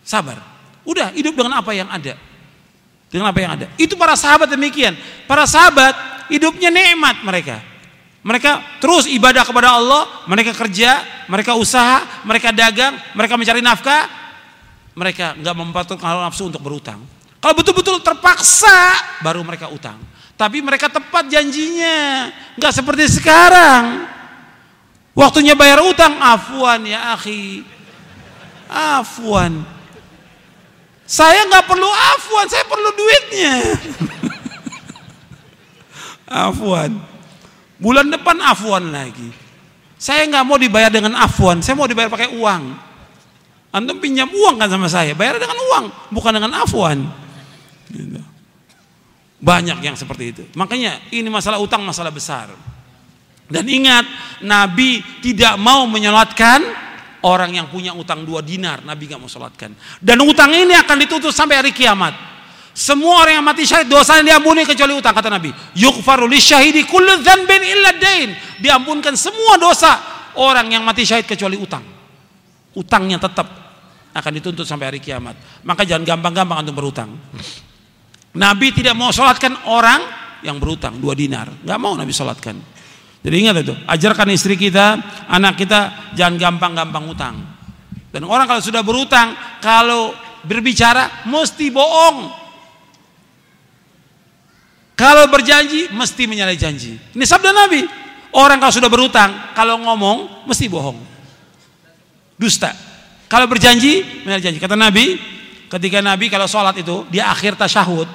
Sabar. Udah hidup dengan apa yang ada. Dengan apa yang ada. Itu para sahabat demikian. Para sahabat hidupnya nikmat mereka. Mereka terus ibadah kepada Allah, mereka kerja, mereka usaha, mereka dagang, mereka mencari nafkah, mereka nggak mempertukarkan hawa nafsu untuk berutang. Kalau betul-betul terpaksa, baru mereka utang. Tapi mereka tepat janjinya, nggak seperti sekarang. Waktunya bayar utang, afwan ya akhi, afwan. Saya nggak perlu afwan, saya perlu duitnya. *laughs* afwan. Bulan depan afwan lagi. Saya nggak mau dibayar dengan afwan, saya mau dibayar pakai uang. Antum pinjam uang kan sama saya, bayar dengan uang, bukan dengan afwan. Gitu. Banyak yang seperti itu. Makanya ini masalah utang masalah besar. Dan ingat, Nabi tidak mau menyolatkan orang yang punya utang dua dinar. Nabi nggak mau sholatkan. Dan utang ini akan ditutup sampai hari kiamat. Semua orang yang mati syahid dosanya diampuni kecuali utang kata Nabi. Yughfaru syahidi kullu dzanbin illa dain. Diampunkan semua dosa orang yang mati syahid kecuali utang. Utangnya tetap akan dituntut sampai hari kiamat. Maka jangan gampang-gampang untuk berutang. Nabi tidak mau sholatkan orang yang berutang dua dinar. Gak mau Nabi sholatkan. Jadi ingat itu, ajarkan istri kita, anak kita jangan gampang-gampang utang. Dan orang kalau sudah berutang, kalau berbicara mesti bohong. Kalau berjanji mesti menyalahi janji. Ini sabda Nabi. Orang kalau sudah berutang, kalau ngomong mesti bohong. Dusta. Kalau berjanji, menyalahi janji. Kata Nabi, ketika Nabi kalau sholat itu di akhir tasyahud,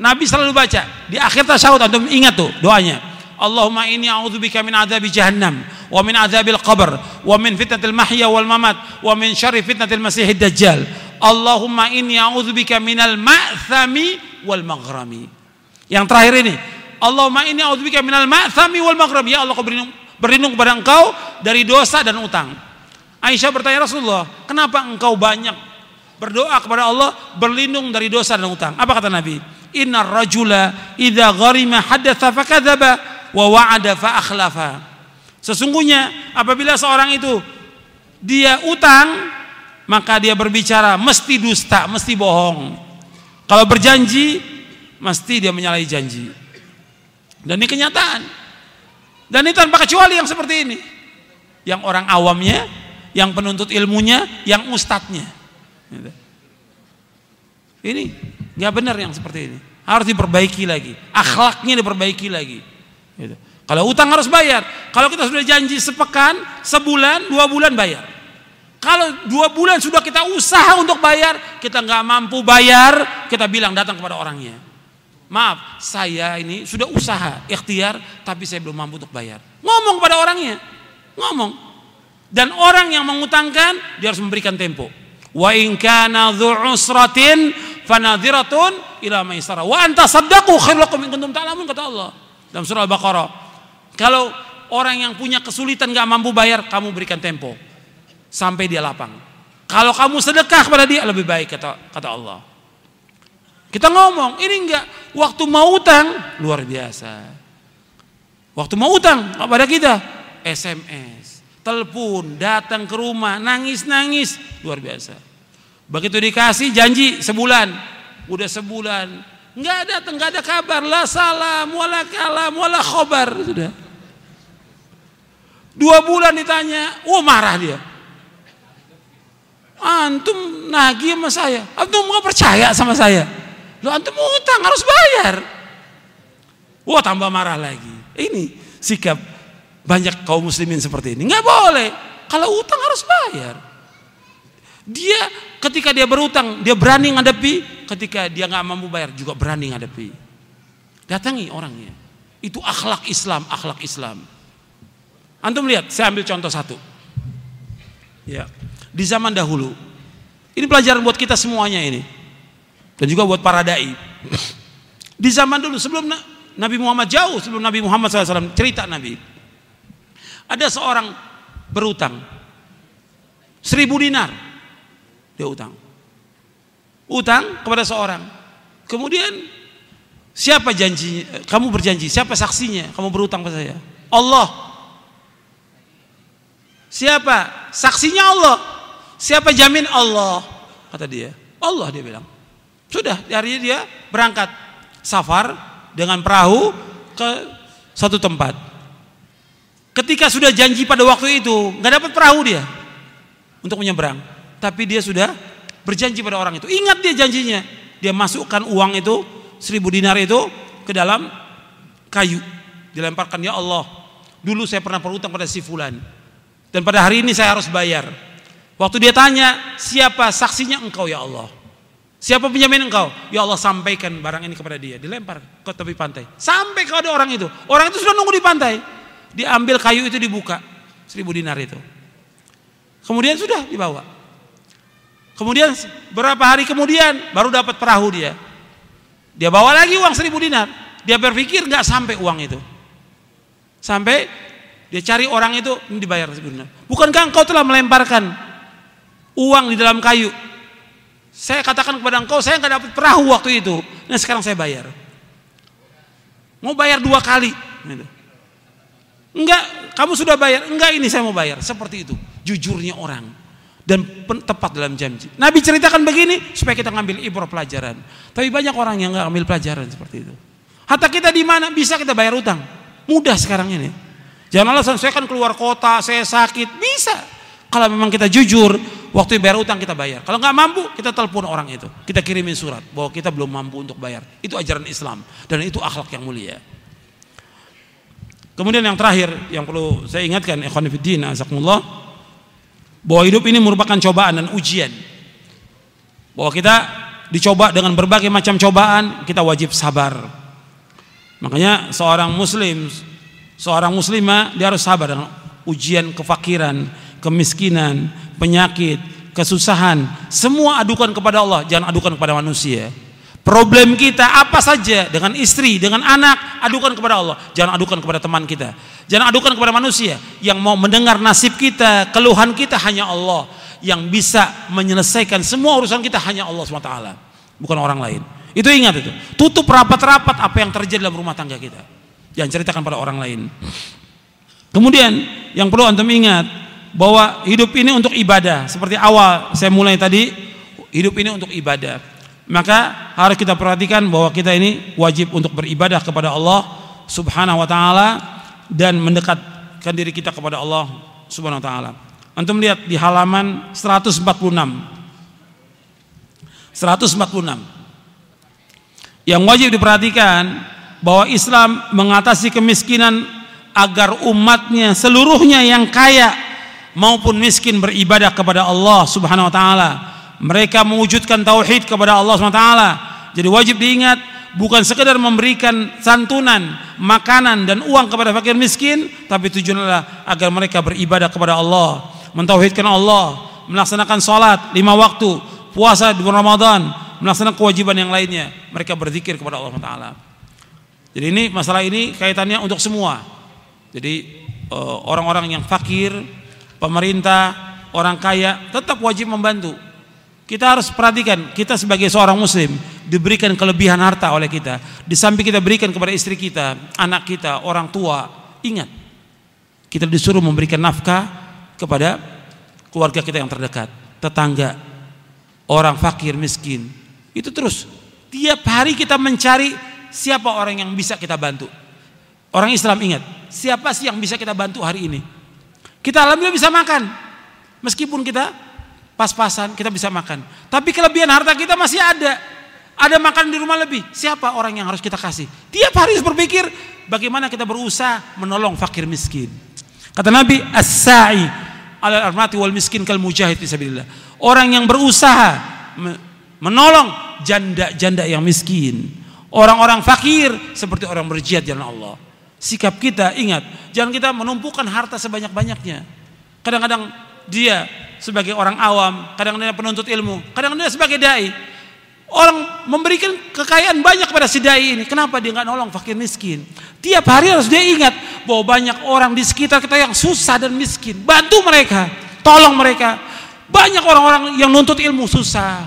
Nabi selalu baca di akhir tasyahud antum ingat tuh doanya. Allahumma inni a'udzubika min adzabi jahannam wa min adzabil qabr wa min fitnatil mahya wal mamat wa min syarri fitnatil masiihid dajjal. Allahumma inni a'udzubika minal ma'thami wal maghrami. Yang terakhir ini, Allahumma inni a'udzubika minal ma'thami wal maghrami. Ya Allah, aku berlindung, berlindung kepada Engkau dari dosa dan utang. Aisyah bertanya Rasulullah, kenapa engkau banyak berdoa kepada Allah berlindung dari dosa dan utang? Apa kata Nabi? Inna rajula idza gharima hadatsa fakadzaba wa wa'ada fa akhlafa. Sesungguhnya apabila seorang itu dia utang maka dia berbicara mesti dusta, mesti bohong. Kalau berjanji mesti dia menyalahi janji. Dan ini kenyataan. Dan ini tanpa kecuali yang seperti ini. Yang orang awamnya, yang penuntut ilmunya, yang ustadznya. Ini nggak benar yang seperti ini. Harus diperbaiki lagi. Akhlaknya diperbaiki lagi. Gitu. Kalau utang harus bayar. Kalau kita sudah janji sepekan, sebulan, dua bulan bayar. Kalau dua bulan sudah kita usaha untuk bayar, kita nggak mampu bayar, kita bilang datang kepada orangnya. Maaf, saya ini sudah usaha, ikhtiar, tapi saya belum mampu untuk bayar. Ngomong kepada orangnya, ngomong. Dan orang yang mengutangkan, dia harus memberikan tempo. Wa in kana usratin fanadhiratun ila maisara. Wa anta saddaqu khairul lakum in kuntum ta'lamun kata Allah dalam surah Al-Baqarah. Kalau orang yang punya kesulitan gak mampu bayar, kamu berikan tempo sampai dia lapang. Kalau kamu sedekah kepada dia lebih baik kata kata Allah. Kita ngomong, ini enggak waktu mau utang luar biasa. Waktu mau utang kepada kita SMS, telepon, datang ke rumah, nangis-nangis, luar biasa. Begitu dikasih janji sebulan, udah sebulan, nggak datang, nggak ada kabar, la salam, wala kalam, wala khobar, sudah. Dua bulan ditanya, oh marah dia. Antum nagih sama saya, antum nggak percaya sama saya. Lo antum utang harus bayar. Wah tambah marah lagi. Ini sikap banyak kaum muslimin seperti ini. Nggak boleh. Kalau utang harus bayar. Dia ketika dia berutang, dia berani ngadepi. Ketika dia nggak mampu bayar, juga berani ngadepi. Datangi orangnya. Itu akhlak Islam, akhlak Islam. Antum lihat, saya ambil contoh satu. Ya, di zaman dahulu, ini pelajaran buat kita semuanya ini, dan juga buat para dai. Di zaman dulu sebelum Nabi Muhammad jauh sebelum Nabi Muhammad SAW cerita Nabi, ada seorang berutang. Seribu dinar. Dia utang. Utang kepada seorang. Kemudian siapa janji kamu berjanji siapa saksinya? Kamu berutang pada saya. Allah. Siapa? Saksinya Allah. Siapa jamin? Allah kata dia. Allah dia bilang sudah hari dia berangkat safar dengan perahu ke satu tempat Ketika sudah janji pada waktu itu, nggak dapat perahu dia untuk menyeberang. Tapi dia sudah berjanji pada orang itu. Ingat dia janjinya. Dia masukkan uang itu, seribu dinar itu ke dalam kayu. Dilemparkan, ya Allah, dulu saya pernah berutang pada si Fulan. Dan pada hari ini saya harus bayar. Waktu dia tanya, siapa saksinya engkau ya Allah? Siapa penjamin engkau? Ya Allah sampaikan barang ini kepada dia. Dilempar ke tepi pantai. Sampai kepada orang itu. Orang itu sudah nunggu di pantai. Diambil kayu itu dibuka. Seribu dinar itu. Kemudian sudah dibawa. Kemudian berapa hari kemudian baru dapat perahu dia. Dia bawa lagi uang seribu dinar. Dia berpikir nggak sampai uang itu. Sampai dia cari orang itu dibayar seribu dinar bukankah engkau telah melemparkan uang di dalam kayu saya katakan kepada engkau saya nggak dapat perahu waktu itu nah sekarang saya bayar mau bayar dua kali gitu. Enggak, kamu sudah bayar. Enggak, ini saya mau bayar. Seperti itu. Jujurnya orang. Dan tepat dalam janji. Nabi ceritakan begini supaya kita ngambil ibrah pelajaran. Tapi banyak orang yang nggak ambil pelajaran seperti itu. Hatta kita di mana bisa kita bayar utang. Mudah sekarang ini. Jangan alasan saya kan keluar kota, saya sakit. Bisa. Kalau memang kita jujur, waktu bayar utang kita bayar. Kalau nggak mampu, kita telepon orang itu. Kita kirimin surat bahwa kita belum mampu untuk bayar. Itu ajaran Islam dan itu akhlak yang mulia. Kemudian yang terakhir yang perlu saya ingatkan ikhwan fillah azakumullah bahwa hidup ini merupakan cobaan dan ujian. Bahwa kita dicoba dengan berbagai macam cobaan, kita wajib sabar. Makanya seorang muslim, seorang muslimah dia harus sabar dengan ujian kefakiran, kemiskinan, penyakit, kesusahan, semua adukan kepada Allah, jangan adukan kepada manusia. Problem kita apa saja dengan istri, dengan anak, adukan kepada Allah. Jangan adukan kepada teman kita. Jangan adukan kepada manusia yang mau mendengar nasib kita, keluhan kita hanya Allah yang bisa menyelesaikan semua urusan kita hanya Allah SWT bukan orang lain. Itu ingat itu. Tutup rapat-rapat apa yang terjadi dalam rumah tangga kita. Jangan ceritakan pada orang lain. Kemudian yang perlu antum ingat bahwa hidup ini untuk ibadah. Seperti awal saya mulai tadi, hidup ini untuk ibadah maka harus kita perhatikan bahwa kita ini wajib untuk beribadah kepada Allah Subhanahu wa taala dan mendekatkan diri kita kepada Allah Subhanahu wa taala. Antum lihat di halaman 146. 146. Yang wajib diperhatikan bahwa Islam mengatasi kemiskinan agar umatnya seluruhnya yang kaya maupun miskin beribadah kepada Allah Subhanahu wa taala. Mereka mewujudkan tauhid kepada Allah SWT jadi wajib diingat bukan sekedar memberikan santunan makanan dan uang kepada fakir miskin tapi tujuannya adalah agar mereka beribadah kepada Allah mentauhidkan Allah melaksanakan salat lima waktu puasa di bulan Ramadan melaksanakan kewajiban yang lainnya. Mereka berzikir kepada Allah SWT jadi ini masalah ini kaitannya untuk semua. Jadi eh, orang-orang yang fakir pemerintah orang kaya tetap wajib membantu kita harus perhatikan, kita sebagai seorang muslim diberikan kelebihan harta oleh kita. Di samping kita berikan kepada istri kita, anak kita, orang tua. Ingat, kita disuruh memberikan nafkah kepada keluarga kita yang terdekat, tetangga, orang fakir miskin. Itu terus tiap hari kita mencari siapa orang yang bisa kita bantu. Orang Islam ingat, siapa sih yang bisa kita bantu hari ini? Kita alhamdulillah bisa makan. Meskipun kita pas-pasan kita bisa makan. Tapi kelebihan harta kita masih ada. Ada makan di rumah lebih. Siapa orang yang harus kita kasih? Tiap hari harus berpikir bagaimana kita berusaha menolong fakir miskin. Kata Nabi, as-sa'i ala armati wal miskin kal mujahid fisabilillah. Orang yang berusaha menolong janda-janda yang miskin. Orang-orang fakir seperti orang berjihad jalan Allah. Sikap kita ingat, jangan kita menumpukan harta sebanyak-banyaknya. Kadang-kadang dia sebagai orang awam, kadang-kadang penuntut ilmu, kadang-kadang sebagai dai. Orang memberikan kekayaan banyak pada si dai ini. Kenapa dia nggak nolong fakir miskin? Tiap hari harus dia ingat bahwa banyak orang di sekitar kita yang susah dan miskin. Bantu mereka, tolong mereka. Banyak orang-orang yang nuntut ilmu susah,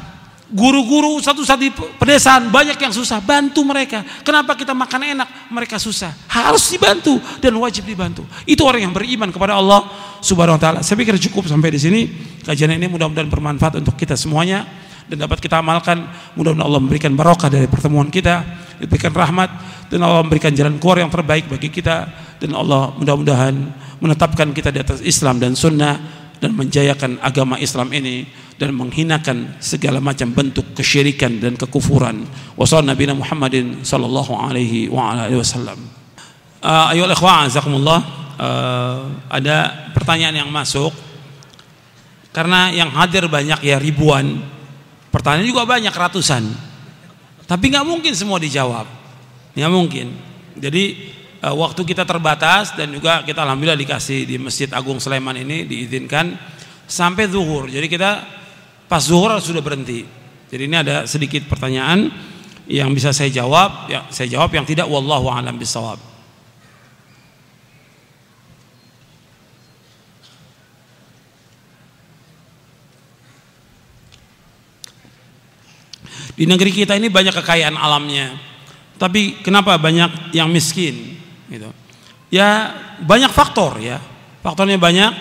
Guru-guru satu-satu di pedesaan banyak yang susah, bantu mereka. Kenapa kita makan enak, mereka susah. Harus dibantu dan wajib dibantu. Itu orang yang beriman kepada Allah Subhanahu wa taala. Saya pikir cukup sampai di sini. Kajian ini mudah-mudahan bermanfaat untuk kita semuanya dan dapat kita amalkan. Mudah-mudahan Allah memberikan barokah dari pertemuan kita, diberikan rahmat dan Allah memberikan jalan keluar yang terbaik bagi kita dan Allah mudah-mudahan menetapkan kita di atas Islam dan sunnah dan menjayakan agama Islam ini dan menghinakan segala macam bentuk kesyirikan dan kekufuran. Wassallallahu Nabi Muhammadin sallallahu alaihi wa ala alihi wasallam. Uh, ayo ikhwan azakumullah uh, ada pertanyaan yang masuk. Karena yang hadir banyak ya ribuan. Pertanyaan juga banyak ratusan. Tapi nggak mungkin semua dijawab. Nggak mungkin. Jadi uh, waktu kita terbatas dan juga kita alhamdulillah dikasih di Masjid Agung Sleman ini diizinkan sampai zuhur. Jadi kita pas zuhur sudah berhenti. Jadi ini ada sedikit pertanyaan yang bisa saya jawab, ya saya jawab yang tidak wallahu alam bisawab. Di negeri kita ini banyak kekayaan alamnya. Tapi kenapa banyak yang miskin gitu. Ya banyak faktor ya. Faktornya banyak.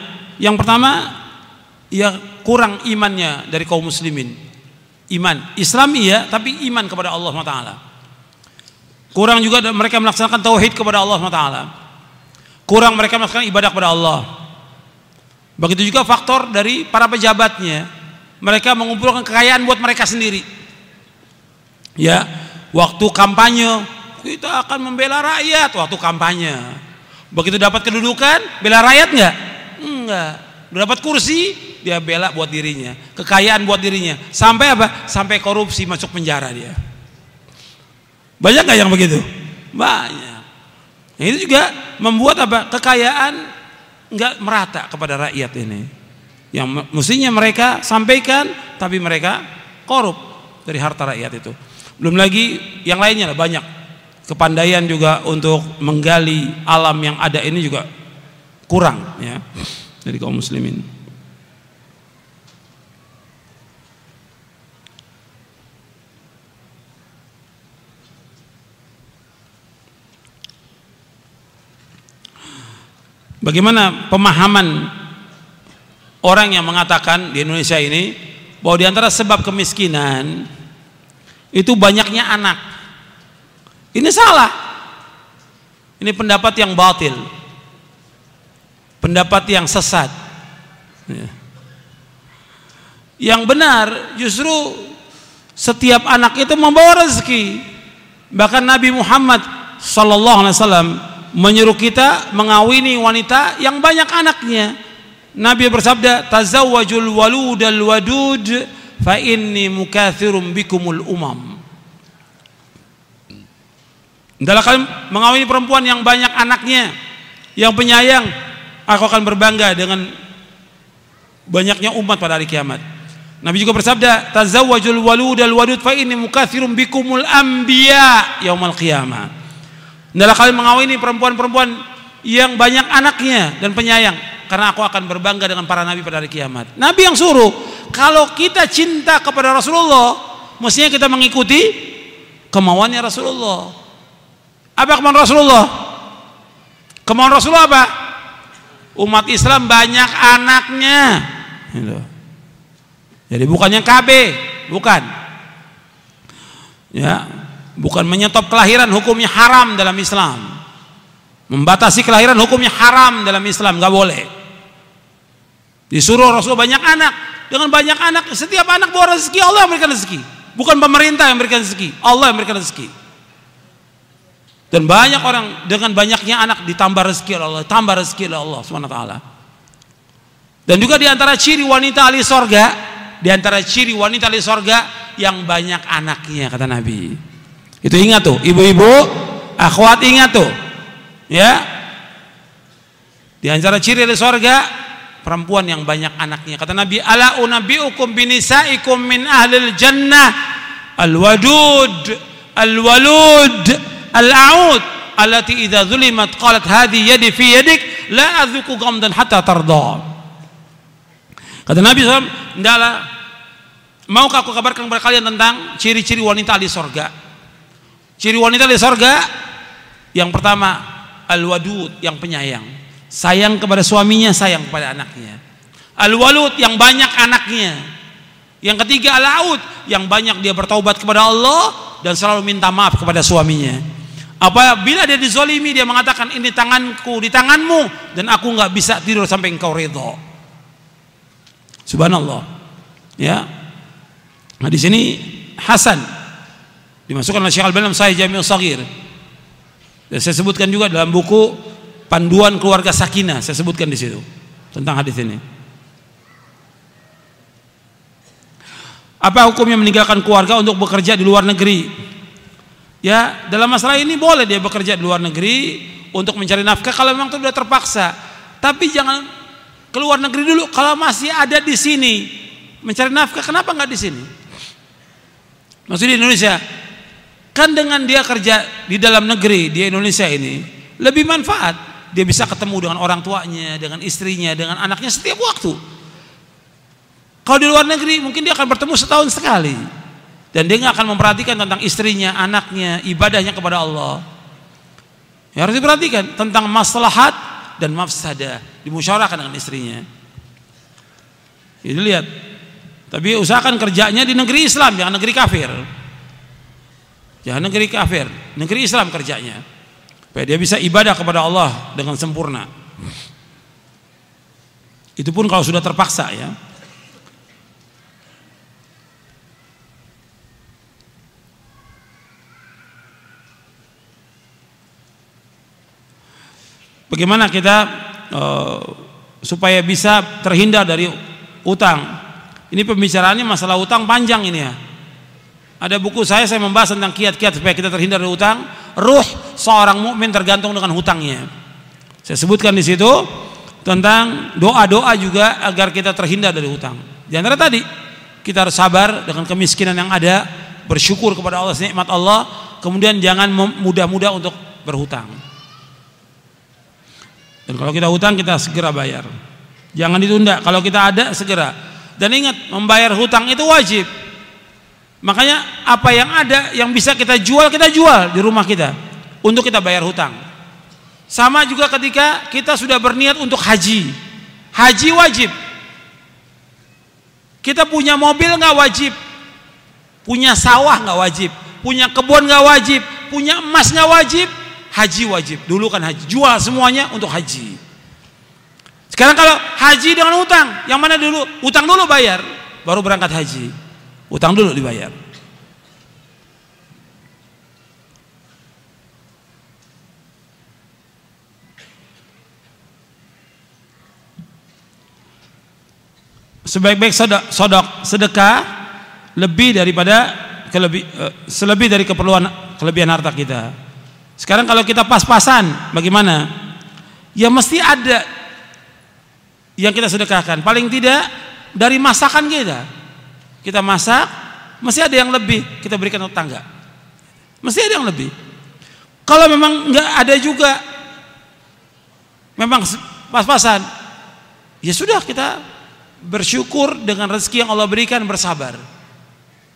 Yang pertama ya kurang imannya dari kaum muslimin. Iman, Islam iya, tapi iman kepada Allah SWT. Kurang juga mereka melaksanakan tauhid kepada Allah SWT. Kurang mereka melaksanakan ibadah kepada Allah. Begitu juga faktor dari para pejabatnya. Mereka mengumpulkan kekayaan buat mereka sendiri. Ya, waktu kampanye kita akan membela rakyat waktu kampanye. Begitu dapat kedudukan, bela rakyat enggak? Enggak. Dapat kursi, dia bela buat dirinya, kekayaan buat dirinya, sampai apa? Sampai korupsi masuk penjara dia. Banyak nggak yang begitu? Banyak. Nah, itu juga membuat apa? Kekayaan nggak merata kepada rakyat ini. Yang mestinya mereka sampaikan, tapi mereka korup dari harta rakyat itu. Belum lagi yang lainnya lah banyak. Kepandaian juga untuk menggali alam yang ada ini juga kurang ya dari kaum muslimin. Bagaimana pemahaman orang yang mengatakan di Indonesia ini bahwa di antara sebab kemiskinan itu banyaknya anak. Ini salah. Ini pendapat yang batil. Pendapat yang sesat. Ya. Yang benar justru setiap anak itu membawa rezeki. Bahkan Nabi Muhammad sallallahu alaihi wasallam menyuruh kita mengawini wanita yang banyak anaknya. Nabi bersabda, "Tazawwajul waludal wadud fa inni mukathirum bikumul umam." Dalam mengawini perempuan yang banyak anaknya, yang penyayang, aku akan berbangga dengan banyaknya umat pada hari kiamat. Nabi juga bersabda, "Tazawwajul waludal wadud fa inni mukathirum bikumul anbiya yaumal qiyamah." Adalah kalian mengawini perempuan-perempuan yang banyak anaknya dan penyayang karena aku akan berbangga dengan para nabi pada hari kiamat. Nabi yang suruh, kalau kita cinta kepada Rasulullah, mestinya kita mengikuti kemauannya Rasulullah. Apa kemauan Rasulullah? Kemauan Rasulullah apa? Umat Islam banyak anaknya. Gitu. Jadi bukannya KB, bukan. Ya, bukan menyetop kelahiran hukumnya haram dalam Islam. Membatasi kelahiran hukumnya haram dalam Islam, nggak boleh. Disuruh Rasul banyak anak, dengan banyak anak, setiap anak bawa rezeki Allah yang memberikan rezeki, bukan pemerintah yang memberikan rezeki, Allah yang memberikan rezeki. Dan banyak orang dengan banyaknya anak ditambah rezeki oleh Allah, tambah rezeki oleh Allah Swt. Dan juga di antara ciri wanita ahli sorga, di antara ciri wanita ahli sorga yang banyak anaknya kata Nabi. Itu ingat tuh, ibu-ibu, akhwat ingat tuh, ya. Di antara ciri ahli sorga perempuan yang banyak anaknya. Kata Nabi, ala unabiukum binisaikum min ahlil jannah al-wadud al-walud al-a'ud allati idza zulimat qalat hadhi yadi fi yadik la adzuku ghamdan hatta tarda. Kata Nabi SAW hendaklah maukah aku kabarkan kepada kalian tentang ciri-ciri wanita di sorga? Ciri wanita di sorga yang pertama al-wadud yang penyayang. Sayang kepada suaminya sayang kepada anaknya. Al-walud yang banyak anaknya. Yang ketiga al-aud yang banyak dia bertaubat kepada Allah dan selalu minta maaf kepada suaminya Apabila dia dizolimi dia mengatakan ini tanganku di tanganmu dan aku nggak bisa tidur sampai engkau ridho. Subhanallah. Ya. Nah di sini Hasan dimasukkan oleh Syekh Al-Albani Sahih Jami'ul Saghir. Dan saya sebutkan juga dalam buku Panduan Keluarga Sakinah, saya sebutkan di situ tentang hadis ini. Apa hukumnya meninggalkan keluarga untuk bekerja di luar negeri? Ya, dalam masalah ini boleh dia bekerja di luar negeri untuk mencari nafkah kalau memang itu sudah terpaksa. Tapi jangan keluar negeri dulu kalau masih ada di sini mencari nafkah. Kenapa nggak di sini? Maksudnya di Indonesia. Kan dengan dia kerja di dalam negeri di Indonesia ini lebih manfaat. Dia bisa ketemu dengan orang tuanya, dengan istrinya, dengan anaknya setiap waktu. Kalau di luar negeri mungkin dia akan bertemu setahun sekali dan dia nggak akan memperhatikan tentang istrinya, anaknya, ibadahnya kepada Allah. Ya harus diperhatikan tentang maslahat dan mafsadah, dimusyawarahkan dengan istrinya. Ini lihat. Tapi usahakan kerjanya di negeri Islam, jangan negeri kafir. Jangan negeri kafir, negeri Islam kerjanya. Supaya dia bisa ibadah kepada Allah dengan sempurna. Itu pun kalau sudah terpaksa ya. Bagaimana kita uh, supaya bisa terhindar dari utang? Ini pembicaraannya masalah utang panjang ini ya. Ada buku saya saya membahas tentang kiat-kiat supaya kita terhindar dari utang. Ruh seorang mukmin tergantung dengan hutangnya. Saya sebutkan di situ tentang doa-doa juga agar kita terhindar dari hutang. Di antara tadi kita harus sabar dengan kemiskinan yang ada, bersyukur kepada Allah nikmat Allah, kemudian jangan mudah-mudah untuk berhutang. Dan kalau kita hutang kita segera bayar. Jangan ditunda. Kalau kita ada segera. Dan ingat membayar hutang itu wajib. Makanya apa yang ada yang bisa kita jual kita jual di rumah kita untuk kita bayar hutang. Sama juga ketika kita sudah berniat untuk haji. Haji wajib. Kita punya mobil nggak wajib. Punya sawah nggak wajib. Punya kebun nggak wajib. Punya emas nggak wajib haji wajib. Dulu kan haji, jual semuanya untuk haji. Sekarang kalau haji dengan utang, yang mana dulu? Utang dulu bayar, baru berangkat haji. Utang dulu dibayar. Sebaik-baik sodok, sodok sedekah lebih daripada kelebih, eh, selebih dari keperluan kelebihan harta kita. Sekarang kalau kita pas-pasan, bagaimana? Ya mesti ada yang kita sedekahkan. Paling tidak dari masakan kita. Kita masak, mesti ada yang lebih kita berikan tangga. Mesti ada yang lebih. Kalau memang nggak ada juga, memang pas-pasan, ya sudah kita bersyukur dengan rezeki yang Allah berikan bersabar.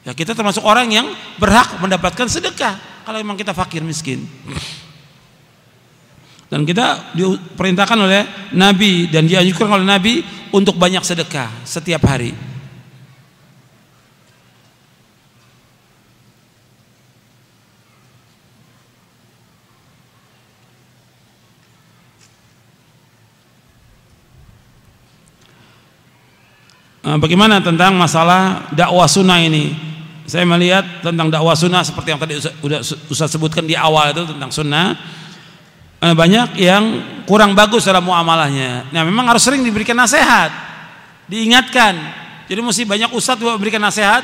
Ya kita termasuk orang yang berhak mendapatkan sedekah kalau memang kita fakir miskin. Dan kita diperintahkan oleh Nabi dan dianjurkan oleh Nabi untuk banyak sedekah setiap hari. Eh, bagaimana tentang masalah dakwah sunnah ini? Saya melihat tentang dakwah sunnah seperti yang tadi sudah Ustaz sebutkan di awal itu tentang sunnah eh, banyak yang kurang bagus dalam muamalahnya. Nah, memang harus sering diberikan nasihat, diingatkan. Jadi mesti banyak ustadz memberikan nasihat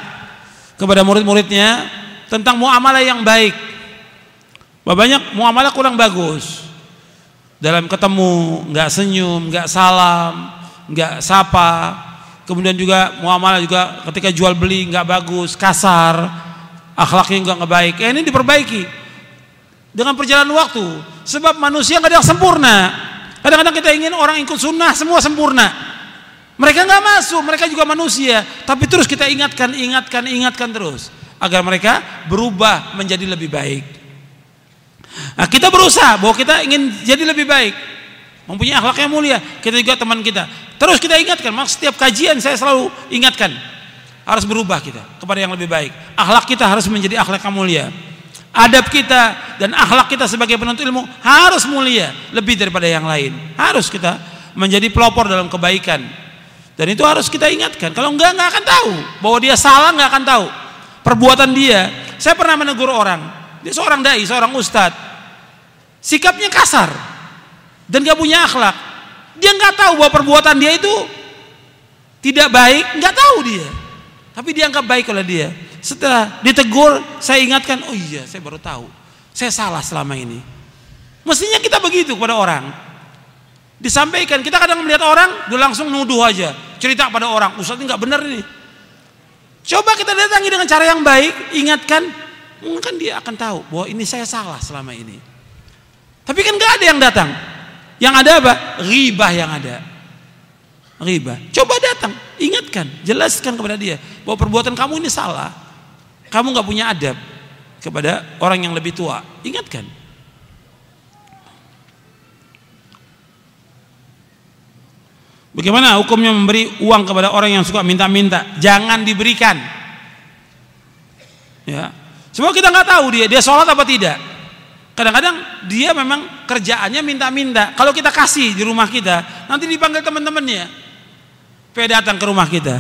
kepada murid-muridnya tentang muamalah yang baik. Banyak muamalah kurang bagus. Dalam ketemu, nggak senyum, nggak salam, nggak sapa, kemudian juga muamalah juga ketika jual beli nggak bagus, kasar, akhlaknya nggak nggak baik. Eh, ini diperbaiki dengan perjalanan waktu. Sebab manusia nggak ada yang sempurna. Kadang-kadang kita ingin orang ikut sunnah semua sempurna. Mereka nggak masuk, mereka juga manusia. Tapi terus kita ingatkan, ingatkan, ingatkan terus agar mereka berubah menjadi lebih baik. Nah, kita berusaha bahwa kita ingin jadi lebih baik mempunyai akhlak yang mulia kita juga teman kita. Terus kita ingatkan mak setiap kajian saya selalu ingatkan harus berubah kita kepada yang lebih baik. Akhlak kita harus menjadi akhlak yang mulia. Adab kita dan akhlak kita sebagai penuntut ilmu harus mulia lebih daripada yang lain. Harus kita menjadi pelopor dalam kebaikan. Dan itu harus kita ingatkan. Kalau enggak enggak akan tahu bahwa dia salah enggak akan tahu perbuatan dia. Saya pernah menegur orang. Dia seorang dai seorang ustadz. Sikapnya kasar dan gak punya akhlak. Dia nggak tahu bahwa perbuatan dia itu tidak baik. Nggak tahu dia. Tapi dia dianggap baik oleh dia. Setelah ditegur saya ingatkan oh iya saya baru tahu. Saya salah selama ini. Mestinya kita begitu kepada orang. Disampaikan kita kadang melihat orang dia langsung nuduh aja. Cerita pada orang ustaz ini nggak benar ini. Coba kita datangi dengan cara yang baik ingatkan mungkin dia akan tahu bahwa ini saya salah selama ini. Tapi kan nggak ada yang datang yang ada apa? Ribah yang ada. Ribah. Coba datang, ingatkan, jelaskan kepada dia bahwa perbuatan kamu ini salah. Kamu nggak punya adab kepada orang yang lebih tua. Ingatkan. Bagaimana hukumnya memberi uang kepada orang yang suka minta-minta? Jangan diberikan. Ya. Semua kita nggak tahu dia dia sholat apa tidak. Kadang-kadang dia memang kerjaannya minta-minta. Kalau kita kasih di rumah kita, nanti dipanggil teman-temannya. Supaya datang ke rumah kita.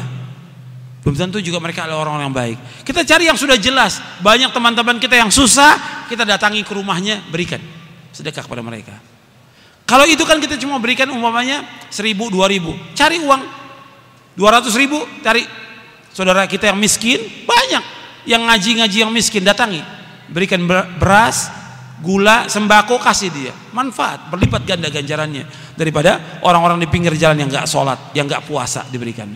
Belum tentu juga mereka adalah orang-orang yang baik. Kita cari yang sudah jelas. Banyak teman-teman kita yang susah, kita datangi ke rumahnya, berikan sedekah kepada mereka. Kalau itu kan kita cuma berikan umpamanya seribu, dua ribu. Cari uang dua ratus ribu, cari saudara kita yang miskin, banyak yang ngaji-ngaji yang miskin, datangi. Berikan beras, gula, sembako kasih dia. Manfaat, berlipat ganda ganjarannya daripada orang-orang di pinggir jalan yang nggak sholat, yang nggak puasa diberikan.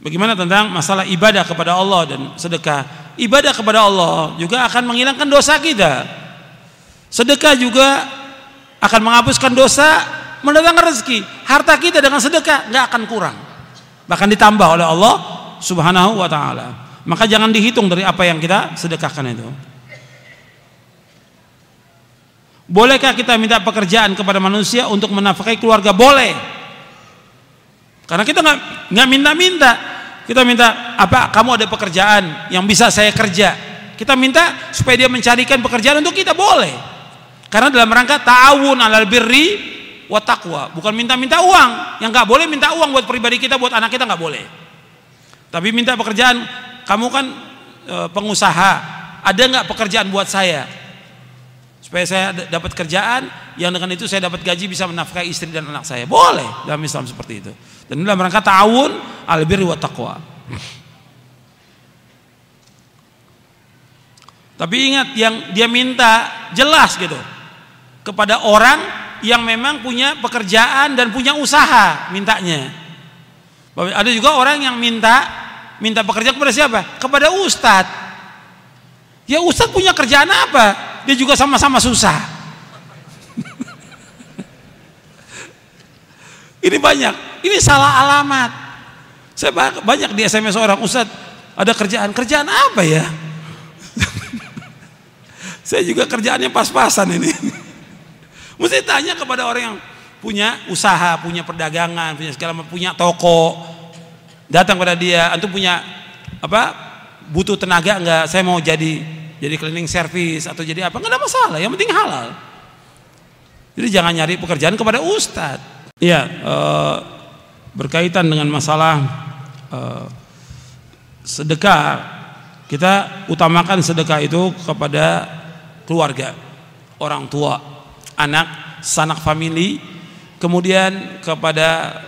Bagaimana tentang masalah ibadah kepada Allah dan sedekah? Ibadah kepada Allah juga akan menghilangkan dosa kita. Sedekah juga akan menghapuskan dosa, mendatangkan rezeki. Harta kita dengan sedekah nggak akan kurang bahkan ditambah oleh Allah Subhanahu wa taala. Maka jangan dihitung dari apa yang kita sedekahkan itu. Bolehkah kita minta pekerjaan kepada manusia untuk menafkahi keluarga? Boleh. Karena kita nggak nggak minta-minta. Kita minta apa? Kamu ada pekerjaan yang bisa saya kerja. Kita minta supaya dia mencarikan pekerjaan untuk kita boleh. Karena dalam rangka ta'awun alal birri wa taqwa, bukan minta-minta uang. Yang nggak boleh minta uang buat pribadi kita, buat anak kita nggak boleh. Tapi minta pekerjaan, kamu kan e, pengusaha, ada nggak pekerjaan buat saya? Supaya saya dapat kerjaan, yang dengan itu saya dapat gaji bisa menafkahi istri dan anak saya. Boleh dalam Islam seperti itu. Dan dalam rangka ta'awun al birri wa taqwa. Tapi ingat yang dia minta jelas gitu kepada orang yang memang punya pekerjaan dan punya usaha mintanya. Ada juga orang yang minta minta pekerjaan kepada siapa? Kepada ustadz. Ya ustadz punya kerjaan apa? Dia juga sama-sama susah. *laughs* Ini banyak. Ini salah alamat. Saya banyak di SMS orang ustadz ada kerjaan. Kerjaan apa ya? *laughs* Saya juga kerjaannya pas-pasan ini. *laughs* Mesti tanya kepada orang yang punya usaha, punya perdagangan, punya segala punya toko. Datang pada dia, antum punya apa? Butuh tenaga enggak? Saya mau jadi jadi cleaning service atau jadi apa? Enggak ada masalah, yang penting halal. Jadi jangan nyari pekerjaan kepada ustadz. Iya, e, berkaitan dengan masalah e, sedekah, kita utamakan sedekah itu kepada keluarga, orang tua, anak, sanak famili, kemudian kepada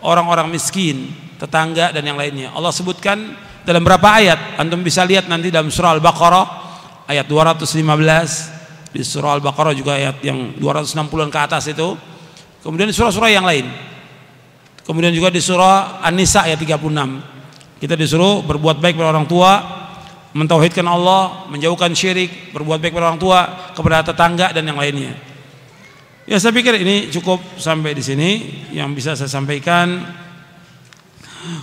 orang-orang miskin, tetangga dan yang lainnya. Allah sebutkan dalam berapa ayat? Antum bisa lihat nanti dalam surah Al-Baqarah ayat 215 di surah Al-Baqarah juga ayat yang 260-an ke atas itu. Kemudian di surah-surah yang lain. Kemudian juga di surah An-Nisa ayat 36. Kita disuruh berbuat baik kepada orang tua, mentauhidkan Allah, menjauhkan syirik, berbuat baik kepada orang tua, kepada tetangga dan yang lainnya. Ya saya pikir ini cukup sampai di sini yang bisa saya sampaikan.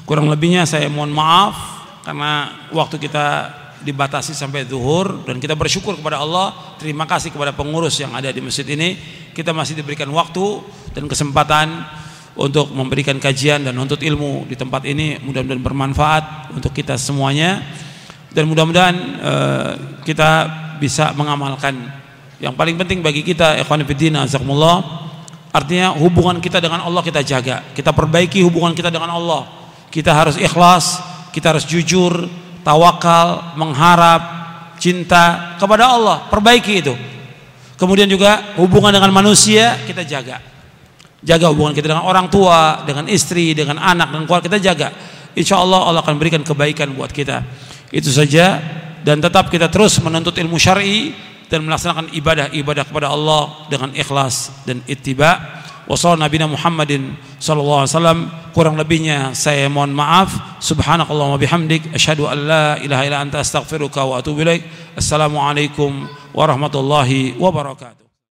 Kurang lebihnya saya mohon maaf karena waktu kita dibatasi sampai zuhur dan kita bersyukur kepada Allah. Terima kasih kepada pengurus yang ada di masjid ini. Kita masih diberikan waktu dan kesempatan untuk memberikan kajian dan untuk ilmu di tempat ini mudah-mudahan bermanfaat untuk kita semuanya dan mudah-mudahan uh, kita bisa mengamalkan yang paling penting bagi kita ikhwan fillah artinya hubungan kita dengan Allah kita jaga. Kita perbaiki hubungan kita dengan Allah. Kita harus ikhlas kita harus jujur tawakal mengharap cinta kepada Allah. Perbaiki itu. Kemudian juga hubungan dengan manusia kita jaga. Jaga hubungan kita dengan orang tua dengan istri dengan anak dan keluarga kita jaga. Insya Allah Allah akan berikan kebaikan buat kita. Itu saja. Dan tetap kita terus menuntut ilmu syar'i dan melaksanakan ibadah-ibadah kepada Allah dengan ikhlas dan ittiba. Wassallallahu Nabi Muhammadin sallallahu alaihi wasallam. Kurang lebihnya saya mohon maaf. Subhanakallahumma bihamdik. Asyhadu an la ilaha illa anta astaghfiruka wa atubu ilaik. Assalamualaikum warahmatullahi wabarakatuh